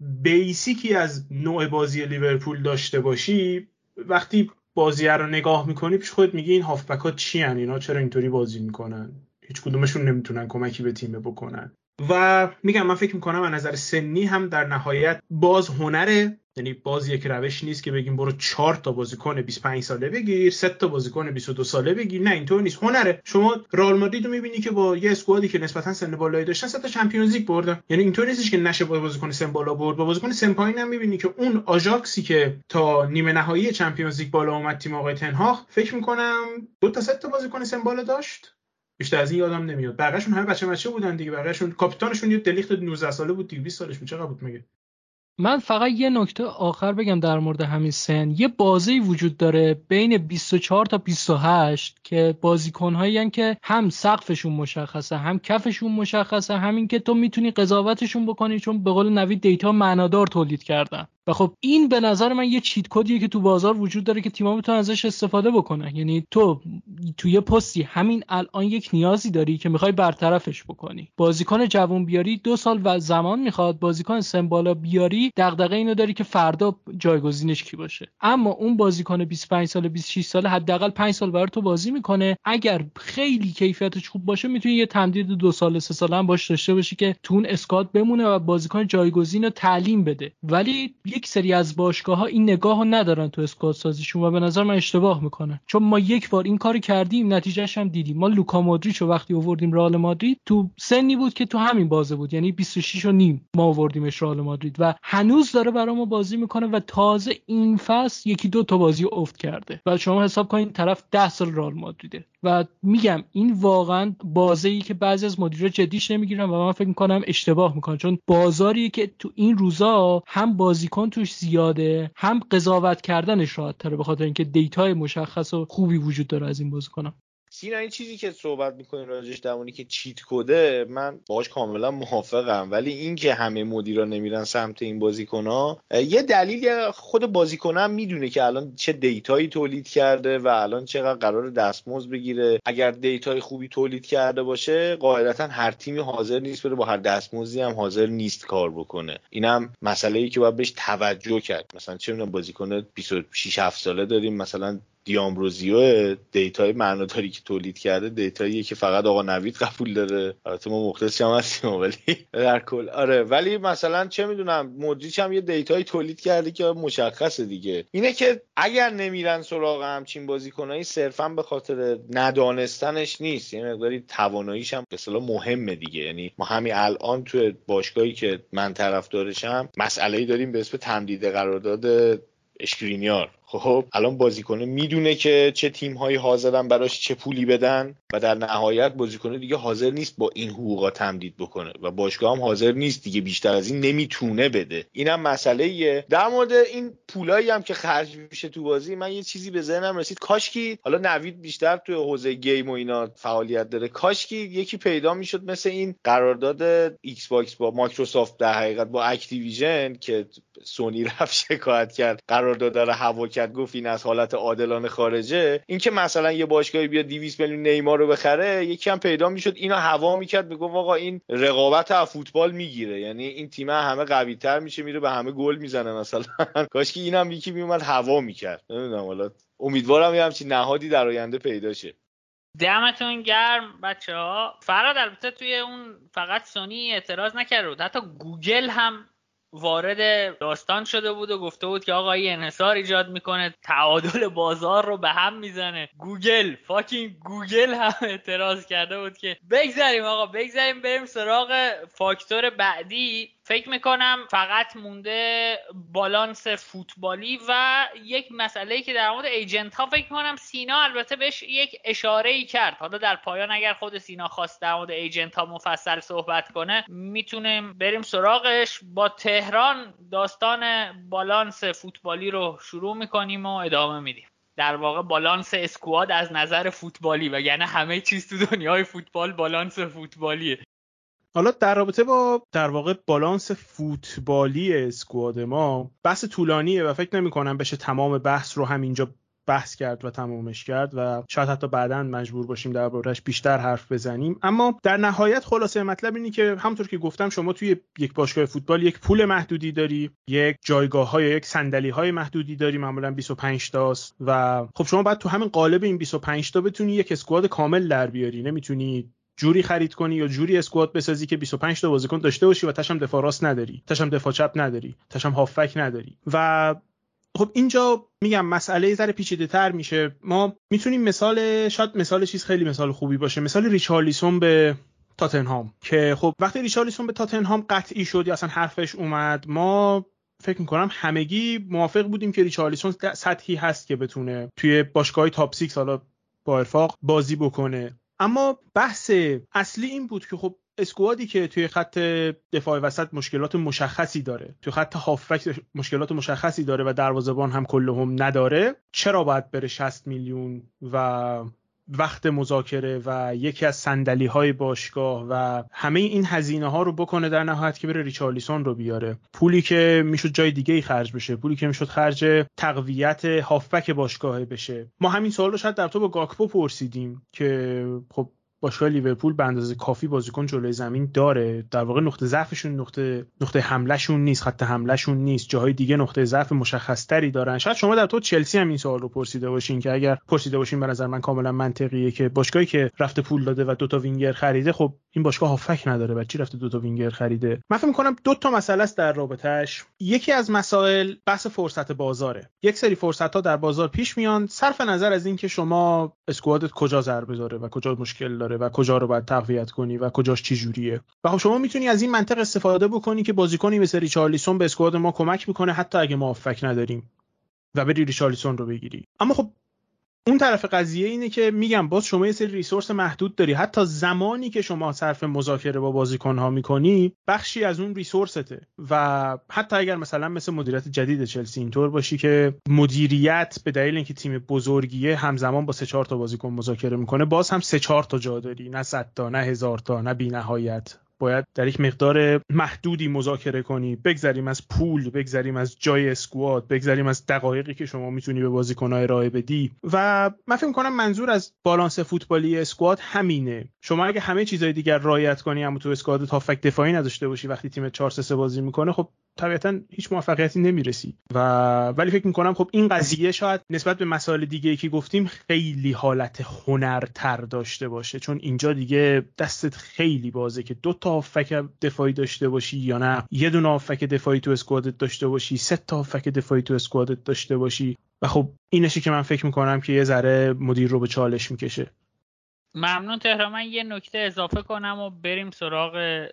بیسیکی از نوع بازی لیورپول داشته باشی وقتی بازی رو نگاه می‌کنی پیش خودت میگی این هافبک ها چی هن؟ اینا چرا اینطوری بازی می‌کنن؟ هیچ کدومشون نمی‌تونن کمکی به تیم بکنن. و میگم من فکر می‌کنم از نظر سنی هم در نهایت باز هنره یعنی باز یک روش نیست که بگیم برو 4 تا بازیکن 25 ساله بگیر 3 تا بازیکن 22 ساله بگیر نه اینطور نیست هنره. شما رئال مادرید رو می‌بینی که با یه اسکوادی که نسبتا سن بالایی داشتن 3 تا Champions League بردن. یعنی اینطور نیستش که نشه با بازیکن سن بالا برد. با بازیکن سن پایین هم می‌بینی که اون آژاکسی که تا نیمه نهایی Champions League بالا اومد تیم آقای تن‌هاخ فکر می‌کنم دو تا 3 تا بازیکن سن بالا داشت. بیشتر از این یادم نمیاد. بقیه‌شون همه بچه بچه بودن دیگه. بقیه‌شون کاپیتانشون یه دلیخت 19 ساله بود دیگه. 20 سالش بود. چقدر بود مگه؟ من فقط یه نکته آخر بگم در مورد همین سن. یه بازی وجود داره بین 24 تا 28 که بازیکنهایی که هم سقفشون مشخصه هم کفشون مشخصه همین که تو می‌تونی قضاوتشون بکنی چون به قول نوید دیتا معنادار تولید کردن. و خب این به نظر من یه چیت کدیه که تو بازار وجود داره که تیم‌ها بتونن ازش استفاده بکنن. یعنی تو تو یه پستی همین الان یک نیازی داری که می‌خوای برطرفش بکنی. بازیکن جوان بیاری دو سال و زمان می‌خواد بازیکن سن بالا بیاری دغدغه اینو داری که فردا جایگزینش کی باشه. اما اون بازیکن 25 ساله 26 ساله حداقل 5 سال برای تو بازی می‌کنه. اگر خیلی کیفیتش خوب باشه می‌تونی یه تمدید دو سال سه ساله هم باش داشته باشی که تو اون اسکات بمونه و بازیکن جایگزین تعلیم بده. ولی یک سری از باشگاه ها این نگاه ها ندارن تو اسکواد سازیشون و به نظر من اشتباه می‌کنن. چون ما یک بار این کار کردیم نتیجهش هم دیدیم. ما لوکا مودریچ رو وقتی آوردیم رئال مادرید تو سنی بود که تو همین بازه بود. یعنی 26 و نیم ما آوردیمش رئال مادرید و هنوز داره برای ما بازی می‌کنه و تازه این فصل یکی دو تا بازی افت کرده. و شما حساب کنید طرف 10 سال رئال مادریده. و میگم این واقعا بازه ای که بعضی از مدیرا جدیش نمی‌گیرن و من فکر می‌کنم اشتباه می‌کنن. چون بازاری که تو این روزا هم بازیکن توش زیاده هم قضاوت کردنش راحت تره به خاطر اینکه data ی مشخص و خوبی وجود داره از این بازیکنان سینا این چیزی که صحبت می‌کنین راجع به دریکسیت کرد من باهاش کاملا موافقم. ولی اینکه همه مدیرا نمیرن سمت این بازیکن یه دلیل خود بازیکن هم می‌دونه که الان چه data یی تولید کرده و الان چقدر قرار دستمزد بگیره. اگر data ی خوبی تولید کرده باشه قاعدتا هر تیمی حاضر نیست بره با هر دستمزدی هم حاضر نیست کار بکنه. اینم مسئله ای که باید بهش توجه کرد. مثلا چه می‌دونم بازیکن 26 7 ساله داریم مثلا دی‌آمبروزیو data ی معناداری که تولید کرده data ییه که فقط آقا نوید قبول داره. البته ما مختص هم هستیم ولی در کل. آره ولی مثلا چه می‌دونم مدریچ هم یه data یی تولید کرده که مشخصه دیگه. اینه که اگر نمیرن سراغ همچین بازیکنایی صرفا به خاطر ندانستنش نیست. یه مقداری تواناییش هم به مهمه دیگه. یعنی ما همین الان تو باشگاهی که من طرفدارشم مسئله داریم به اسم تمدید قرارداد اشکرینیار. خب الان بازیکنه می‌دونه که چه تیم هایی حاضرن براش چه پولی بدن و در نهایت بازیکنه دیگه حاضر نیست با این حقوقا تمدید بکنه و باشگاه هم حاضر نیست دیگه بیشتر از این نمی‌تونه بده. اینم مسئله ایه در مورد این پولایی هم که خرج میشه تو بازی من یه چیزی به ذهنم رسید. کاشکی حالا نوید بیشتر تو حوزه game و اینا فعالیت داره. کاشکی یکی پیدا می‌شد مثل این قرارداد ایکس باکس با مایکروسافت در حقیقت با اکتیویژن که سونی رفت شکایت کرد. قرارداد داره هوا کرد گفت این از حالت عادلانه خارجه. اینکه مثلا یه باشگاهی بیاد 200 میلیون نیمار رو بخره یکی هم پیدا می‌شد اینا هوا می‌کرد می‌گفت آقا این رقابت از فوتبال می‌گیره. یعنی این تیم همه قوی تر میشه میره به همه گل می‌زنه مثلا. کاش که اینم یکی میومد هوا می‌کرد. نمی‌دونم حالا امیدوارم یه همچین نهادی در آینده پیدا شه. دمتون گرم بچه ها فراد البته توی اون فقط سونی اعتراض نکرده بود حتی گوگل هم وارد داستان شده بود و گفته بود که آقا این انحصار ایجاد می‌کنه تعادل بازار رو به هم می‌زنه. گوگل fucking گوگل هم اعتراض کرده بود که بگذاریم آقا بگذاریم بریم سراغ فاکتور بعدی. فکر می‌کنم فقط مونده بالانس فوتبالی و یک مسئله که در مورد agent ها فکر می‌کنم سینا البته بهش یک اشاره ای کرد. حالا در پایان اگر خود سینا خواست در مورد agent ها مفصل صحبت کنه می‌تونیم بریم سراغش. با فرهاد داستان بالانس فوتبالی رو شروع می‌کنیم و ادامه میدیم. در واقع بالانس اسکواد از نظر فوتبالی و یعنی همه چیز تو دنیای فوتبال بالانس فوتبالیه. حالا در رابطه با در واقع بالانس فوتبالی اسکواد ما بحث طولانیه و فکر نمی کنم بشه تمام بحث رو همینجا بحث کرد و تمامش کرد و شاید حتی بعدا مجبور باشیم دربارهش بیشتر حرف بزنیم. اما در نهایت خلاصه مطلب اینی که همونطور که گفتم شما توی یک باشگاه فوتبال یک پول محدودی داری یک جایگاه های یک صندلی های محدودی داری معمولا 25 تاست و خب شما باید تو همین قالب این 25 تا بتونی یک اسکواد کامل در بیاری. نمی‌تونی جوری خرید کنی یا جوری اسکواد بسازی که 25 تا بازیکن داشته باشی و تشم دفاع راست نداری تشم دفاع چپ نداری تشم هافک نداری. و خب اینجا میگم مسئله ذره پیچیده تر میشه. ما می‌تونیم مثال شاید مثال چیز خیلی مثال خوبی باشه. مثال ریچارلیسون به تاتنهام که خب وقتی ریچارلیسون به تاتنهام قطعی شد یا اصلا حرفش اومد ما فکر می‌کنم همگی موافق بودیم که ریچارلیسون سطحی هست که بتونه توی باشگاه تاپ 6 حالا با ارفاق بازی بکنه. اما بحث اصلی این بود که خب اسکوادی که توی خط دفاع وسط مشکلات مشخصی داره توی خط هافبک مشکلات مشخصی داره و دروازه‌بان هم کلهم نداره چرا باید بره 60 میلیون و وقت مذاکره و یکی از سندلی های باشگاه و همه این هزینه ها رو بکنه در نهایت که بره ریچارلیسون رو بیاره. پولی که می‌شد جای دیگه ای خرج بشه پولی که می‌شد خرج تقویت هافبک باشگاه بشه. ما همین سوال رو شاید در تو با گاکپو پرسیدیم که خب باشگاه لیورپول به اندازه کافی بازیکن جلوی زمین داره. در واقع نقطه ضعفشون نقطه نقطه حملهشون نیست خط حملهشون نیست. جاهای دیگه نقطه ضعف مشخصتری دارن. شاید شما در تو چلسی هم این سوال رو پرسیده باشین که اگر پرسیده باشین به نظر من کاملا منطقیه که باشگاهی که رفته پول داده و دوتا وینگر خریده خب این باشگاه هافبک نداره. واسه چی رفته دوتا وینگر خریده؟ من فکر می‌کنم دو تا مسئله است در رابطش یکی از مسائل بحث فرصت بازاره. یک سری فرصت ها در بازار پیش میان. صرف نظر از اینکه شما squad ت کجا ضعف داره و کجا مشکل داره. و کجا رو باید تقویت کنی و کجاش چی جوریه و خب شما می‌تونی از این منطق استفاده بکنی که بازیکنی مثل ریچارلیسون به squad ما کمک می‌کنه حتی اگه ما هافبک نداریم و بری ریچارلیسون رو بگیری. اما خب اون طرف قضیه اینه که میگم باز شما یه سری ریسورس محدود داری. حتی زمانی که شما صرف مذاکره با بازیکن ها می‌کنی بخشی از اون ریسورسته. و حتی اگر مثلا مثل مدیریت جدید چلسی اینطور باشی که مدیریت به دلیل اینکه تیم بزرگیه همزمان با سه چهار تا بازیکن مذاکره می‌کنه باز هم سه چهار تا جا داری. نه صد تا نه هزار تا نه بینهایت. باید در یک مقدار محدودی مذاکره کنی. بگذریم از پول بگذریم از جای اسکواد بگذریم از دقایقی که شما می‌تونی به بازیکن‌ها ارائه بدی. و من فکر کنم منظور از بالانس فوتبالی اسکواد همینه. شما اگه همه چیزهای دیگر رعایت کنی اما تو اسکواد تافک دفاعی نداشته باشی وقتی تیم 4 3 بازی می‌کنه خب طبیعتا هیچ موفقیتی نمی‌رسی. و ولی فکر می‌کنم خب این قضیه شاید نسبت به مسائل دیگه که گفتیم خیلی حالت هنرتر داشته باشه. چون اینجا دیگه دستت خیلی بازه که دو هافک دفاعی داشته باشی یا نه. یه دونه هافک دفاعی تو اسکوادت داشته باشی سه تا هافک دفاعی تو اسکوادت داشته باشی. و خب اینشی که من فکر می‌کنم که یه ذره مدیر رو به چالش می‌کشه. ممنون تهران من یه نکته اضافه کنم و بریم سراغ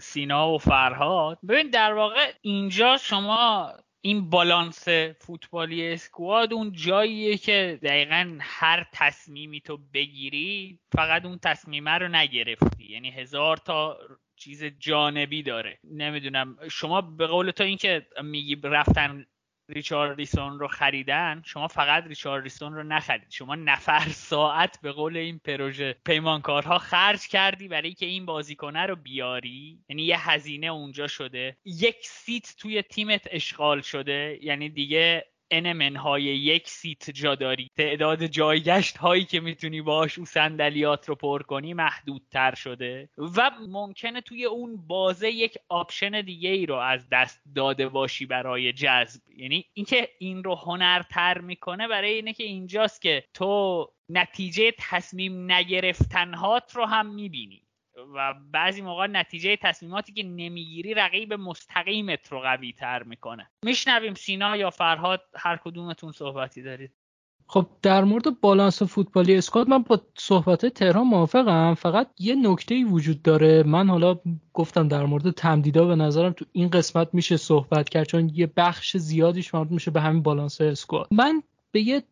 سینا و فرهاد. ببین در واقع اینجا شما این بالانس فوتبالی اسکواد اون جاییه که دقیقا هر تصمیمی تو بگیری فقط اون تصمیمه رو نگرفتی. یعنی هزار تا چیز جانبی داره. نمی‌دونم. شما به قول تو اینکه میگی رفتن ریچاردیسون رو خریدن شما فقط ریچاردیسون رو نخرید. شما نفر ساعت به قول این پروژه پیمانکارها خرج کردی برای که این بازیکنه رو بیاری. یعنی یه هزینه اونجا شده. یک سیت توی تیمت اشغال شده. یعنی دیگه n منهای یک seat جا داری. تعداد جایگشت هایی که می‌تونی باهاش اون صندلیات رو پر کنی محدودتر شده. و ممکنه توی اون بازه یک option دیگه ای رو از دست داده باشی برای جذب. یعنی اینکه این رو هنرتر می‌کنه برای اینه که اینجاست که تو نتیجه تصمیم نگرفتنهات رو هم می‌بینی. و بعضی موقع نتیجه تصمیماتی که نمی‌گیری رقیب مستقیمت رو قوی تر می‌کنه. میشنویم سینا یا فرهاد هر کدومتون صحبتی دارید. خب در مورد بالانس فوتبالی اسکات من با صحبت تهران موافقم. فقط یه نکته وجود داره. من حالا گفتم در مورد تمدیدا به نظرم تو این قسمت میشه صحبت کرد چون یه بخش زیادیش مربوط میشه به همین بالانس اسکات من به یه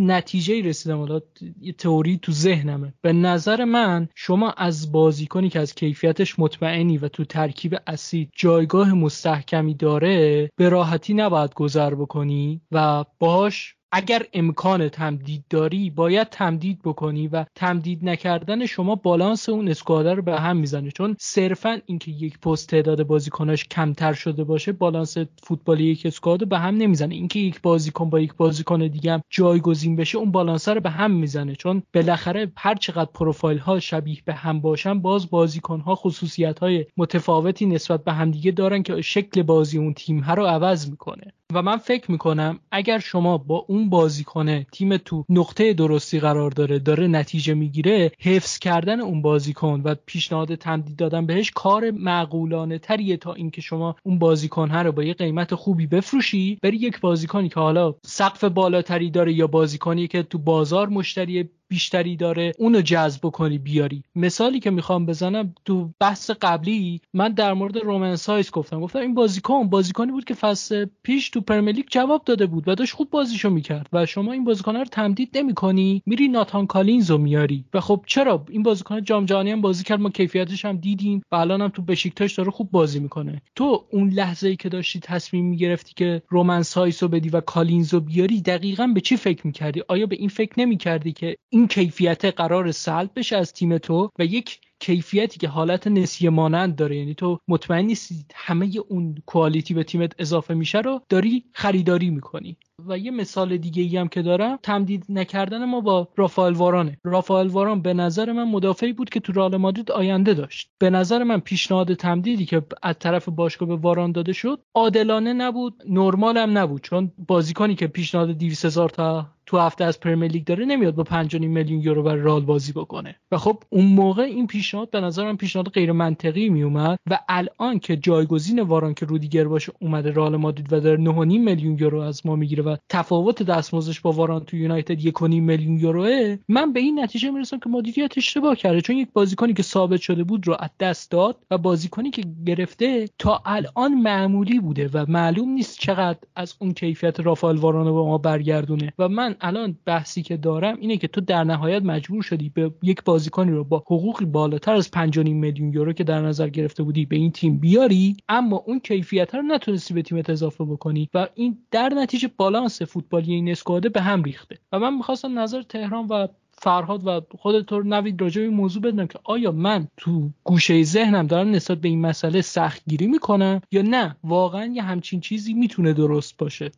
نتیجه رسیدم. حالا یه تئوری تو ذهنمه. به نظر من شما از بازیکنی که از کیفیتش مطمئنی و تو ترکیب اصلی جایگاه مستحکمی داره به راحتی نباید گذر بکنی و باهاش اگر امکان تمدید داری باید تمدید بکنی و تمدید نکردن شما بالانس اون اسکواده رو به هم می‌زنه. چون صرفا اینکه یک پست تعداد بازیکناش کمتر شده باشه بالانس فوتبالی یک اسکواد به هم نمی‌زنه. اینکه یک بازیکن با یک بازیکن دیگه هم جایگزین بشه اون بالانس رو به هم می‌زنه. چون بالاخره هر چقدر پروفایل ها شبیه به هم باشن باز بازیکن ها خصوصیت های متفاوتی نسبت به همدیگه دارن که شکل بازی اون تیم ها رو عوض می‌کنه. و من فکر می‌کنم اگر شما با اون بازیکنه تیم تو نقطه درستی قرار داره داره نتیجه می‌گیره حفظ کردن اون بازیکن و پیشنهاد تمدید دادن بهش کار معقولانه تریه تا اینکه شما اون بازیکن رو با یه قیمت خوبی بفروشی. بری یک بازیکنی که حالا سقف بالاتری داره یا بازیکنی که تو بازار مشتری بیشتری داره اونو جذب کنی بیاری. مثالی که می‌خوام بزنم تو بحث قبلی من در مورد رومن سایس گفتم. گفتم این بازیکن بازیکنی بود که فصل پیش تو Premier League جواب داده بود و داشت خوب بازیشو می‌کرد و شما این بازیکن رو تمدید نمی‌کنی میری ناتان کالینزو میاری. و خب چرا؟ این بازیکن جام جهانی هم بازی کرد ما کیفیتش هم دیدیم و الان هم تو بشیکتاش داره خوب بازی می‌کنه. تو اون لحظه ای که داشتی تصمیم می‌گرفتی که رومن سایسو بدی و کالینزو بیاری دقیقا به چی فکر می‌کردی؟ آیا به این فکر نمی‌کردی که این کیفیت قرار سلب بشه از تیم تو و یک کیفیتی که حالت نسیه مانند داره. یعنی تو مطمئن نیستی همه اون quality به تیمت اضافه میشه رو داری خریداری می‌کنی. و یه مثال دیگه ای هم که دارم تمدید نکردن ما با رافائل وارانه. رافائل واران به نظر من مدافعی بود که تو رئال مادرید آینده داشت. به نظر من پیشنهاد تمدیدی که از طرف باشگاه به واران داده شد عادلانه نبود نرمال هم نبود. چون بازیکنی که پیشنهاد 200 هزار تا تو هفته از پرمیر لیگ داره نمیاد با 5 میلیون یورو بر رال بازی بکنه. و خب اون موقع این پیشنهاد به نظرم پیشنهاد غیر منطقی می اومد و الان که جایگزین واران که رودیگر باشه اومده رال مادرید و داره 9.5 میلیون یورو از ما می‌گیره و تفاوت دستمزدش با واران تو یونایتد 1.5 میلیون یوروه من به این نتیجه می‌رسم که مدیریت اشتباه کرده. چون یک بازیکنی که ثابت شده بود رو از دست داد و بازیکنی که گرفته تا الان معمولی بوده و معلوم نیست چقدر از اون کیفیت رافائل واران رو با ما برگردونه. و من الان بحثی که دارم اینه که تو در نهایت مجبور شدی به یک بازیکنی رو با حقوقی بالاتر از 5.5 میلیون یورو که در نظر گرفته بودی به این تیم بیاری اما اون کیفیت رو نتونستی به تیمت اضافه بکنی و این در نتیجه بالانس فوتبالی این اسکواده به هم ریخته. و من می‌خواستم نظر تهران و فرهاد و خودت رو نوید راجع به موضوع بدونم که آیا من تو گوشه ذهنم دارم نسبت به این مسئله سختگیری می‌کنم یا نه. واقعا یه همچین چیزی می‌تونه درست باشه.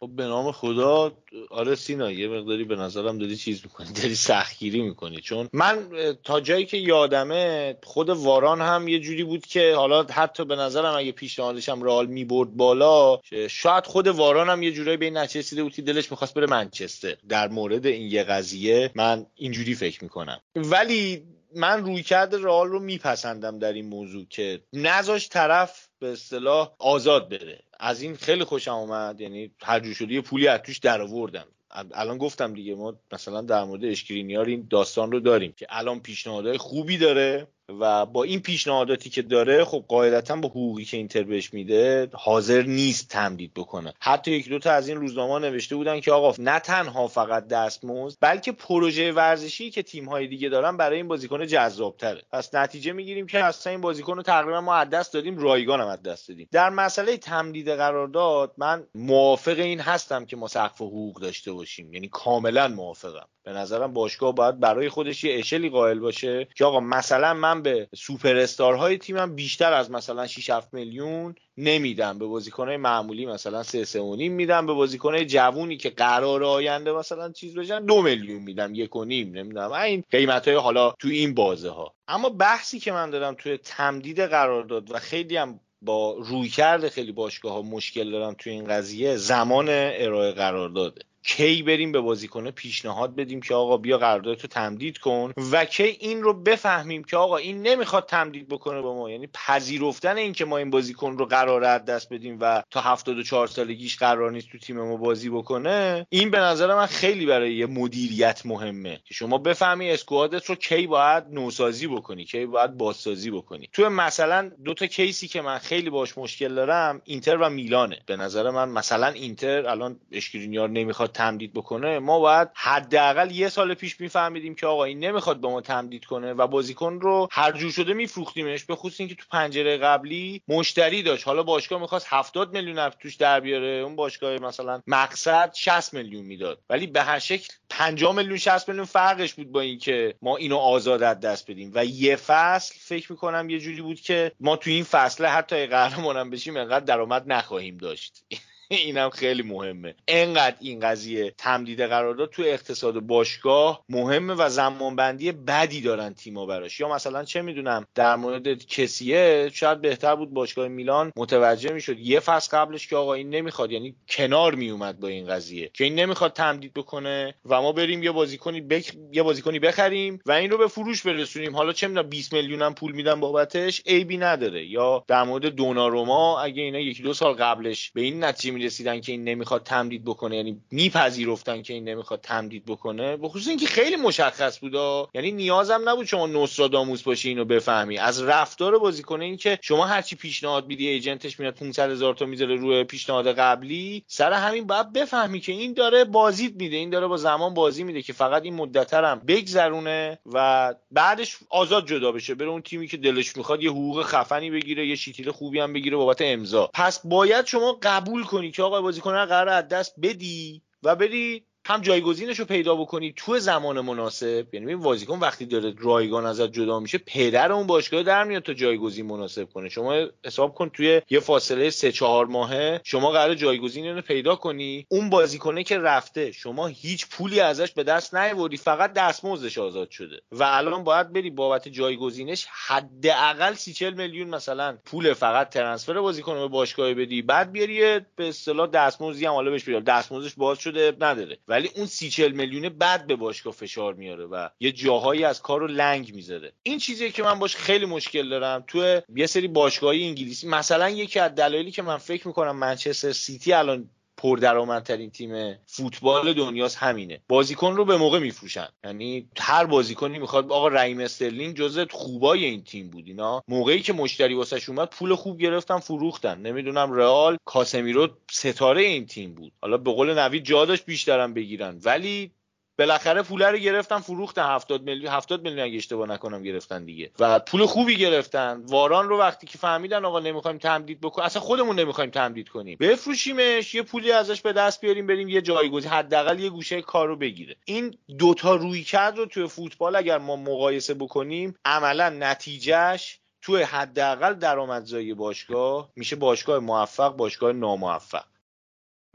خب به نام خدا آره سینا یه مقداری به نظرم داری چیز می‌کنی داری سختگیری می‌کنی. چون من تا جایی که یادمه خود واران هم یه جوری بود که حالا حتی به نظرم اگه پیشنهادش هم رئال می‌برد بالا شاید خود واران هم یه جورایی به این نتیجه بود که دلش می‌خواست بره منچستر. در مورد این یه قضیه من اینجوری فکر می‌کنم. ولی من روی کرده رئال رو میپسندم در این موضوع که نذاش طرف به اصطلاح آزاد بره. از این خیلی خوشم اومد یعنی هر جو شده یه پولی از توش در آوردم. الان گفتم دیگه ما مثلا در مورد اشکرینیار این داستان رو داریم که الان پیشنهادهای خوبی داره. و با این پیشنهاداتی که داره خب قاعدتا با حقوقی که اینتر بهش میده حاضر نیست تمدید بکنه. حتی یک دو تا از این روزنامه نوشته بودن که آقا نه تنها فقط دستمزد بلکه پروژه ورزشی که تیم های دیگه دارن برای این بازیکن جذابتره. پس نتیجه می‌گیریم که اصلا این بازیکن رو تقریبا ما از دست دادیم رایگان هم از دست دادیم. در مسئله تمدید قرارداد من موافق این هستم که ما سقف حقوق داشته باشیم. یعنی کاملا موافقم. به نظرم باشگاه باید برای خودش یه اشلی قائل باشه که آقا مثلا من به سوپر استارهای تیمم بیشتر از مثلا 6 7 میلیون نمیدم. به بازیکنهای معمولی مثلا 3 3 میدم. به بازیکنهای جوونی که قرار آینده مثلا چیز بشن دو میلیون میدم. یک و نیم نمی‌دونم. این قیمت های حالا تو این بازه ها اما بحثی که من دارم توی تمدید قرارداد و خیلی هم با رویکرد خیلی باشگاه ها مشکل دارم توی این قضیه زمان ارائه قرارداده. کی بریم به بازیکنه پیشنهاد بدیم که آقا بیا قراردادتو تمدید کن و کی این رو بفهمیم که آقا این نمی‌خواد تمدید بکنه با ما. یعنی پذیرفتن این که ما این بازیکن رو قرار دست بدیم و تا 74 سالگیش قرار نیست تو تیم ما بازی بکنه این به نظر من خیلی برای یه مدیریت مهمه که شما بفهمی اسکوادت رو کی باید نوسازی بکنی کی باید بازسازی بکنی. تو مثلا دو تا کیسی که من خیلی باش مشکل دارم اینتر و میلانه. به نظر من مثلا اینتر الان اشکرینیار نمی‌خواد تمدید بکنه ما باید حداقل یه سال پیش میفهمیدیم که آقا این نمی‌خواد به ما تمدید کنه و بازیکن رو هر جور شده میفروختیمش به خصوص اینکه تو پنجره قبلی مشتری داشت. حالا باشگاه می‌خواست 70 میلیون توش در بیاره اون باشگاه مثلا مقصد 60 میلیون می‌داد. ولی به هر شکل 50 میلیون 60 میلیون فرقش بود با اینکه ما اینو آزاد دست بدیم. و یه فصل فکر می‌کنم یه جوری بود که ما تو این فصل حتی قهرمانم بشیم انقدر درآمد نخواهیم داشت. اینم خیلی مهمه. انقدر این قضیه تمدید قرارداد تو اقتصاد باشگاه مهمه و زمانبندی بدی دارن تیما براش. یا مثلا چه می‌دونم در مورد کسیه شاید بهتر بود باشگاه میلان متوجه می‌شد یه فصل قبلش که آقا این نمی‌خواد یعنی کنار میومد با این قضیه که این نمی‌خواد تمدید بکنه و ما بریم یه بازیکنی بک... یه بازیکنی بخریم و این رو به فروش برسونیم. حالا چه می‌دونم 20 میلیون هم پول میدن بابتش عیبی نداره. یا در مورد دوناروما اگه اینا یکی دو سال قبلش به این نتیجه می‌رسیدن که این نمی‌خواد تمدید بکنه یعنی میپذیرفتن که این نمی‌خواد تمدید بکنه به خصوص اینکه خیلی مشخص بود یعنی نیازم نبود شما نوستراداموس باشی اینو بفهمی. از رفتار بازیکن این که شما هرچی پیشنهاد میدی ایجنتش میاد 500 هزار تا می‌ذاره روی پیشنهاد قبلی سر همین باید بفهمی که این داره بازیت میده این داره با زمان بازی میده که فقط این مدترم بگذرونه و بعدش آزاد جدا بشه. بره اون تیمی که دلش می‌خواد یه حقوق خفنی بگیره یه شیتیل خوبی هم بگیره بابت امضا. پس باید شما قبول کنی که آقا بازیکن قرار از دست بدی و بری هم جایگزینش رو پیدا بکنی تو زمان مناسب. یعنی این بازیکن وقتی داره رایگان ازت جدا میشه پدر اون باشگاه در میاد تا جایگزین مناسب کنه. شما حساب کن توی یه فاصله سه چهار ماهه شما قرار جایگزین رو پیدا کنی. اون بازیکنه که رفته شما هیچ پولی ازش به دست نیاوردی فقط دستمزدش آزاد شده. و الان باید بری بابت جایگزینش حداقل سی میلیون مثلا پول فقط ترنسفر بازیکن به باشگاه بدی. بعد بیاری به اصطلاح دستمزدی هم حالا بهش بیار دستمزدش باز شده نداره. ولی اون سی چل میلیون بعد به باشگاه فشار میاره و یه جاهایی از کار رو لنگ می‌ذاره. این چیزیه که من باش خیلی مشکل دارم. تو یه سری باشگاهی انگلیسی مثلا یکی از دلایلی که من فکر می‌کنم منچستر سیتی الان پردرآمدترین تیم فوتبال دنیاست همینه. بازیکن رو به موقع میفروشن. یعنی هر بازیکنی می‌خواد آقا ریم استرلینگ جزء خوبای این تیم بود. اینا موقعی که مشتری واسش اومد پول خوب گرفتن فروختن. نمی‌دونم رئال کاسمیرو ستاره این تیم بود. حالا به قول نوید جا داشت بیشترم بگیرن. ولی بالاخره پول رو گرفتن فروختن. 70 میلیون 70 میلیون اگه اشتباه نکنم گرفتن دیگه. و پول خوبی گرفتن. واران رو وقتی که فهمیدن آقا نمی‌خوایم تمدید بکنیم اصلا خودمون نمی‌خوایم تمدید کنیم. بفروشیمش یه پولی ازش به دست بیاریم بریم یه جایگزین حداقل یه گوشه کار رو بگیره. این دوتا روی کرد رو توی فوتبال اگر ما مقایسه بکنیم عملا نتیجهش توی حداقل درآمدزایی باشگاه میشه باشگاه موفق باشگاه ناموفق.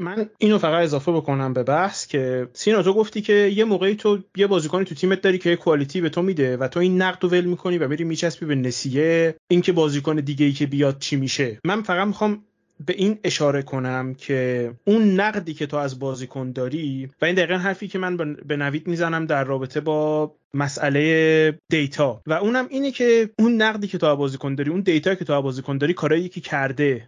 من اینو فقط اضافه بکنم به بحث که سینا تو گفتی که یه موقعی تو یه بازیکنی تو تیمت داری که یه کوالیتی به تو میده و تو این نقد رو ول می‌کنی و میری میچسبی به نسیه اینکه بازیکن دیگه ای که بیاد چی میشه. من فقط می‌خوام به این اشاره کنم که اون نقدی که تو از بازیکن داری و این دقیقا حرفی که من به نوید می‌زنم در رابطه با مسئله دیتا و اونم اینه که اون نقدی که تو از بازیکن داری اون دیتا که تو از بازیکن داری کارایی که کرده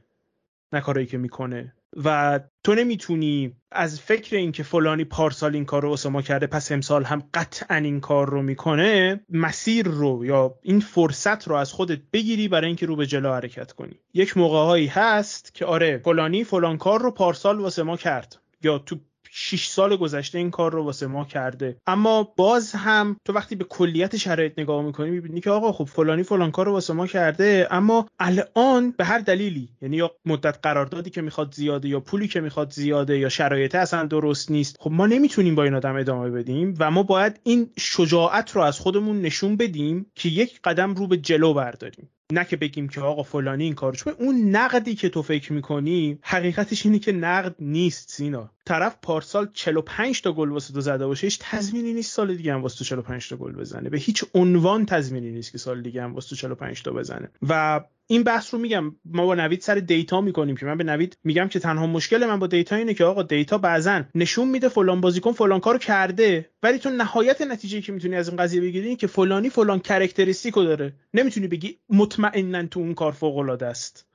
نه کارایی که می‌کنه. و تو نمی‌تونی از فکر اینکه فلانی پارسال این کار رو اسما کرده پس امسال هم قطعا این کار رو می‌کنه مسیر رو یا این فرصت رو از خودت بگیری برای اینکه رو به جلو حرکت کنی. یک موقع هست که آره فلانی فلان کار رو پارسال واسه ما کرد. یا تو 6 سال گذشته این کار رو واسه ما کرده. اما باز هم تو وقتی به کلیت شرایط نگاه می‌کنی می‌بینی که آقا خب فلانی فلان کار رو واسه ما کرده اما الان به هر دلیلی یعنی یا مدت قراردادی که می‌خواد زیاده یا پولی که می‌خواد زیاده یا شرایط اصلا درست نیست خب ما نمی‌تونیم با این آدم ادامه بدیم و ما باید این شجاعت رو از خودمون نشون بدیم که یک قدم رو به جلو برداریم. نه که بگیم که آقا فلانی این کارو چون اون نقدی که تو فکر می‌کنی حقیقتش اینه که نقد نیست سینا طرف پارسال 45 تا گل واسه تو زده باشه هیچ تضمینی نیست سال دیگه هم واسه تو 45 تا گل بزنه. به هیچ عنوان تضمینی نیست که سال دیگه هم واسه تو 45 تا بزنه. و این بحث رو میگم ما با نوید سر data می‌کنیم که من به نوید میگم که تنها مشکل من با data اینه که آقا data بعضا نشون میده فلان بازیکن فلان کارو کرده ولی تو نهایت نتیجه که می‌تونی از این قضیه بگیری که فلانی فلان characteristic و داره. نمی‌تونی بگی مطمئنا تو اون کار فوق العاده است.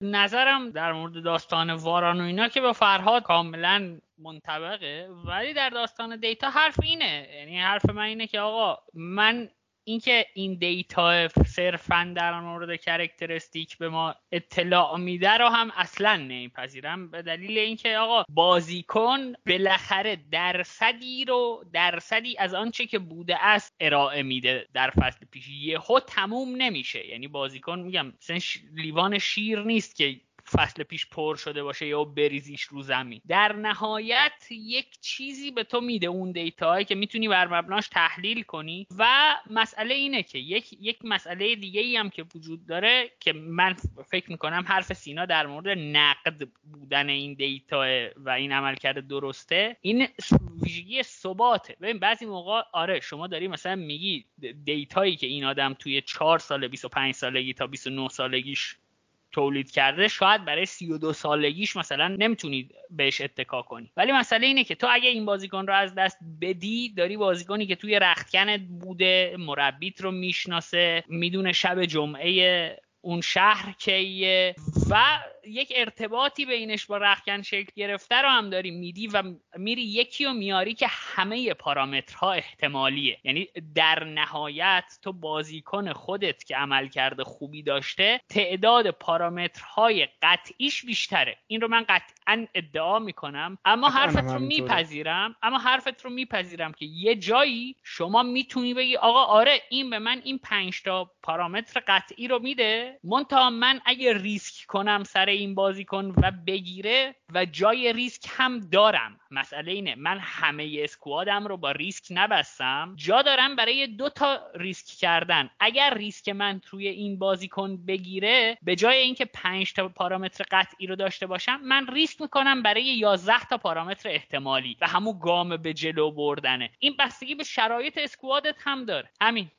نظرم در مورد داستان واران و اینا که با فرهاد کاملا منطبقه ولی در داستان data حرف اینه. یعنی حرف من اینه که آقا من اینکه این data صرفا در مورد characteristic به ما اطلاع میده رو هم اصلا نمیپذیرم. به دلیل اینکه آقا بازیکن بالاخره درصدی رو درصدی از آنچه که بوده است ارائه میده در فصل پیش. یهو تموم نمیشه. یعنی بازیکن میگم لیوان شیر نیست که فصل پیش پر شده باشه یا بریزیش رو زمین. در نهایت یک چیزی به تو میده اون دیتا که می‌تونی بر مبناش تحلیل کنی و مسئله اینه که یک یک مسئله دیگه ای هم که وجود داره که من فکر می‌کنم حرف سینا در مورد نقد بودن این دیتا و این عملکرد درسته این ویژگی ثباته. ببین بعضی موقع آره شما داری مثلا میگی دیتایی که این آدم توی 4 سال 25 سالگی تا 29 سالگیش تولید کرده شاید برای 32 سالگیش مثلا نمی‌تونید بهش اتکا کنی. ولی مسئله اینه که تو اگه این بازیکن رو از دست بدی داری بازیکنی که توی رختکنت بوده مربیت رو می‌شناسه می‌دونه شب جمعه اون شهر کیه و یک ارتباطی بینش با رخکن شکل گرفته رو هم داری میدی و میری یکی و میاری که همه پارامترها احتمالیه. یعنی در نهایت تو بازیکن خودت که عمل کرده خوبی داشته تعداد پارامترهای قطعیش بیشتره. این رو من قطع قطعا ادعا می‌کنم. اما حرفت رو میپذیرم. اما حرفت رو میپذیرم که یه جایی شما می‌تونی بگی آقا آره این به من این پنج تا پارامتر قطعی رو میده. منتها من اگه ریسک کنم سر این بازیکن و بگیره و جای ریسک هم دارم. مسئله اینه من همه اسکوادم رو با ریسک نبستم. جا دارم برای دو تا ریسک کردن. اگر ریسک من توی این بازیکن بگیره به جای اینکه 5 تا پارامتر قطعی رو داشته باشم من ریسک می‌کنم برای 11 تا پارامتر احتمالی. و همون گام به جلو بردنه. این بستگی به شرایط squad ت هم داره. همین.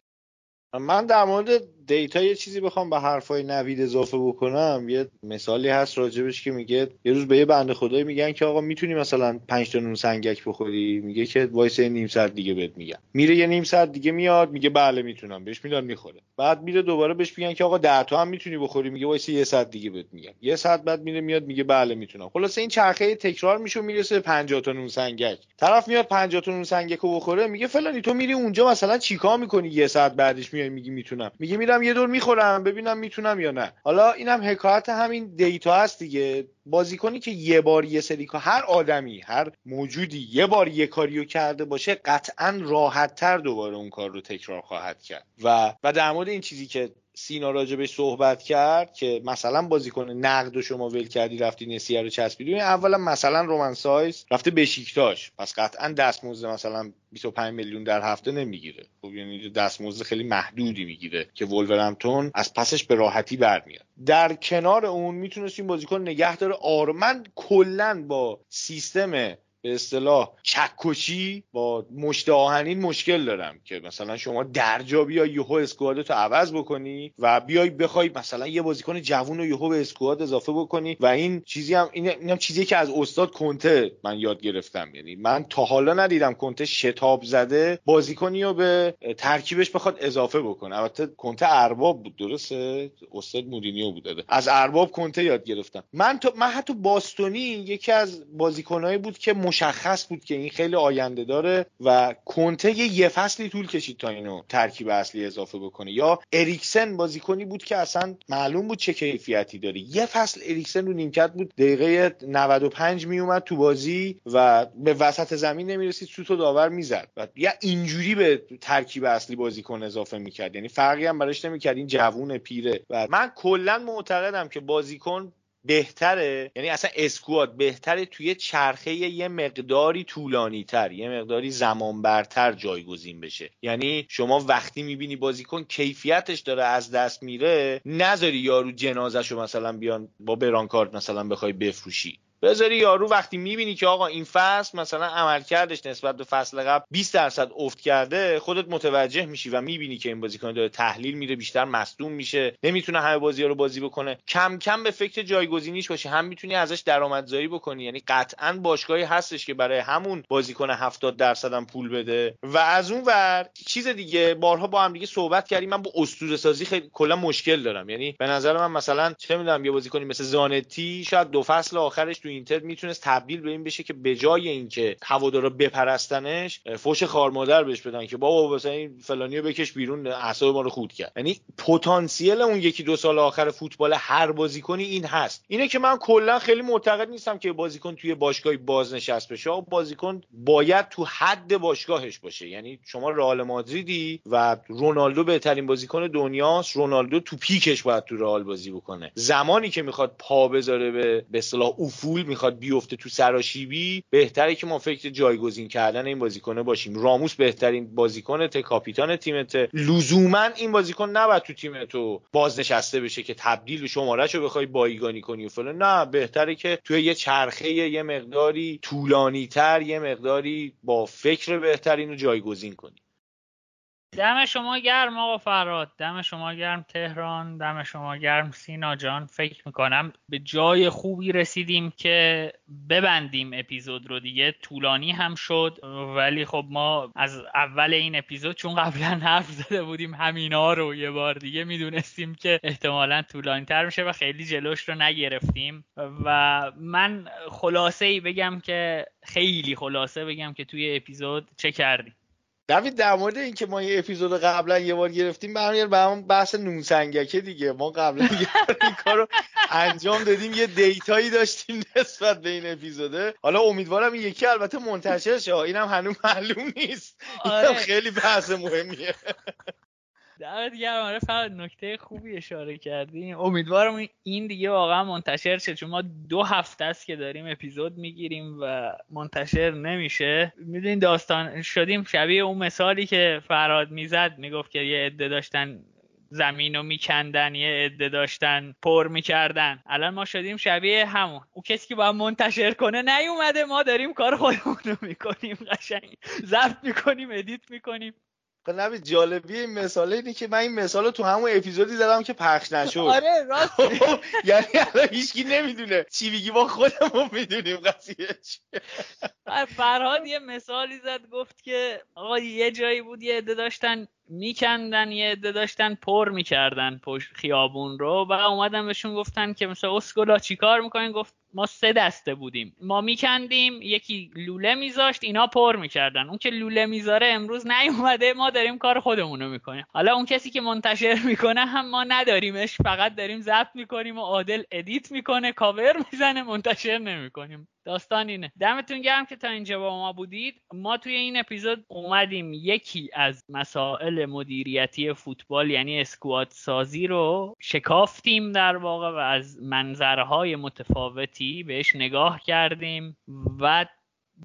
من در مورد data یه چیزی بخوام به حرفای نوید اضافه بکنم. یه مثالی هست راجبش که میگه یه روز به یه بنده خدایی میگن که آقا می‌تونی مثلا 5 تا نون سنگک بخوری؟ میگه که وایس نیم ساعت دیگه بهت میگم. میره یه نیم ساعت دیگه میاد میگه بله می‌تونم. بهش میدن می‌خوره. بعد میره دوباره بهش میگن که آقا 10 تا هم می‌تونی بخوری؟ میگه وایس یه ساعت دیگه بهت میگم. یه ساعت بعد میره میاد میگه بله می‌تونم. خلاصه این چرخه تکرار میشه می‌رسه 50 تا نون سنگک. طرف میاد 50 تا نون سنگک رو بخوره میگه فلانی تو میری اونجا مثلا چیکار می‌کنی یه ساعت بعدش میای میگی می‌تونم. میگه میرم یه دور می‌خورم ببینم می‌تونم یا نه. حالا اینم حکایت همین data هست دیگه. بازیکنی که یه بار یه سری هر آدمی هر موجودی یه بار یه کاریو کرده باشه قطعا راحت تر دوباره اون کار رو تکرار خواهد کرد. و و در مورد این چیزی که سینا راجبش صحبت کرد که مثلا بازیکن نقد و شما ول کردی رفتی نسیه رو چسبیدی. اولا مثلا رومن سایس رفته بشیکتاش پس قطعا دستمزد مثلا 25 میلیون در هفته نمی‌گیره. خب یعنی دستمزد خیلی محدودی می‌گیره که ولورهمپتون از پسش به راحتی برمیاد. در کنار اون می‌تونست بازیکن نگه داره. آروم من کلا با سیستم به اصطلاح چکشی با مشت آهنین مشکل دارم که مثلا شما درجا بیا یهو اسکوادتو عوض بکنی و بیای بخوای مثلا یه بازیکن جوون رو یهو به اسکواد اضافه بکنی و این چیزی هم این اینم چیزی که از استاد کنته من یاد گرفتم. یعنی من تا حالا ندیدم کنته شتاب زده بازیکنی رو به ترکیبش بخواد اضافه بکنه. البته کنته ارباب بود درسته؟ استاد مورینیو بود از ارباب کنته یاد گرفتم. من تو من حتی باستونی یکی از بازیکنایی بود که مشخص بود که این خیلی آینده داره و کنته یه فصلی طول کشید تا اینو ترکیب اصلی اضافه بکنه. یا اریکسن بازیکنی بود که اصلا معلوم بود چه کیفیتی داره. یه فصل اریکسن رو نیمکت بود دقیقه 95 میومد تو بازی و به وسط زمین نمی‌رسید سوت و داور می‌زد. و یا اینجوری به ترکیب اصلی بازیکن اضافه می‌کرد. یعنی فرقی هم براش نمی‌کرد. این جوون پیره. و من کلا معتقدم که بازیکن بهتره؟ یعنی اصلا اسکواد بهتره توی چرخه یه مقداری طولانی تر یه مقداری زمان برتر جایگزین بشه. یعنی شما وقتی می‌بینی بازیکن کیفیتش داره از دست میره نذاری یارو جنازش رو مثلا بیان با برانکارد مثلا بخوای بفروشی. بذاری یارو وقتی می‌بینی که آقا این فصل مثلا عملکردش نسبت به فصل قبل 20 درصد افت کرده خودت متوجه میشی و می‌بینی که این بازیکن داره تحلیل میره بیشتر مصدوم میشه نمی‌تونه همه بازی ها رو بازی بکنه. کم کم به فکر جایگزینیش باشی هم می‌تونی ازش درآمدزایی بکنی. یعنی قطعا باشگاهی هستش که برای همون بازیکن 70 درصد هم پول بده. و از اون ور چیز دیگه بارها با هم دیگه صحبت کردیم. من با اسطوره سازی خیلی کلا مشکل دارم. یعنی به نظر من مثلا چه می‌دونم یه بازیکنی مثل زانتی شاید دو فصل آخرش تو اینتر می‌تونست تبدیل به این بشه که به جای اینکه هوادارا بپرستنش فوش خارمادر بهش بدن که بابا مثلا این فلانیو بکش بیرون اعصاب ما رو خود کرد. یعنی پتانسیل اون یکی دو سال آخر فوتبال هر بازیکنی این هست. اینه که من کلا خیلی معتقد نیستم که بازیکن توی باشگاهی بازنشست بشه. بازیکن باید تو حد باشگاهش باشه. یعنی شما رئال مادریدی و رونالدو بهترین بازیکن دنیاست. رونالدو تو پیکش باید تو رئال بازی بکنه. زمانی که می‌خواد پا بذاره به به اصطلاح افول می‌خواد بیفته تو سراشیبی بهتره که ما فکر جایگزین کردن این بازیکنه باشیم. راموس بهترین بازیکن ته کاپیتان تیمت لزوما این بازیکن نباید تو تیم تو بازنشسته بشه که تبدیل شمارهشو بخوای بایگانی کنی و فلان. نه بهتره که توی یه چرخه یه مقداری طولانی تر یه مقداری با فکر بهترین رو جایگزین کنی. دم شما گرم آقا فراد دم شما گرم تهران. دم شما گرم سینا جان. فکر می‌کنم به جای خوبی رسیدیم که ببندیم اپیزود رو دیگه. طولانی هم شد. ولی خب ما از اول این اپیزود چون قبلا حرف زده بودیم همینا رو یه بار دیگه می‌دونستیم که احتمالا طولانی تر میشه و خیلی جلوش رو نگرفتیم. و من خلاصه ای بگم که خیلی خلاصه بگم که توی اپیزود چه کردیم. دوید در مورد اینکه ما یه اپیزود قبلا یه بار گرفتیم برمیگرد به همون بحث نونسنگکه دیگه. ما قبلا این کارو انجام دادیم یه دیتایی داشتیم نسبت به این اپیزوده. حالا امیدوارم این یکی البته منتشر شه. اینم هنوز معلوم نیست. اینم آره. خیلی بحث مهمیه. دمت گرم. آره فقط نکته خوبی اشاره کردیم امیدوارم این دیگه واقعا منتشر شه چون ما دو هفته است که داریم اپیزود می‌گیریم و منتشر نمیشه. می‌دونین داستان شدیم شبیه اون مثالی که فراد می‌زد می‌گفت که یه عده داشتن زمین رو میکندن یه عده داشتن پر می‌کردن. الان ما شدیم شبیه همون. او کسی که باید منتشر کنه نیومده ما داریم کار خودمون رو می‌کنیم قشنگ. ضبط می‌کنیم ادیت می‌کنیم. خب نبید جالبی این مثاله اینه که من این مثال رو تو همون اپیزودی زدم که پخش نشد. آره راست. خب، یعنی الان هیچکی نمی‌دونه. چی بگی ما خودمون می‌دونیم قضیه چیه. فرهاد یه مثالی زد گفت که آقا یه جایی بود یه عده داشتن میکندن یه عده داشتن پر می‌کردن خیابون رو و اومدن بهشون گفتن که مثلا اسکولا چیکار می‌کنین؟ گفت ما سه دسته بودیم. ما میکندیم یکی لوله میذاشت اینا پر می‌کردن. اون که لوله می‌ذاره امروز نیومده ما داریم کار خودمون رو می‌کنیم. حالا اون کسی که منتشر می‌کنه هم ما نداریمش فقط داریم ضبط می‌کنیم و عادل edit می‌کنه کاور می‌زنه منتشر نمی‌کنیم. داستان اینه. دمتون گرم که تا اینجا با ما بودید. ما توی این اپیزود اومدیم. یکی از مسائل مدیریتی فوتبال یعنی squad سازی رو شکافتیم در واقع و از منظرهای متفاوتی بهش نگاه کردیم و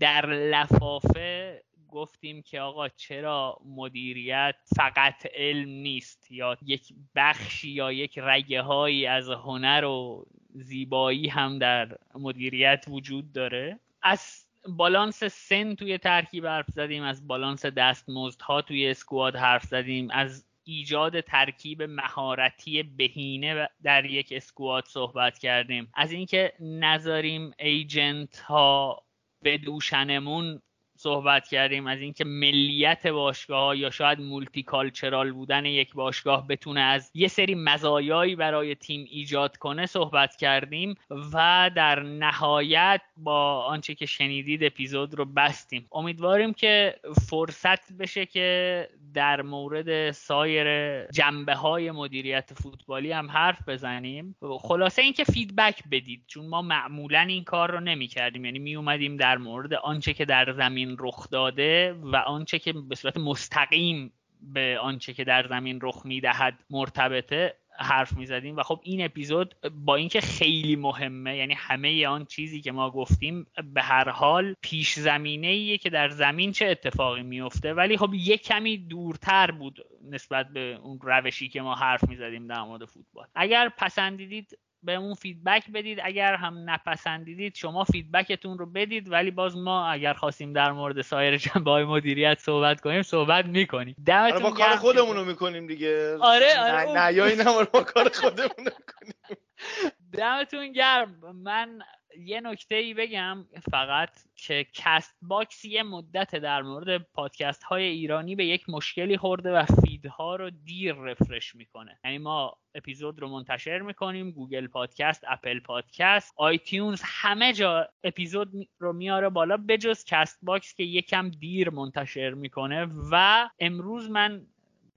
در لفافه گفتیم که آقا چرا مدیریت فقط علم نیست یا یک بخشی یا یک رگه هایی از هنر و زیبایی هم در مدیریت وجود داره؟ از بالانس سن توی ترکیب حرف زدیم از بالانس دستمزدها توی اسکواد حرف زدیم از ایجاد ترکیب مهارتی بهینه در یک اسکواد صحبت کردیم از اینکه نذاریم ایجنت ها به دوشنمون صحبت کردیم از اینکه ملیت باشگاه یا شاید multicultural بودن یک باشگاه بتونه از یه سری مزایایی برای تیم ایجاد کنه صحبت کردیم و در نهایت با آنچه که شنیدید اپیزود رو بستیم. امیدواریم که فرصت بشه که در مورد سایر جنبه های مدیریت فوتبالی هم حرف بزنیم. خلاصه اینکه feedback بدید چون ما معمولا این کار رو نمی کردیم یعنی می اومدیم در مورد آنچه که در زمین رخ داده و آنچه که به صورت مستقیم به آنچه که در زمین رخ می‌دهد مرتبطه حرف می‌زدیم. و خب این اپیزود با اینکه خیلی مهمه یعنی همه آن چیزی که ما گفتیم به هر حال پیش زمینه ایه که در زمین چه اتفاقی میفته ولی خب یه کمی دورتر بود نسبت به اون روشی که ما حرف می‌زدیم در مورد فوتبال. اگر پسندیدید بهمون feedback بدید. اگر هم نپسندیدید شما feedback تون رو بدید. ولی باز ما اگر خواستیم در مورد سایر جنبه های مدیریت صحبت کنیم صحبت می‌کنیم. آره ما کار خودمون رو می‌کنیم دیگه. آره آره نه یا این ما کار خودمون رو می‌کنیم. دمتون گرم. من یه نکته ای بگم فقط که کست باکس یه مدت در مورد پادکست های ایرانی به یک مشکلی خورده و feed ها رو دیر refresh می‌کنه. یعنی ما اپیزود رو منتشر می‌کنیم گوگل پادکست اپل پادکست آیتیونز همه جا اپیزود رو میاره بالا بجز کست باکس که یکم دیر منتشر می‌کنه. و امروز من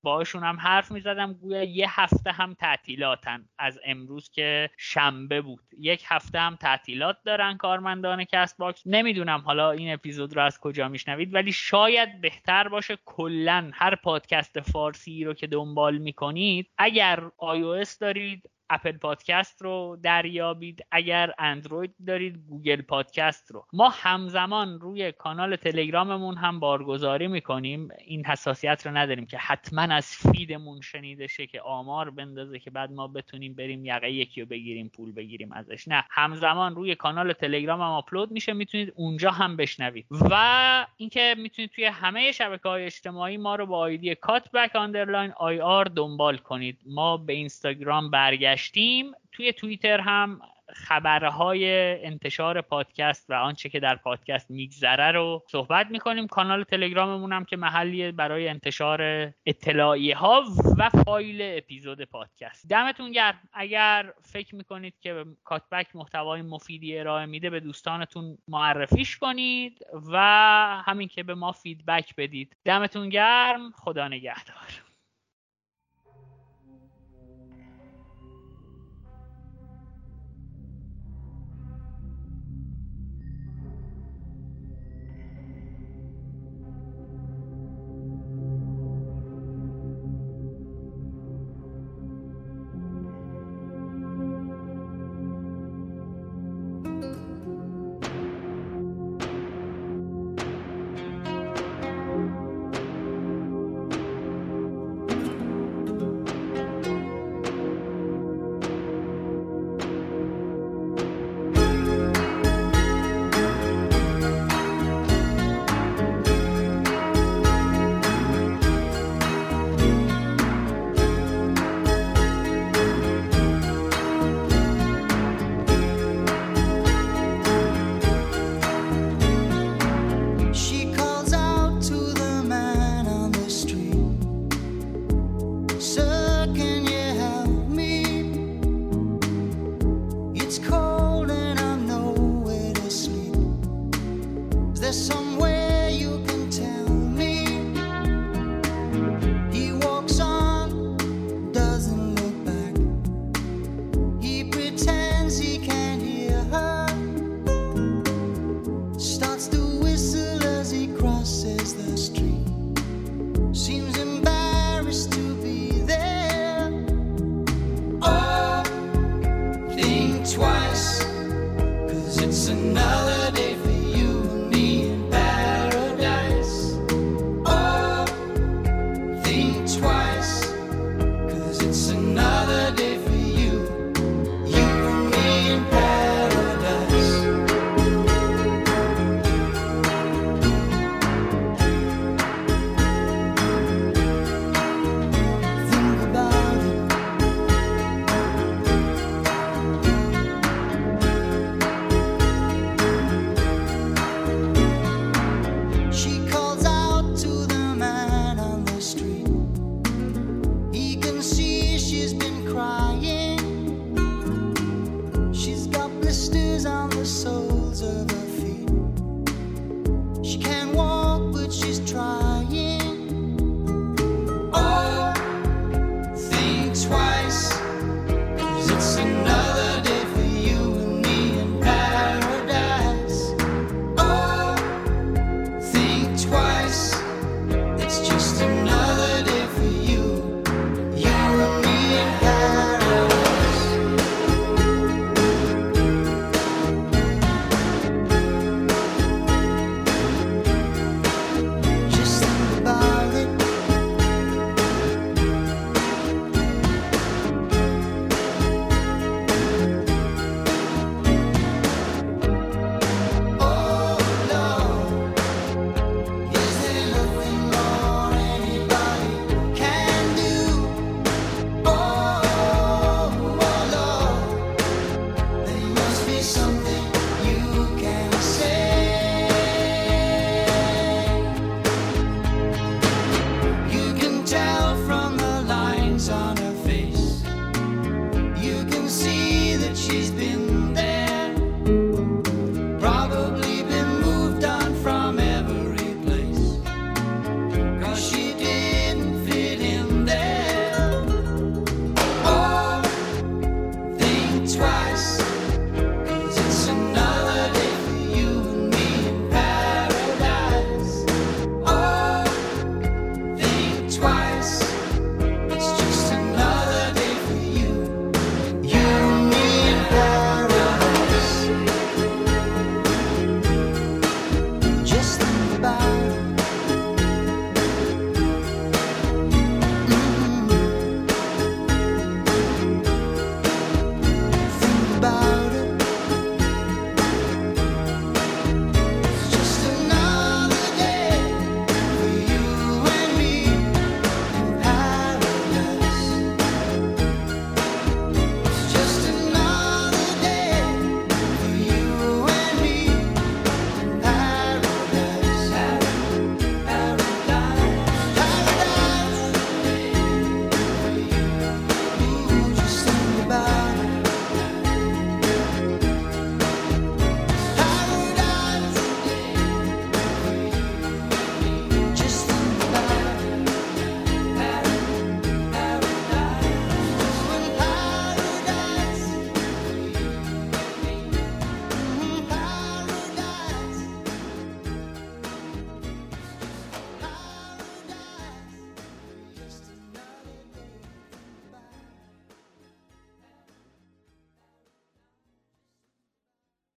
باشون هم حرف می‌زدم. گویا یه هفته هم تعطیلاتن از امروز که شنبه بود. یک هفته هم تعطیلات دارن کارمندان کست باکس. نمی‌دونم حالا این اپیزود رو از کجا میشنوید ولی شاید بهتر باشه کلا هر پادکست فارسی رو که دنبال می‌کنید اگر iOS دارید اپل پادکست رو دریابید. اگر اندروید دارید گوگل پادکست رو. ما همزمان روی کانال تلگراممون هم بارگذاری می‌کنیم. این حساسیت رو نداریم که حتما از feed مون شنیده شه که آمار بندازه که بعد ما بتونیم بریم یقه یکی رو بگیریم پول بگیریم ازش. نه همزمان روی کانال تلگرام هم آپلود میشه می‌تونید اونجا هم بشنوید. و اینکه می‌تونید توی همه شبکه های اجتماعی ما رو با آیدی کاتبک underline IR دنبال کنید. ما به اینستاگرام برگشت گشتیم توی توییتر هم خبرهای انتشار پادکست و آنچه که در پادکست میگذره رو صحبت می‌کنیم. کانال تلگراممون هم که محلیه برای انتشار اطلاعیه ها و فایل اپیزود پادکست. دمتون گرم. اگر فکر می‌کنید که کاتبک محتوای مفیدی ارائه میده به دوستانتون معرفیش کنید و همین که به ما فیدبک بدید. دمتون گرم. خدا نگهدار.